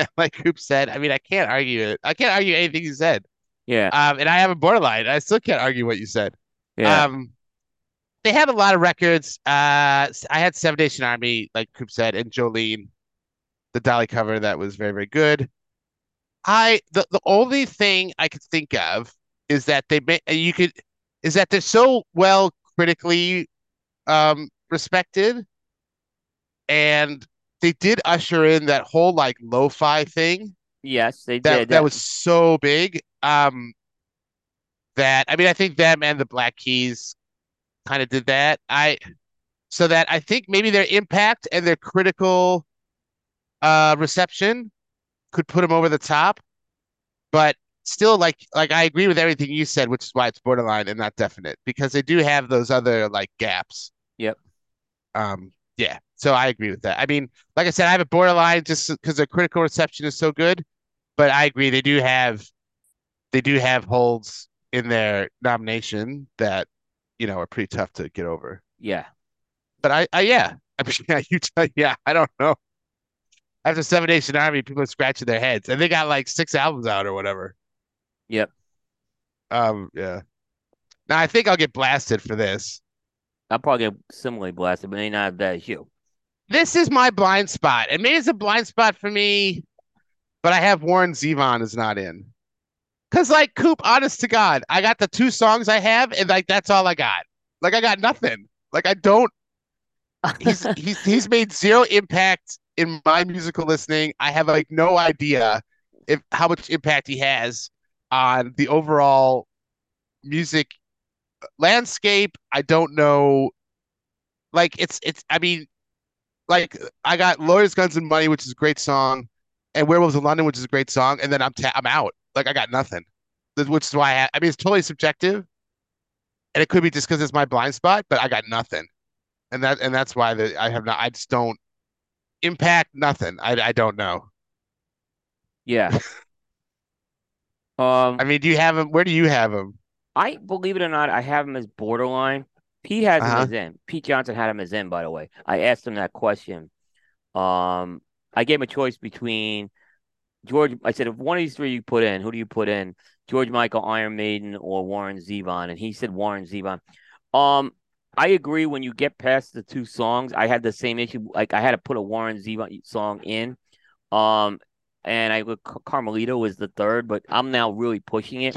like Coop said. I mean, I can't argue it. I can't argue anything you said. Yeah. Um, and I have a borderline. I still can't argue what you said. Yeah. Um, they have a lot of records. Uh, I had Seven Nation Army, like Coop said, and Jolene, the Dolly cover that was very, very good. I the the only thing I could think of is that they you could is that they're so well critically um respected, and they did usher in that whole like lo-fi thing yes, they that did. that was so big. Um, that I mean, I think them and the Black Keys kind of did that. I so that I think maybe their impact and their critical uh reception could put them over the top, but still like like I agree with everything you said, which is why it's borderline and not definite because they do have those other like gaps. Yep. Um, yeah. So I agree with that. I mean, like I said, I have a borderline just because their critical reception is so good, but I agree they do have they do have holds in their nomination that you know are pretty tough to get over. Yeah. But I, I yeah, I mean, yeah, you tell, yeah, I don't know. After Seven Nation Army, people are scratching their heads, and they got like six albums out or whatever. Yep. Um, yeah. Now I think I'll get blasted for this. I'll probably get similarly blasted, but may not that as you. This is my blind spot, and maybe it's a blind spot for me, but I have Warren Zevon is not in. Cause like Coop, honest to God, I got the two songs I have, and like that's all I got. Like I got nothing. Like I don't. He's he's he's made zero impact in my musical listening. I have like no idea if how much impact he has on the overall music uh, landscape. I don't know. Like it's it's. I mean, like I got Lawyers, Guns, and Money, which is a great song, and Werewolves in London, which is a great song, and then I'm ta- I'm out. Like I got nothing, which is why I, I mean it's totally subjective, and it could be just because it's my blind spot, but I got nothing, and that and that's why the, I have not. I just don't impact nothing. I I don't know. Yeah. um, I mean, do you have him? Where do you have him? I believe it or not, I have him as borderline. Pete has him Uh-huh. as in. Pete Johnson had him as in, by the way. I asked him that question. Um, I gave him a choice between George. I said, if one of these three you put in, who do you put in? George Michael, Iron Maiden, or Warren Zevon? And he said Warren Zevon. Um, I agree. When you get past the two songs, I had the same issue. Like I had to put a Warren Zevon song in. Um, and I look Carmelita was the third, but I'm now really pushing it.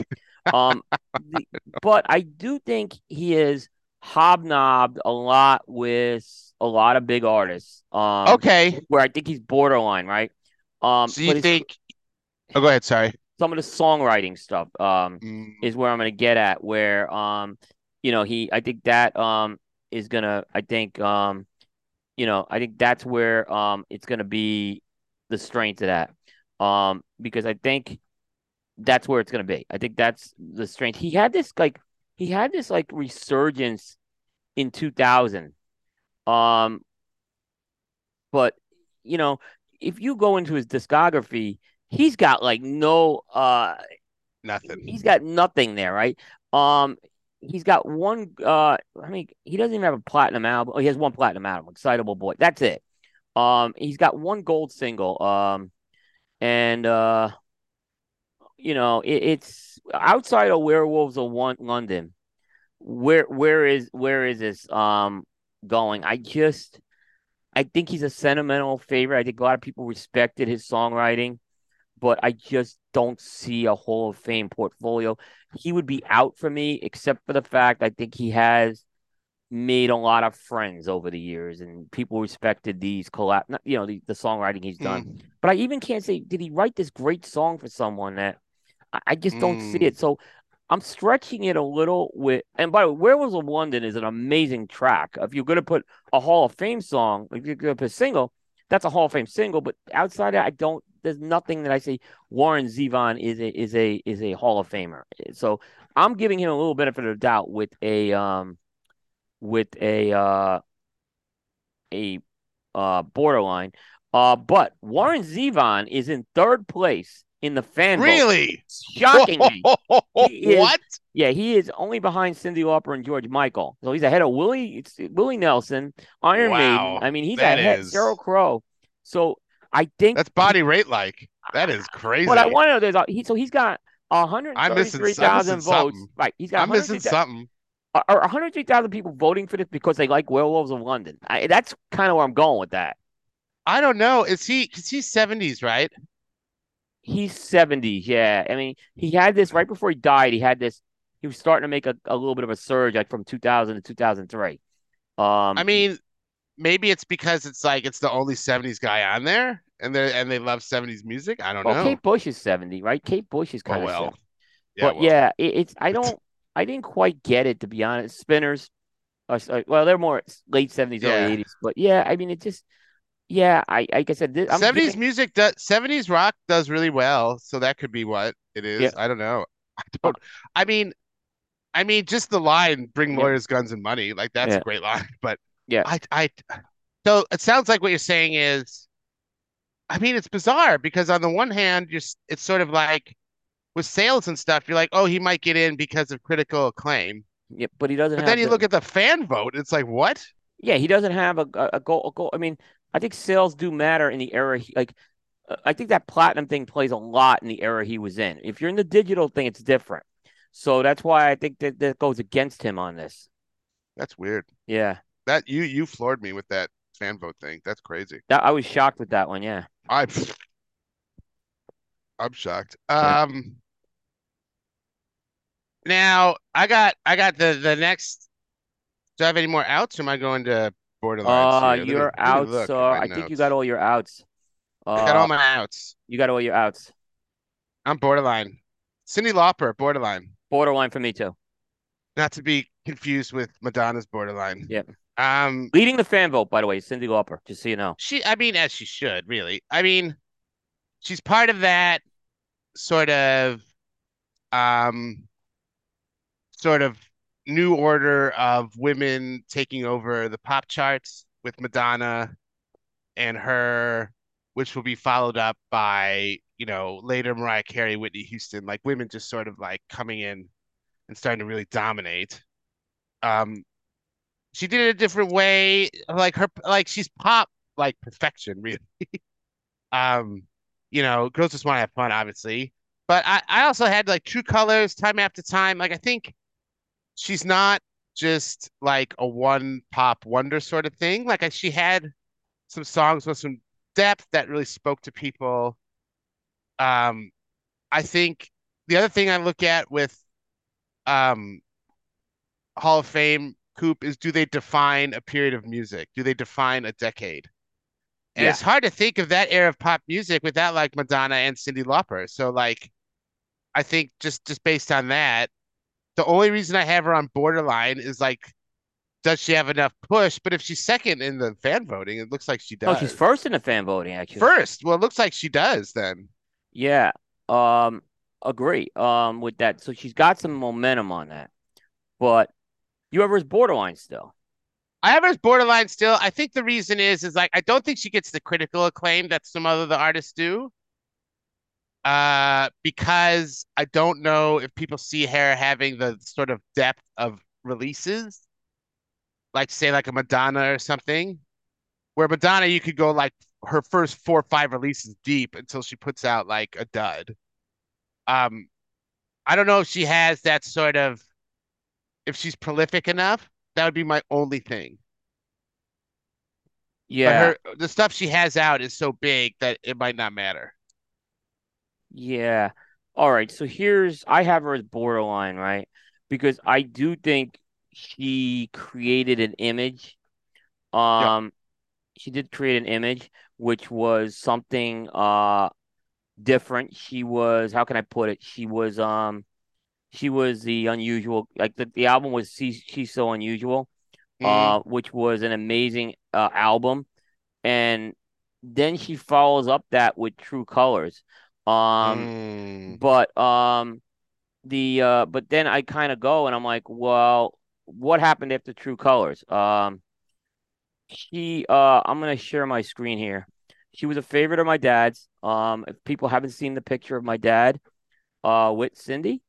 Um, the, but I do think he is hobnobbed a lot with a lot of big artists. Um, Okay, where I think he's borderline, right? Um, so you think? Oh, go ahead. Sorry. some of the songwriting stuff um Mm, is where I'm gonna get at. Where um, you know, he I think that um is gonna I think um, you know, I think that's where um it's gonna be the strength of that. Um, because I think that's where it's gonna be. I think that's the strength. He had this like he had this like resurgence in 2000. Um, but you know, if you go into his discography, he's got like no uh nothing. he's got nothing there, right? Um, he's got one. Uh, I mean, he doesn't even have a platinum album. Oh, he has one platinum album, "Excitable Boy." That's it. Um, he's got one gold single. Um, and uh, you know, it, it's outside of Werewolves of One London. Where where is where is this um going? I just. I think he's a sentimental favorite. I think a lot of people respected his songwriting but I just don't see a Hall of Fame portfolio. He would be out for me, except for the fact I think he has made a lot of friends over the years, and people respected these collab, you know, the, the songwriting he's done. Mm, But I even can't say, did he write this great song for someone that I, I just don't see Mm. it. So I'm stretching it a little with, and by the way, Werewolves of London is an amazing track. If you're going to put a Hall of Fame song, if you're going to put a single, that's a Hall of Fame single. But outside of that, I don't. There's nothing that I say Warren Zevon is a is a is a Hall of Famer. So I'm giving him a little benefit of the doubt with a um with a uh a uh borderline. Uh, but Warren Zevon is in third place in the fan. Really? Shockingly. He is- what? Yeah, he is only behind Cyndi Lauper and George Michael. So he's ahead of Willie it's Willie Nelson, Iron Wow, Maiden. I mean, he's that ahead is- Sheryl Crow. So I think That's body rate like. That is crazy. But I want to know there's a, he so he's got I'm missing- I'm 133,000 votes. something. Right, he's got I'm missing something. are- are 103,000 people voting for this because they like Werewolves of London. I, that's kind of where I'm going with that. I don't know. Is he? Because he's 70s, right? He's 70. yeah. I mean, he had this right before he died. He had this. He was starting to make a, a little bit of a surge, like from 2000 to 2003. Um, I mean, maybe it's because it's like it's the only 70s guy on there, and they and they love 70s music. I don't well, know. Kate Bush is 70, right? Kate Bush is oh kind of well. 70. Yeah. but well. yeah, it, it's I don't I didn't quite get it to be honest. Spinners, uh, uh, well, they're more late 70s, Yeah. early 80s, but yeah, I mean, it just yeah, I like I said, this, I'm 70s giving- music does 70s rock does really well, so that could be what it is. Yeah. I don't know. I don't uh, I mean I mean just the line bring Yeah. lawyers guns and money, like that's Yeah. a great line, but Yeah. I I so it sounds like what you're saying is I mean it's bizarre because on the one hand you're it's sort of like with sales and stuff you're like, "Oh, he might get in because of critical acclaim." yeah, but he doesn't But have then you the- look at the fan vote, it's like, "What?" Yeah, he doesn't have a, a, a goal. A goal. I mean, I think sales do matter in the era. He, like, uh, I think that platinum thing plays a lot in the era he was in. If you're in the digital thing, it's different. So that's why I think that that goes against him on this. That's weird. Yeah, That you you floored me with that fan vote thing. That's crazy. that, I was shocked with that one. Yeah. I I'm shocked. Um now I got I got the the next do I have any more outs or am I going to borderlines Uh, here? Let me- your outs look are. I think you got all your outs. Uh, I got all my outs. you got all your outs. I'm borderline. Cyndi Lauper, borderline. Borderline for me too. Not to be confused with Madonna's borderline. Yep. Um Leading the fan vote, by the way, Cyndi Lauper. Just so you know. She, I mean, as she should, really. I mean, she's part of that sort of, um, sort of new order of women taking over the pop charts with Madonna and her, which will be followed up by, you know, later Mariah Carey, Whitney Houston, like women just sort of like coming in and starting to really dominate. Um, she did it a different way, like her, like she's pop like perfection, really. um, you know, girls just want to have fun, obviously. But I, I also had like True Colors, time after time. Like I think she's not just like a one pop wonder sort of thing. Like she had some songs with some depth that really spoke to people. Um, I think the other thing I look at with um Hall of Fame Coop is do they define a period of music? Do they define a decade? And Yeah. it's hard to think of that era of pop music without like Madonna and Cyndi Lauper. So like I think just just based on that, the only reason I have her on borderline is like does she have enough push? But if she's second in the fan voting, it looks like she does. Oh, she's first in the fan voting, actually. First. Well, it looks like she does then. Yeah. Um, agree. Um, with that. So she's got some momentum on that. But you have her as borderline still. I have her as borderline still. I think the reason is is like I don't think she gets the critical acclaim that some other the artists do. Uh, because I don't know if people see her having the sort of depth of releases, like say like a Madonna or something, where Madonna you could go like her first four or five releases deep until she puts out like a dud. Um, I don't know if she has that sort of, if she's prolific enough. That would be my only thing. Yeah. But her the stuff she has out is so big that it might not matter. Yeah. All right. So here's I have her as borderline, right? Because I do think she created an image. Um, she did create an image which was something uh different. She was, how can I put it? She was um she was the unusual like the, the album was she, she's so unusual. Mm. uh, which was an amazing uh, album. And then she follows up that with True Colors. Um, Mm. but um, the uh, but then I kind of go and I'm like, well, what happened after True Colors? Um, she uh, I'm gonna share my screen here. She was a favorite of my dad's. Um, if people haven't seen the picture of my dad, uh, with Cyndi,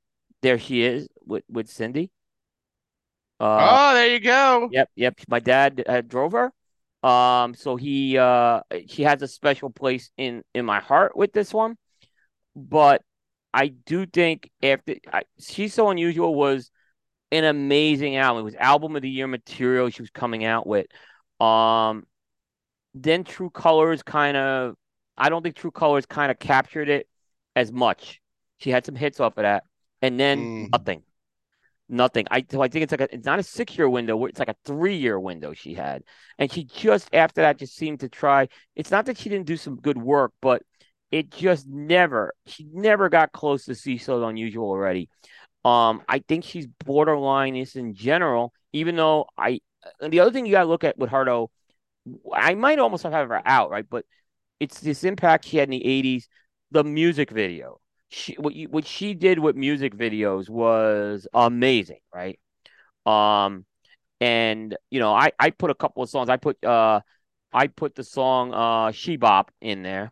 there she is with with Cindy. Uh, Oh, there you go. yep, yep. My dad uh, drove her. Um, so he uh she has a special place in in my heart with this one. But I do think after I, she's so unusual was an amazing album. It was album of the year material she was coming out with. Um, then True Colors kind of, I don't think True Colors kind of captured it as much. She had some hits off of that, and then Mm. nothing, nothing. I so I think it's like a, it's not a six year window. It's like a three year window she had, and she just after that just seemed to try. It's not that she didn't do some good work, but it just never. She never got close to So Unusual already. Um, I think she's borderline is in general, even though I the other thing you gotta look at with Hardo, I might almost have her out, right? But it's this impact she had in the eighties, the music video. She what you what she did with music videos was amazing, right? Um and you know, I I put a couple of songs. I put uh I put the song uh She Bop in there.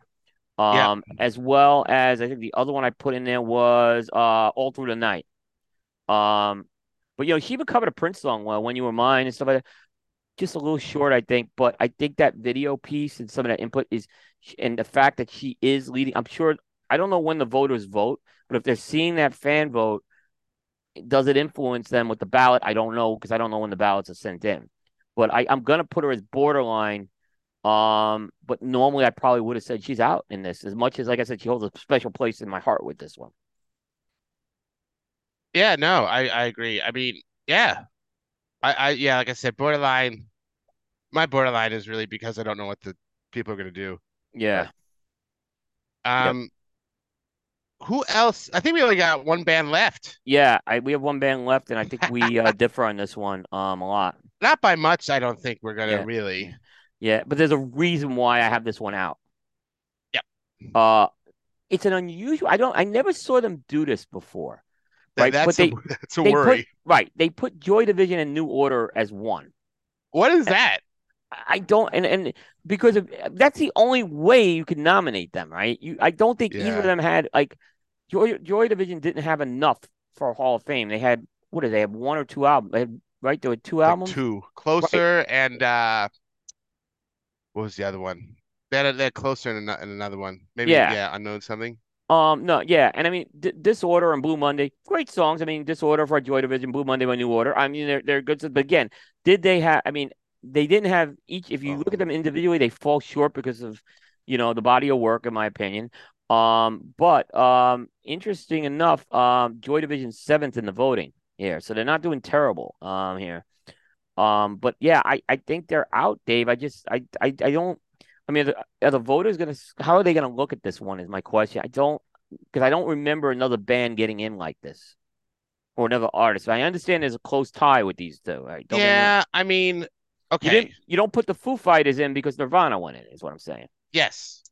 Yeah. Um as well as I think the other one I put in there was uh All Through the Night. Um, but you know, she even covered a Prince song well, When You Were Mine and stuff like that. Just a little short, I think. But I think that video piece and some of that input is, and the fact that she is leading. I'm sure. I don't know when the voters vote, but if they're seeing that fan vote, does it influence them with the ballot? I don't know because I don't know when the ballots are sent in. But I, I'm gonna put her as borderline. Um, but normally I probably would have said she's out in this. As much as, like I said, she holds a special place in my heart with this one. Yeah, no, I I agree. I mean, yeah. I I yeah, like I said, borderline my borderline is really because I don't know what the people are gonna do. Yeah. Um who else? I think we only got one band left. Yeah, I we have one band left, and I think we uh, differ on this one um a lot. Not by much, I don't think we're gonna Yeah. really. Yeah, but there's a reason why I have this one out. Yep. Uh, it's an unusual. I don't. I never saw them do this before. That, Right, that's but a, they- that's a They worry. put right. They put Joy Division and New Order as one. What is that? I don't, and and because of that's the only way you can nominate them, right? You, I don't think either of them had like Joy Joy Division didn't have enough for Hall of Fame. They had what did they have one or two albums? They had, right, there were two Like albums. two. Closer and uh what was the other one? They had, they had closer in, ano- in another one. Maybe Yeah. yeah, unknown something. Um, no, yeah, and I mean, D Disorder and Blue Monday, great songs. I mean, Disorder for Joy Division, Blue Monday by New Order. I mean, they're they're good. But again, did they have? I mean, they didn't have each. If you look at them individually, they fall short because of, you know, the body of work, in my opinion. Um, but um, interesting enough, um, Joy Division seventh in the voting here, so they're not doing terrible. Um, here. Um, but yeah, I I think they're out, Dave. I just I I I don't. I mean, are the, are the voters gonna? How are they gonna look at this one? Is my question. I don't because I don't remember another band getting in like this or another artist. I understand there's a close tie with these two, right? Don't get me. Yeah, I mean, okay. didn't. You don't put the Foo Fighters in because Nirvana went in. Is what I'm saying. Yes.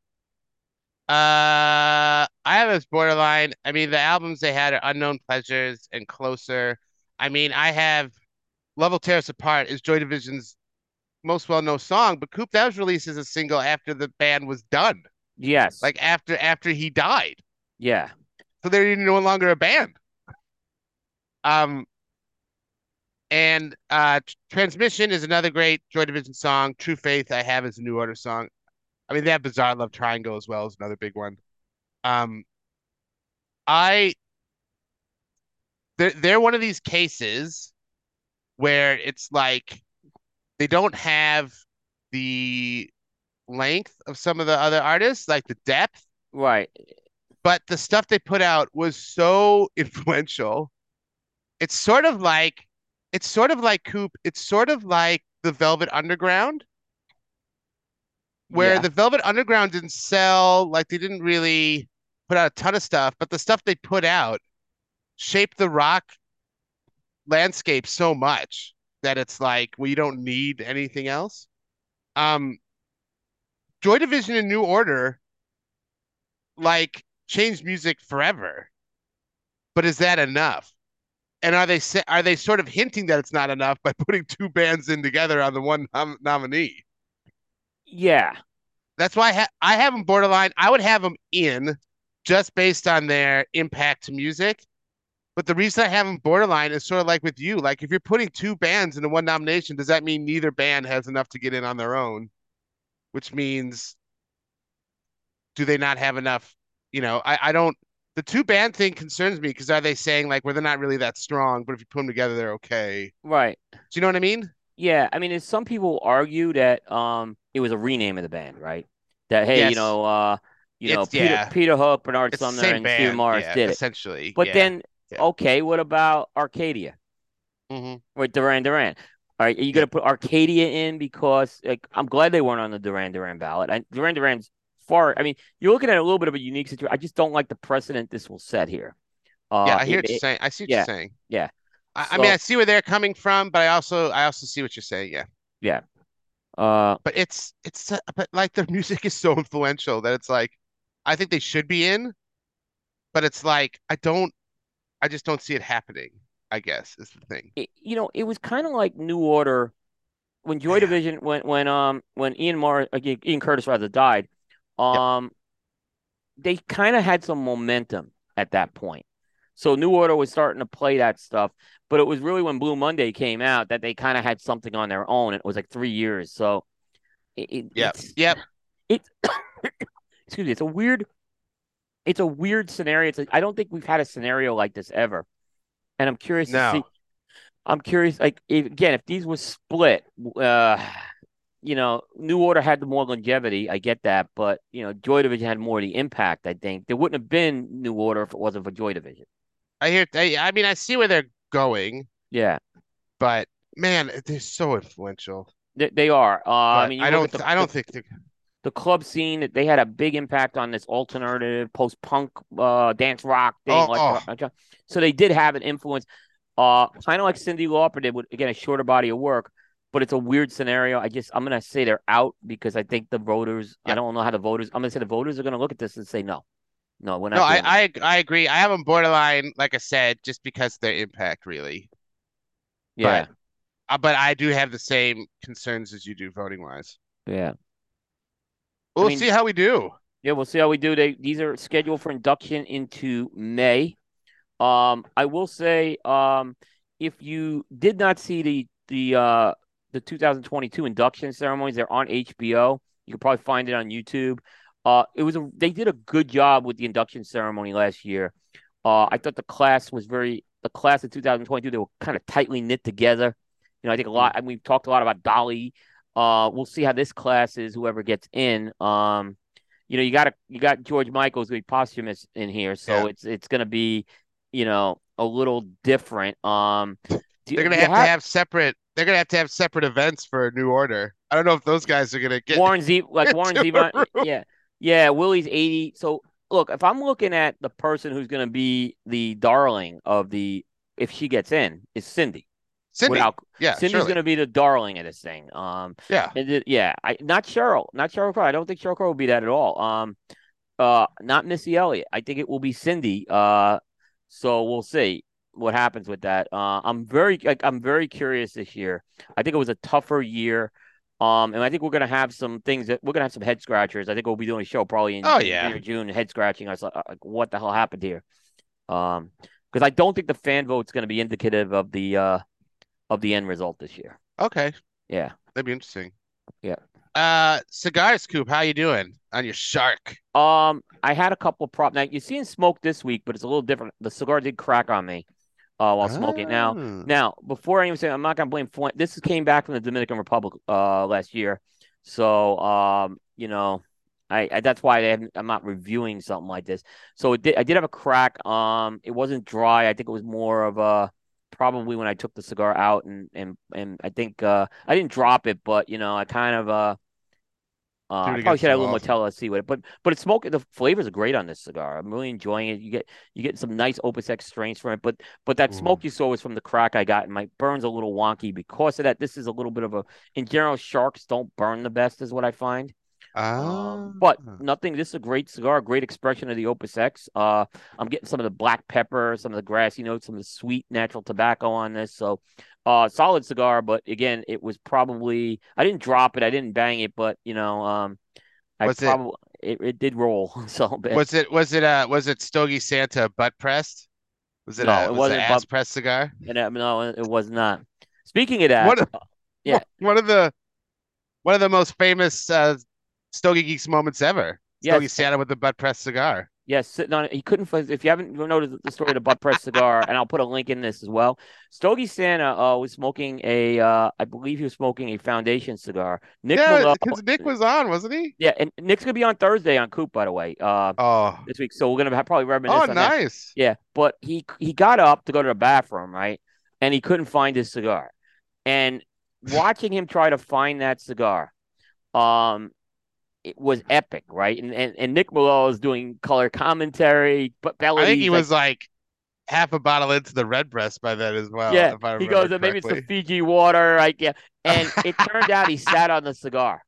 Uh, I have as borderline. I mean, the albums they had are Unknown Pleasures and Closer. I mean, I have Love Will Tear Us Apart is Joy Division's most well-known song, but Coop, that was released as a single after the band was done, Yes. like after after he died. yeah. So they're no longer a band. Um, and uh, Transmission is another great Joy Division song. True Faith I have is a New Order song. I mean, they have Bizarre Love Triangle as well as another big one. Um, I they're they're one of these cases where it's like they don't have the length of some of the other artists, like the depth Right. but the stuff they put out was so influential. It's sort of like it's sort of like Coop, it's sort of like the Velvet Underground, where Yeah. the Velvet Underground didn't sell, like they didn't really put out a ton of stuff, but the stuff they put out shaped the rock landscape so much that it's like, well, don't need anything else. Um, Joy Division and New Order like changed music forever. But is that enough? And are they are they sort of hinting that it's not enough by putting two bands in together on the one nom- nominee? Yeah. That's why I, ha- I have them borderline. I would have them in just based on their impact to music. But the reason I have them borderline is sort of like with you. Like if you're putting two bands into one nomination, does that mean neither band has enough to get in on their own? Which means, do they not have enough? You know, I, I don't. The two band thing concerns me because are they saying like, well, they're not really that strong, but if you put them together, they're okay. Right. Do you know what I mean? Yeah, I mean, some people argue that um it was a rename of the band, right? That hey, you know, uh, you know, Peter yeah. Peter Hook, Bernard It's Sumner, and band. Steve Morris yeah, did it. essentially. But yeah. then, yeah. okay, what about Arcadia Mhm. with Duran Duran? All right, are you gonna put Arcadia in because like I'm glad they weren't on the Duran Duran ballot. I, Duran Duran's far. I mean, you're looking at a little bit of a unique situation. I just don't like the precedent this will set here. Uh, yeah, I hear it- what you're saying. I see what yeah, you're saying. yeah. I, I mean, I see where they're coming from, but I also I also see what you're saying. Yeah. Yeah. Uh, But it's it's uh, but like their music is so influential that it's like I think they should be in, but it's like I don't I just don't see it happening, I guess is the thing. it, you know, it was kind of like New Order when Joy Yeah. Division when when um when Ian Morris uh, Ian Curtis rather died. Um, they kind of had some momentum at that point. So New Order was starting to play that stuff, but it was really when Blue Monday came out that they kind of had something on their own. It was like three years. So it, it Yep. it's Yep. it's excuse me, it's a weird it's a weird scenario. It's like, I don't think we've had a scenario like this ever. And I'm curious to see I'm curious like if, again if these were split uh you know, New Order had the more longevity. I get that, but you know, Joy Division had more of the impact. I think there wouldn't have been New Order if it wasn't for Joy Division. I hear I, I mean I see where they're going, Yeah, but man, they're so influential. they, they are. Uh, I mean, I don't the, I don't the, think the club scene. They had a big impact on this alternative post punk uh, dance rock thing. Oh, like, uh, so they did have an influence. Uh, kind of like Cyndi Lauper did with again a shorter body of work, but it's a weird scenario. I just I'm gonna say they're out because I think the voters. I don't know how the voters. I'm gonna say the voters are gonna look at this and say no, no, we're not. No, I. I I agree. I have them borderline, like I said, just because of their impact, really. yeah, Uh, but I do have the same concerns as you do voting wise. yeah. We'll mean- see how we do. Yeah, we'll see how we do. They these are scheduled for induction into May. Um, I will say, um, if you did not see the the uh the 2022 induction ceremonies, they're on HBO. You can probably find it on YouTube. Uh, it was a they did a good job with the induction ceremony last year. Uh, I thought the class was very the class of 2022. They were kind of tightly knit together. You know, I think a lot. I And we've talked a lot about Dolly. Uh, we'll see how this class is. Whoever gets in. Um, you know, you got a you got George Michael's going to be posthumous in here, so Yeah. it's it's going to be, you know, a little different. Um, do- They're gonna you have to have separate. They're gonna have to have separate events for a new order. I don't know if those guys are gonna get. Warren Z like Warren Zevon. Yeah, yeah. Willie's eighty. So look, if I'm looking at the person who's going to be the darling of the, if she gets in, is Cyndi. Cyndi. Without yeah, Cyndi's surely. going to be the darling of this thing. Um, Yeah. it- yeah, I not Sheryl, not Sheryl Crow. I don't think Sheryl Crow will be that at all. Um, uh, not Missy Elliott. I think it will be Cyndi. Uh, so we'll see what happens with that. Uh, I'm very like I'm very curious this year. I think it was a tougher year. Um, and I think we're gonna have some things that we're gonna have some head scratchers. I think we'll be doing a show probably in, Oh, yeah. June, head scratching us like, like what the hell happened here. Um, because I don't think the fan vote's gonna be indicative of the uh of the end result this year. Okay, Yeah. that'd be interesting. Yeah. Uh, cigar scoop. How you doing on your shark? Um, I had a couple of prop. Now you're seeing smoke this week, but it's a little different. The cigar did crack on me, uh, while smoking. Now, Ah. now before I even say, I'm not gonna blame Flint. This came back from the Dominican Republic, uh, last year. So, um, you know, I, I that's why I I'm not reviewing something like this. So it did. I did have a crack. Um, it wasn't dry. I think it was more of a probably when I took the cigar out and and and I think uh I didn't drop it, but you know, I kind of uh. Uh, I probably should have a little wall. Motella see what it, but but it's smoking. The flavors are great on this cigar. I'm really enjoying it. You get you get some nice Opus X strains from it, but but that Ooh. smoke you saw was from the crack I got, and my burn's a little wonky because of that. This is a little bit of a. In general, sharks don't burn the best, is what I find. Um, but Ah. nothing. This is a great cigar, great expression of the Opus X. Uh, I'm getting some of the black pepper, some of the grassy notes, some of the sweet natural tobacco on this. So, uh, solid cigar. But again, it was probably I didn't drop it, I didn't bang it, but you know, um, I Was it- probably it, it did roll so bad. Was it was it uh was it Stogie Santa butt pressed? Was it No, a it was wasn't it butt- pressed cigar? And, uh, no, it was not. Speaking of that, What yeah. one of the one of the most famous uh Stogie Geeks moments ever. Yes. Stogie Santa with the butt press cigar. Yes, sitting on it. He couldn't. If you haven't noticed the story of the butt press cigar, and I'll put a link in this as well. Stogie Santa uh, was smoking a, uh, I believe he was smoking a foundation cigar. Nick yeah, because Nick was on, wasn't he? yeah, and Nick's gonna be on Thursday on Coop, by the way, uh, Oh, this week. So we're gonna have, probably reminisce oh, on that. nice. Yeah, but he he got up to go to the bathroom, right? And he couldn't find his cigar. And watching him try to find that cigar, um, it was epic, right? And and, and Nick Melillo is doing color commentary, but. I think he was like half a bottle into the red breast by then as well. yeah, he goes, maybe it's the. Fiji water, like yeah. And it turned out he sat on the cigar,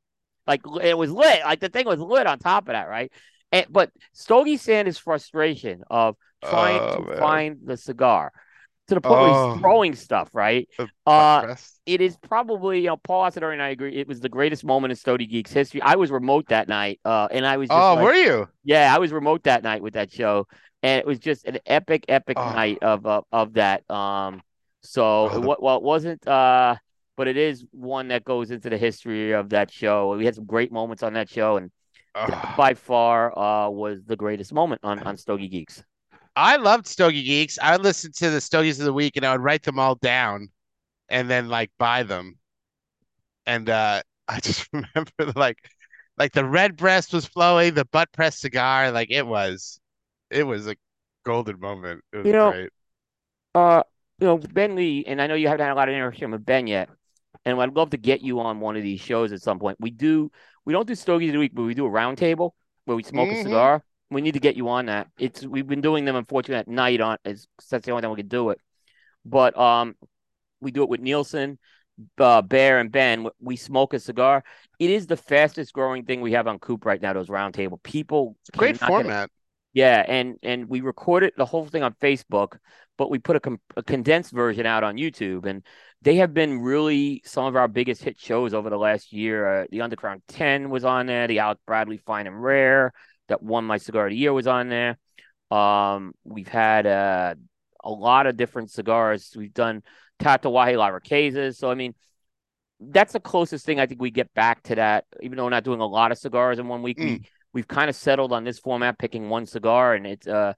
like it was lit, like the thing was lit on top of that, right? And but Stogie Santa's frustration of trying Oh, to man. find the cigar to the point where Oh. he's throwing stuff, right? Uh, it is probably, you know, Paul Asadori and I agree. It was the greatest moment in Stogie Geeks history. I was remote that night, uh, and I was just Oh, like- were you? yeah, I was remote that night with that show, and it was just an epic, epic Oh. night of of, of that. Um, so Oh, the- well, it wasn't, uh, but it is one that goes into the history of that show. We had some great moments on that show, and Oh. by far, uh, was the greatest moment on on Stogie Geeks. I loved Stogie Geeks. I would listen to the Stogies of the week and I would write them all down and then like buy them. And uh I just remember like like the red breast was flowing, the butt press cigar, like it was it was a golden moment. It was You know, great. Uh, you know, Ben Lee, and I know you haven't had a lot of interaction with Ben yet, and I'd love to get you on one of these shows at some point. We do, we don't do Stogies of the Week, but we do a roundtable where we smoke Mhm. a cigar. We need to get you on that. It's we've been doing them unfortunately at night on is that's the only time we can do it. But um, we do it with Nielsen, uh, Bear, and Ben. We smoke a cigar. It is the fastest growing thing we have on Coop right now. Those roundtable people, Great cannot get it- format. yeah, and and we recorded the whole thing on Facebook, but we put a, com- a condensed version out on YouTube, and they have been really some of our biggest hit shows over the last year. Uh, the Underground Ten was on there. The Alec Bradley Fine and Rare that won my cigar of the year was on there. Um, we've had uh, a lot of different cigars. We've done Tatuaje Larraquezas. So I mean, that's the closest thing I think we get back to that. Even though we're not doing a lot of cigars in one week, we we've kind of settled on this format, picking one cigar, and it's uh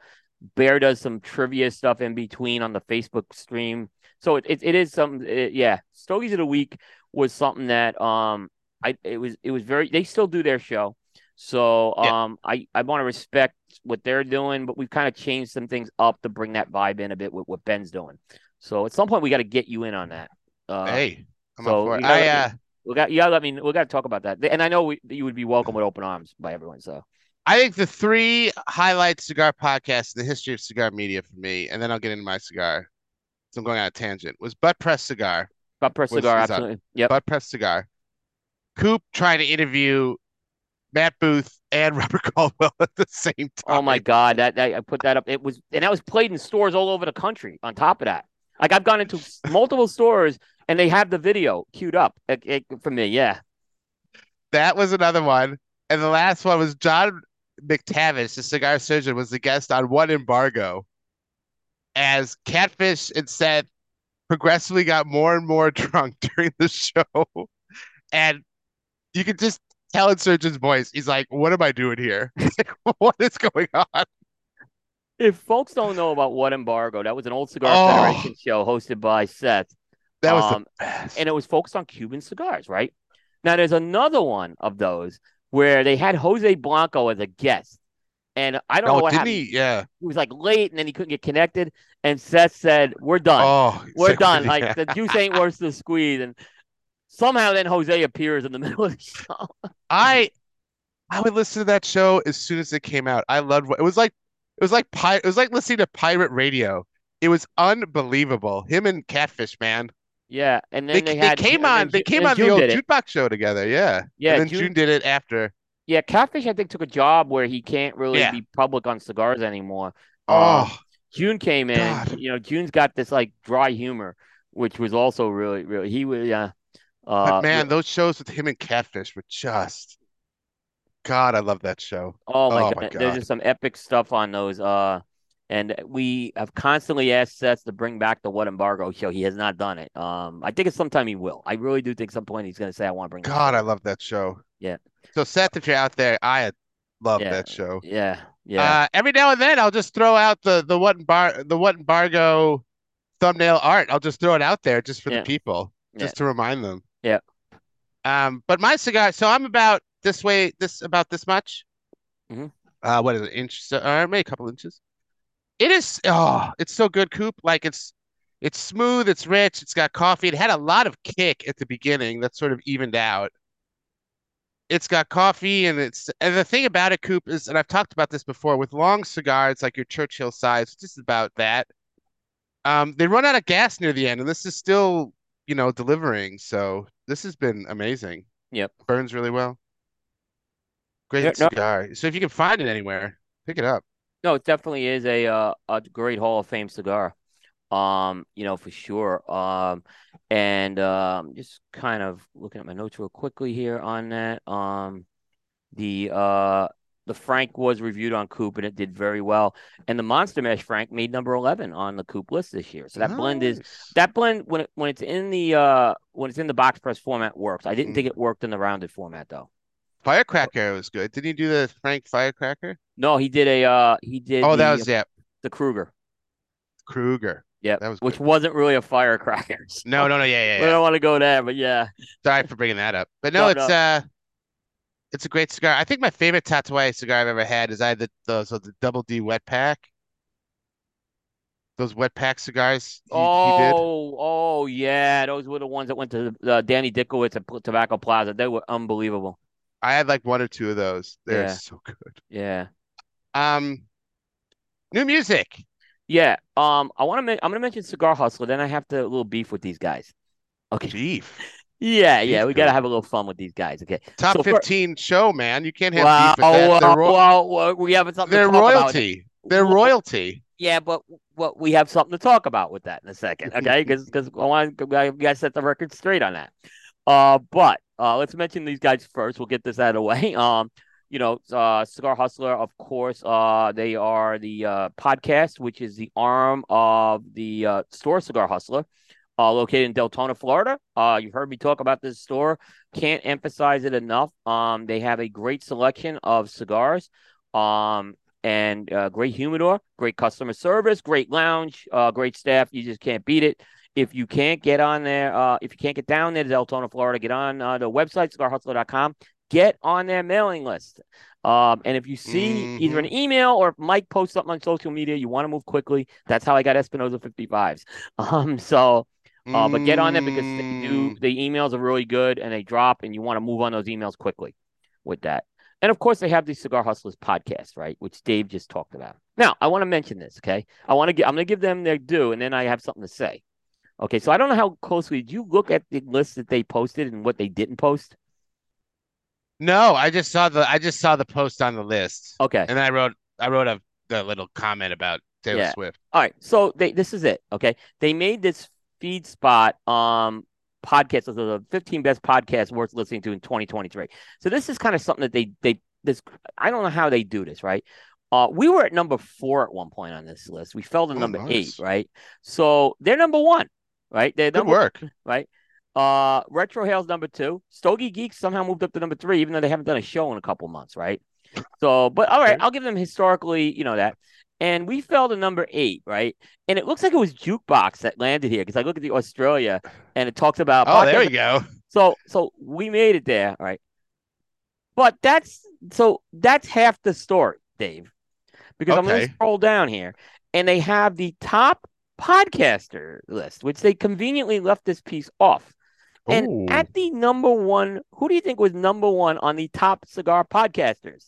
Bear does some trivia stuff in between on the Facebook stream. So it it, it is some it, yeah. Stogies of the week was something that um I it was it was very they still do their show. So Yeah. um I I want to respect what they're doing, but we've kind of changed some things up to bring that vibe in a bit with what Ben's doing. So at some point we got to get you in on that. Uh, Hey, I'm so up for it. gotta- I uh we got you gotta let me we got to talk about that. And I know we, you would be welcome with open arms by everyone. So I think the three highlight cigar podcasts in the history of cigar media for me, and then I'll get into my cigar. So I'm going on a tangent. Was Butt Press Cigar, butt press cigar, absolutely. Yep. Butt Press Cigar. Coop trying to interview Matt Booth and Robert Caldwell at the same time. Oh my god, that, that I put that up. It was and that was played in stores all over the country. On top of that, like I've gone into multiple stores and they have the video queued up it, it- for me. Yeah, That was another one. And the last one was John McTavish, the cigar surgeon, was the guest on What Embargo. As Catfish and Seth progressively got more and more drunk during the show. And you could just in Surgeon's voice, he's like, What am I doing here? Like, What is going on? if folks don't know about what embargo, that was an old cigar Oh. federation show hosted by Seth, That was Um, the best. and it was focused on Cuban cigars. Right now, there's another one of those where they had Jose Blanco as a guest, and I don't know Oh, what didn't happened. he? Yeah. He was like late, and then he couldn't get connected, and Seth said, "We're done." Oh, We're done. Like the juice ain't worth the squeeze. And somehow then Jose appears in the middle of the show. I I would listen to that show as soon as it came out. I loved what it was like. It was like pi- It was like listening to pirate radio. It was unbelievable. Him and Catfish, man. Yeah, and then They, they, they came on. They came on the June old did jukebox show together. Yeah. Yeah, And then June- June did it after. Yeah, Catfish I think took a job where he can't really Yeah. be public on cigars anymore. Um, Oh, June came in. God. You know, June's got this like dry humor, which was also really, really. He was, yeah. but Uh, man, those shows with him and Catfish were just God, I love that show. Oh my Oh god, my there's just some epic stuff on those. Uh, and we have constantly asked Seth to bring back the What Embargo show. He has not done it. Um, I think at some time he will. I really do think some point he's going to say, "I want to bring." God, I love that show. Yeah. So Seth, if you're out there, I love Yeah. that show. Yeah, yeah, Uh, every now and then, I'll just throw out the the what bar the what embargo thumbnail art. I'll just throw it out there just for Yeah. the people, Yeah. just to remind them. Yeah. Um, but my cigar, so I'm about this way, this about this much. Mhm. Uh, what is it, inch, so- or maybe a couple inches. It is. Oh, it's so good, Coop. Like it's, it's smooth. It's rich. It's got coffee. It had a lot of kick at the beginning. That sort of evened out. It's got coffee, and it's and the thing about it, Coop, is, and I've talked about this before, with long cigars like your Churchill size, just about that. Um, they run out of gas near the end, and this is still, you know, delivering. So this has been amazing. Yep. Burns really well. Great Yeah, no- cigar. So if you can find it anywhere, pick it up. No, it definitely is a uh, a great Hall of Fame cigar. Um, you know, for sure. Um, and um, just kind of looking at my notes real quickly here on that. Um, the uh the Frank was reviewed on Coop and it did very well. And the Monster Mash Frank made number eleven on the Coop list this year. So that blend is that blend when it when it's in the uh when it's in the box press format works. I didn't Mm. think it worked in the rounded format though. Firecracker was good. Didn't you do the Frank Firecracker? No, he did a uh he did Oh, that was yeah, the Kruger. Kruger. Yeah, That was which good. wasn't really a firecracker. No, no, no, yeah, yeah, We yeah. don't want to go there, but yeah. Sorry for bringing that up. But no, No, it's uh it's a great cigar. I think my favorite Tatuaje cigar I've ever had is I had the those the double D wet pack. Those wet pack cigars he, he did. Oh, oh yeah, those were the ones that went to uh, Danny Dickowitz at Tobacco Plaza. They were unbelievable. I had like one or two of those. They're Yeah. so good. Yeah, Um, new music. yeah. Um, I want to. Men- I'm going to mention Cigar Hustler. Then I have to a little beef with these guys. Okay. Beef. Yeah, yeah. We got to have a little fun with these guys. Okay. Top So fir- 15 show, man. You can't have Wow, beef with that. well, ro- well, well, we have something. they're to talk about. royalty. They're Well, royalty. Yeah, but what we have something to talk about with that in a second, okay? Because because I want got to set the record straight on that. Uh, but uh, let's mention these guys first. We'll get this out of the way. Um, you know, uh, Cigar Hustler, of course. Uh, they are the uh podcast, which is the arm of the uh, store Cigar Hustler. Uh, located in Deltona, Florida. Uh, you've heard me talk about this store. Can't emphasize it enough. Um, they have a great selection of cigars. Um, and uh, great humidor, great customer service, great lounge, uh, great staff. You just can't beat it. If you can't get on there, uh, if you can't get down there to Deltona, Florida, get on uh, the website, cigarhustler.com. Get on their mailing list. Um, and if you see either an email or if Mike posts something on social media, you want to move quickly. That's how I got Espinosa 55s. Um, so, uh, but get on there because they do Mm, the emails are really good and they drop, and you want to move on those emails quickly with that. And of course, they have the Cigar Hustlers podcast, right, which Dave just talked about. Now, I want to mention this, okay? I want to get, I'm going to give them their due, and then I have something to say. Okay, so I don't know how closely did you look at the list that they posted and what they didn't post. No, I just saw the I just saw the post on the list, Okay, and I wrote I wrote a, a little comment about Taylor Yeah. Swift. all right. So they, this is it. Okay, they made this feed spot um podcast of the 15 best podcasts worth listening to in 2023. So this is kind of something that they they this I don't know how they do this, right? Uh, we were at number four at one point on this list. We fell to Oh, number nice. eight, right? So they're number one, right? They're Good work. right? Uh, Retro Hale's number two. Stogie Geeks somehow moved up to number three, even though they haven't done a show in a couple months, right? So, but all right. I'll give them historically, you know that. And we fell to number eight, right? And it looks like it was Jukebox that landed here because I look at the Australia and it talks about. Oh, there you go. So, so we made it there, right? But that's so that's half the story, Dave, because I'm going to scroll down here and they have the top podcaster list, which they conveniently left this piece off. And Ooh. at the number one, who do you think was number one on the top cigar podcasters?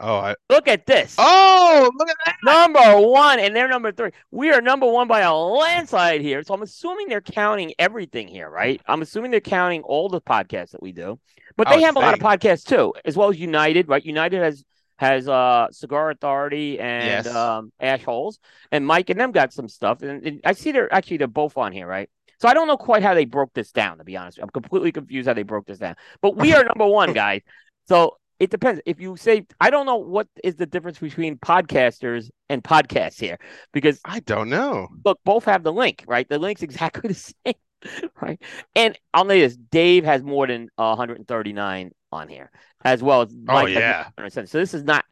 Oh, I, Look at this. oh, look at that. Number one, and they're number three. We are number one by a landslide here. So I'm assuming they're counting everything here, right? I'm assuming they're counting all the podcasts that we do. But they have a lot of podcasts too, as well as United, right? United has has uh Cigar Authority and Yes. um Ash Holes. And Mike and them got some stuff. And, and I see they're actually they're both on here, right? So I don't know quite how they broke this down, to be honest. I'm completely confused how they broke this down. But we are number one, guys. So it depends. If you say, I don't know what is the difference between podcasters and podcasts here, because I don't know. look, both have the link, right? The link's exactly the same, right? And I'll say this: Dave has more than uh, 139 on here, as well as Oh, Mike has yeah. 107. So this is not.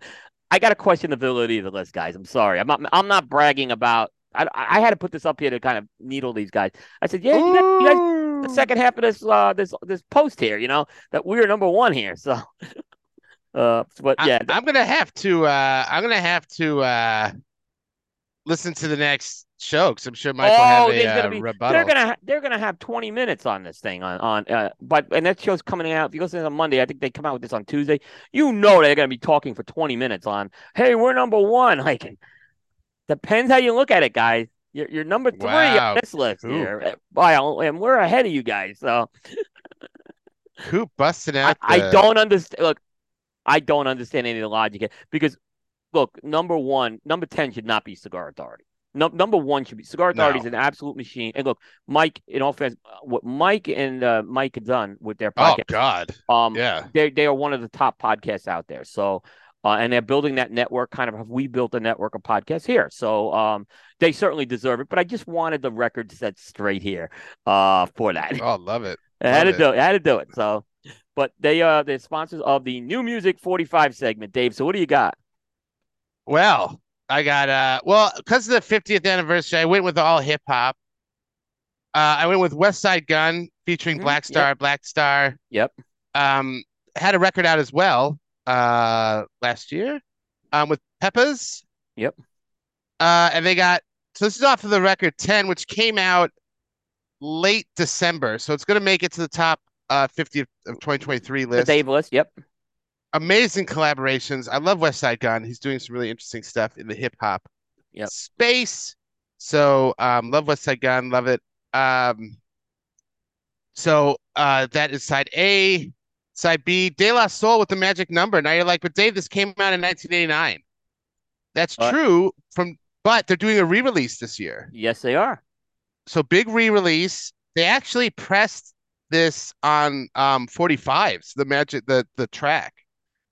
I got to question the validity of the list, guys. I'm sorry. I'm not. I'm not bragging about. I, I had to put this up here to kind of needle these guys. I said, yeah, you guys, you guys the second half of this uh this this post here, you know, that we're number one here. So uh but yeah, I, am gonna have to. Uh, I'm gonna have to uh, listen to the next show because I'm sure Michael Oh, have a gonna uh, be- rebuttal. they're gonna ha- they're gonna have 20 minutes on this thing on on uh but and that show's coming out if you listen on Monday, I think they come out with this on Tuesday. You know they're gonna be talking for 20 minutes on hey, we're number one. Like depends how you look at it, guys. You're, you're number three Wow. on this list Cool. here. Wow, and we're ahead of you guys. So Who busting I, out. I the- don't understand. Look, I don't understand any of the logic because, look, number one, number ten should not be Cigar Authority. No, number one should be Cigar Authority is an absolute machine. And look, Mike, in all fairness, uh, what Mike and uh, Mike have done with their podcast, Oh God. um, Yeah. they they are one of the top podcasts out there. So, uh, and they're building that network. Kind of, have we built a network of podcasts here? So, um, they certainly deserve it. But I just wanted the record set straight here, uh, for that. Oh, love it. I had to Love do it. I had to do it. So, but they are the sponsors of the new music 45 segment, Dave. So what do you got? Well, I got uh well, because of the 50th anniversary, I went with all hip hop. Uh I went with Westside Gunn featuring Mhm, Black Star, Black Star. Yep. Um had a record out as well uh last year um with Peppers. Yep. Uh and they got so this is off of the record 10 which came out late December. So it's going to make it to the top uh 50 of, of 2023 The list Dave list. Yep. amazing collaborations. I love Westside Gunn. He's doing some really interesting stuff in the hip hop Yep. space. So um love Westside Gunn, love it. Um so uh that is side A. Side B, De La Soul with the magic number. Now you're like, but Dave, this came out in 1989. That's But- true from but they're doing a re-release this year. Yes, they are. So big re-release. They actually pressed this on um 45s, the magic the the track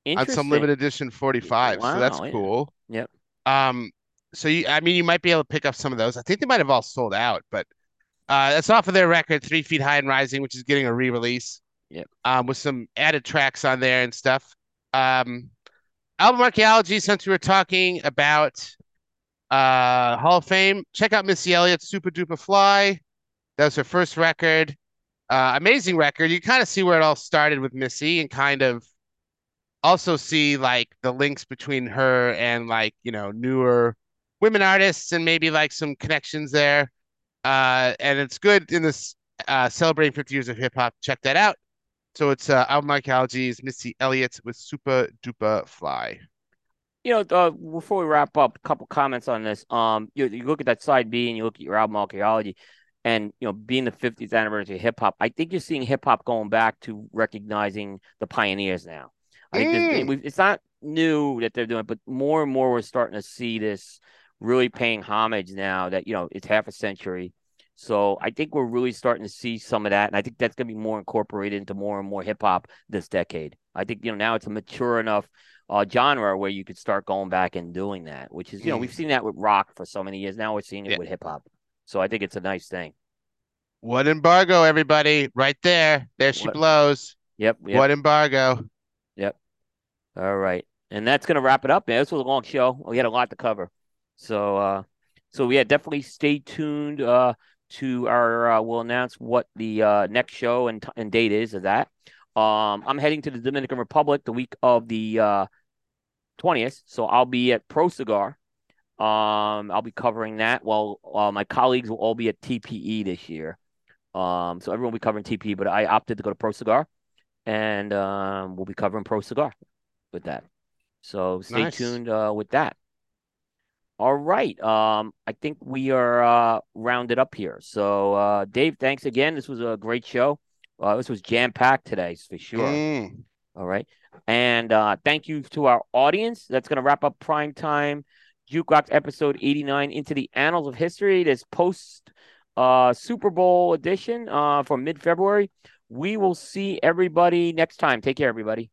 on some limited edition 45. so that's yeah. cool. Yep. Um, so you, I mean, you might be able to pick up some of those. I think they might have all sold out, but uh, that's off of their record, Three Feet High and Rising, which is getting a re-release. Yep. Um, with some added tracks on there and stuff. Um, album archaeology. Since we were talking about uh Hall of Fame, check out Missy Elliott's Supa Dupa Fly. That was her first record. Uh, amazing record. You kind of see where it all started with Missy and kind of also see like the links between her and like, you know, newer women artists and maybe like some connections there. Uh, and it's good in this uh, celebrating 50 years of hip hop. Check that out. So it's uh, album archaeology is Missy Elliott with Supa Dupa Fly. You know, uh, before we wrap up, a couple comments on this. Um, you, you look at that side B and you look at your album archaeology, and you know, being the 50th anniversary of hip hop, I think you're seeing hip hop going back to recognizing the pioneers now. I think Mm. it's not new that they're doing, it, but more and more we're starting to see this really paying homage now that you know it's half a century. So I think we're really starting to see some of that, and I think that's going to be more incorporated into more and more hip hop this decade. I think you know now it's a mature enough uh, genre where you could start going back and doing that, which is you know Mm. we've seen that with rock for so many years. Now we're seeing it Yeah. with hip hop. So I think it's a nice thing. What embargo, everybody? Right there. There she What- blows. Yep. Yep. What embargo? Yep. All right. And that's going to wrap it up, man. This was a long show. We had a lot to cover. So, uh, so yeah, definitely stay tuned, uh, to our, uh, we'll announce what the, uh, next show and, t- and date is of that. Um, I'm heading to the Dominican Republic the week of the, uh, 20th. So I'll be at Pro Cigar. Um, I'll be covering that while, uh, my colleagues will all be at TPE this year. Um, so everyone will be covering TPE, but I opted to go to Pro Cigar and, um, we'll be covering Pro Cigar with that. So stay Nice. tuned uh, with that. All right. Um, I think we are uh, rounded up here. So uh, Dave, thanks again. This was a great show. Uh, this was jam packed today for sure. Mm. All right. And uh, thank you to our audience. That's going to wrap up prime time jukebox episode 89 into the annals of history. This post uh, Super Bowl edition uh, for mid February. We will see everybody next time. Take care, everybody.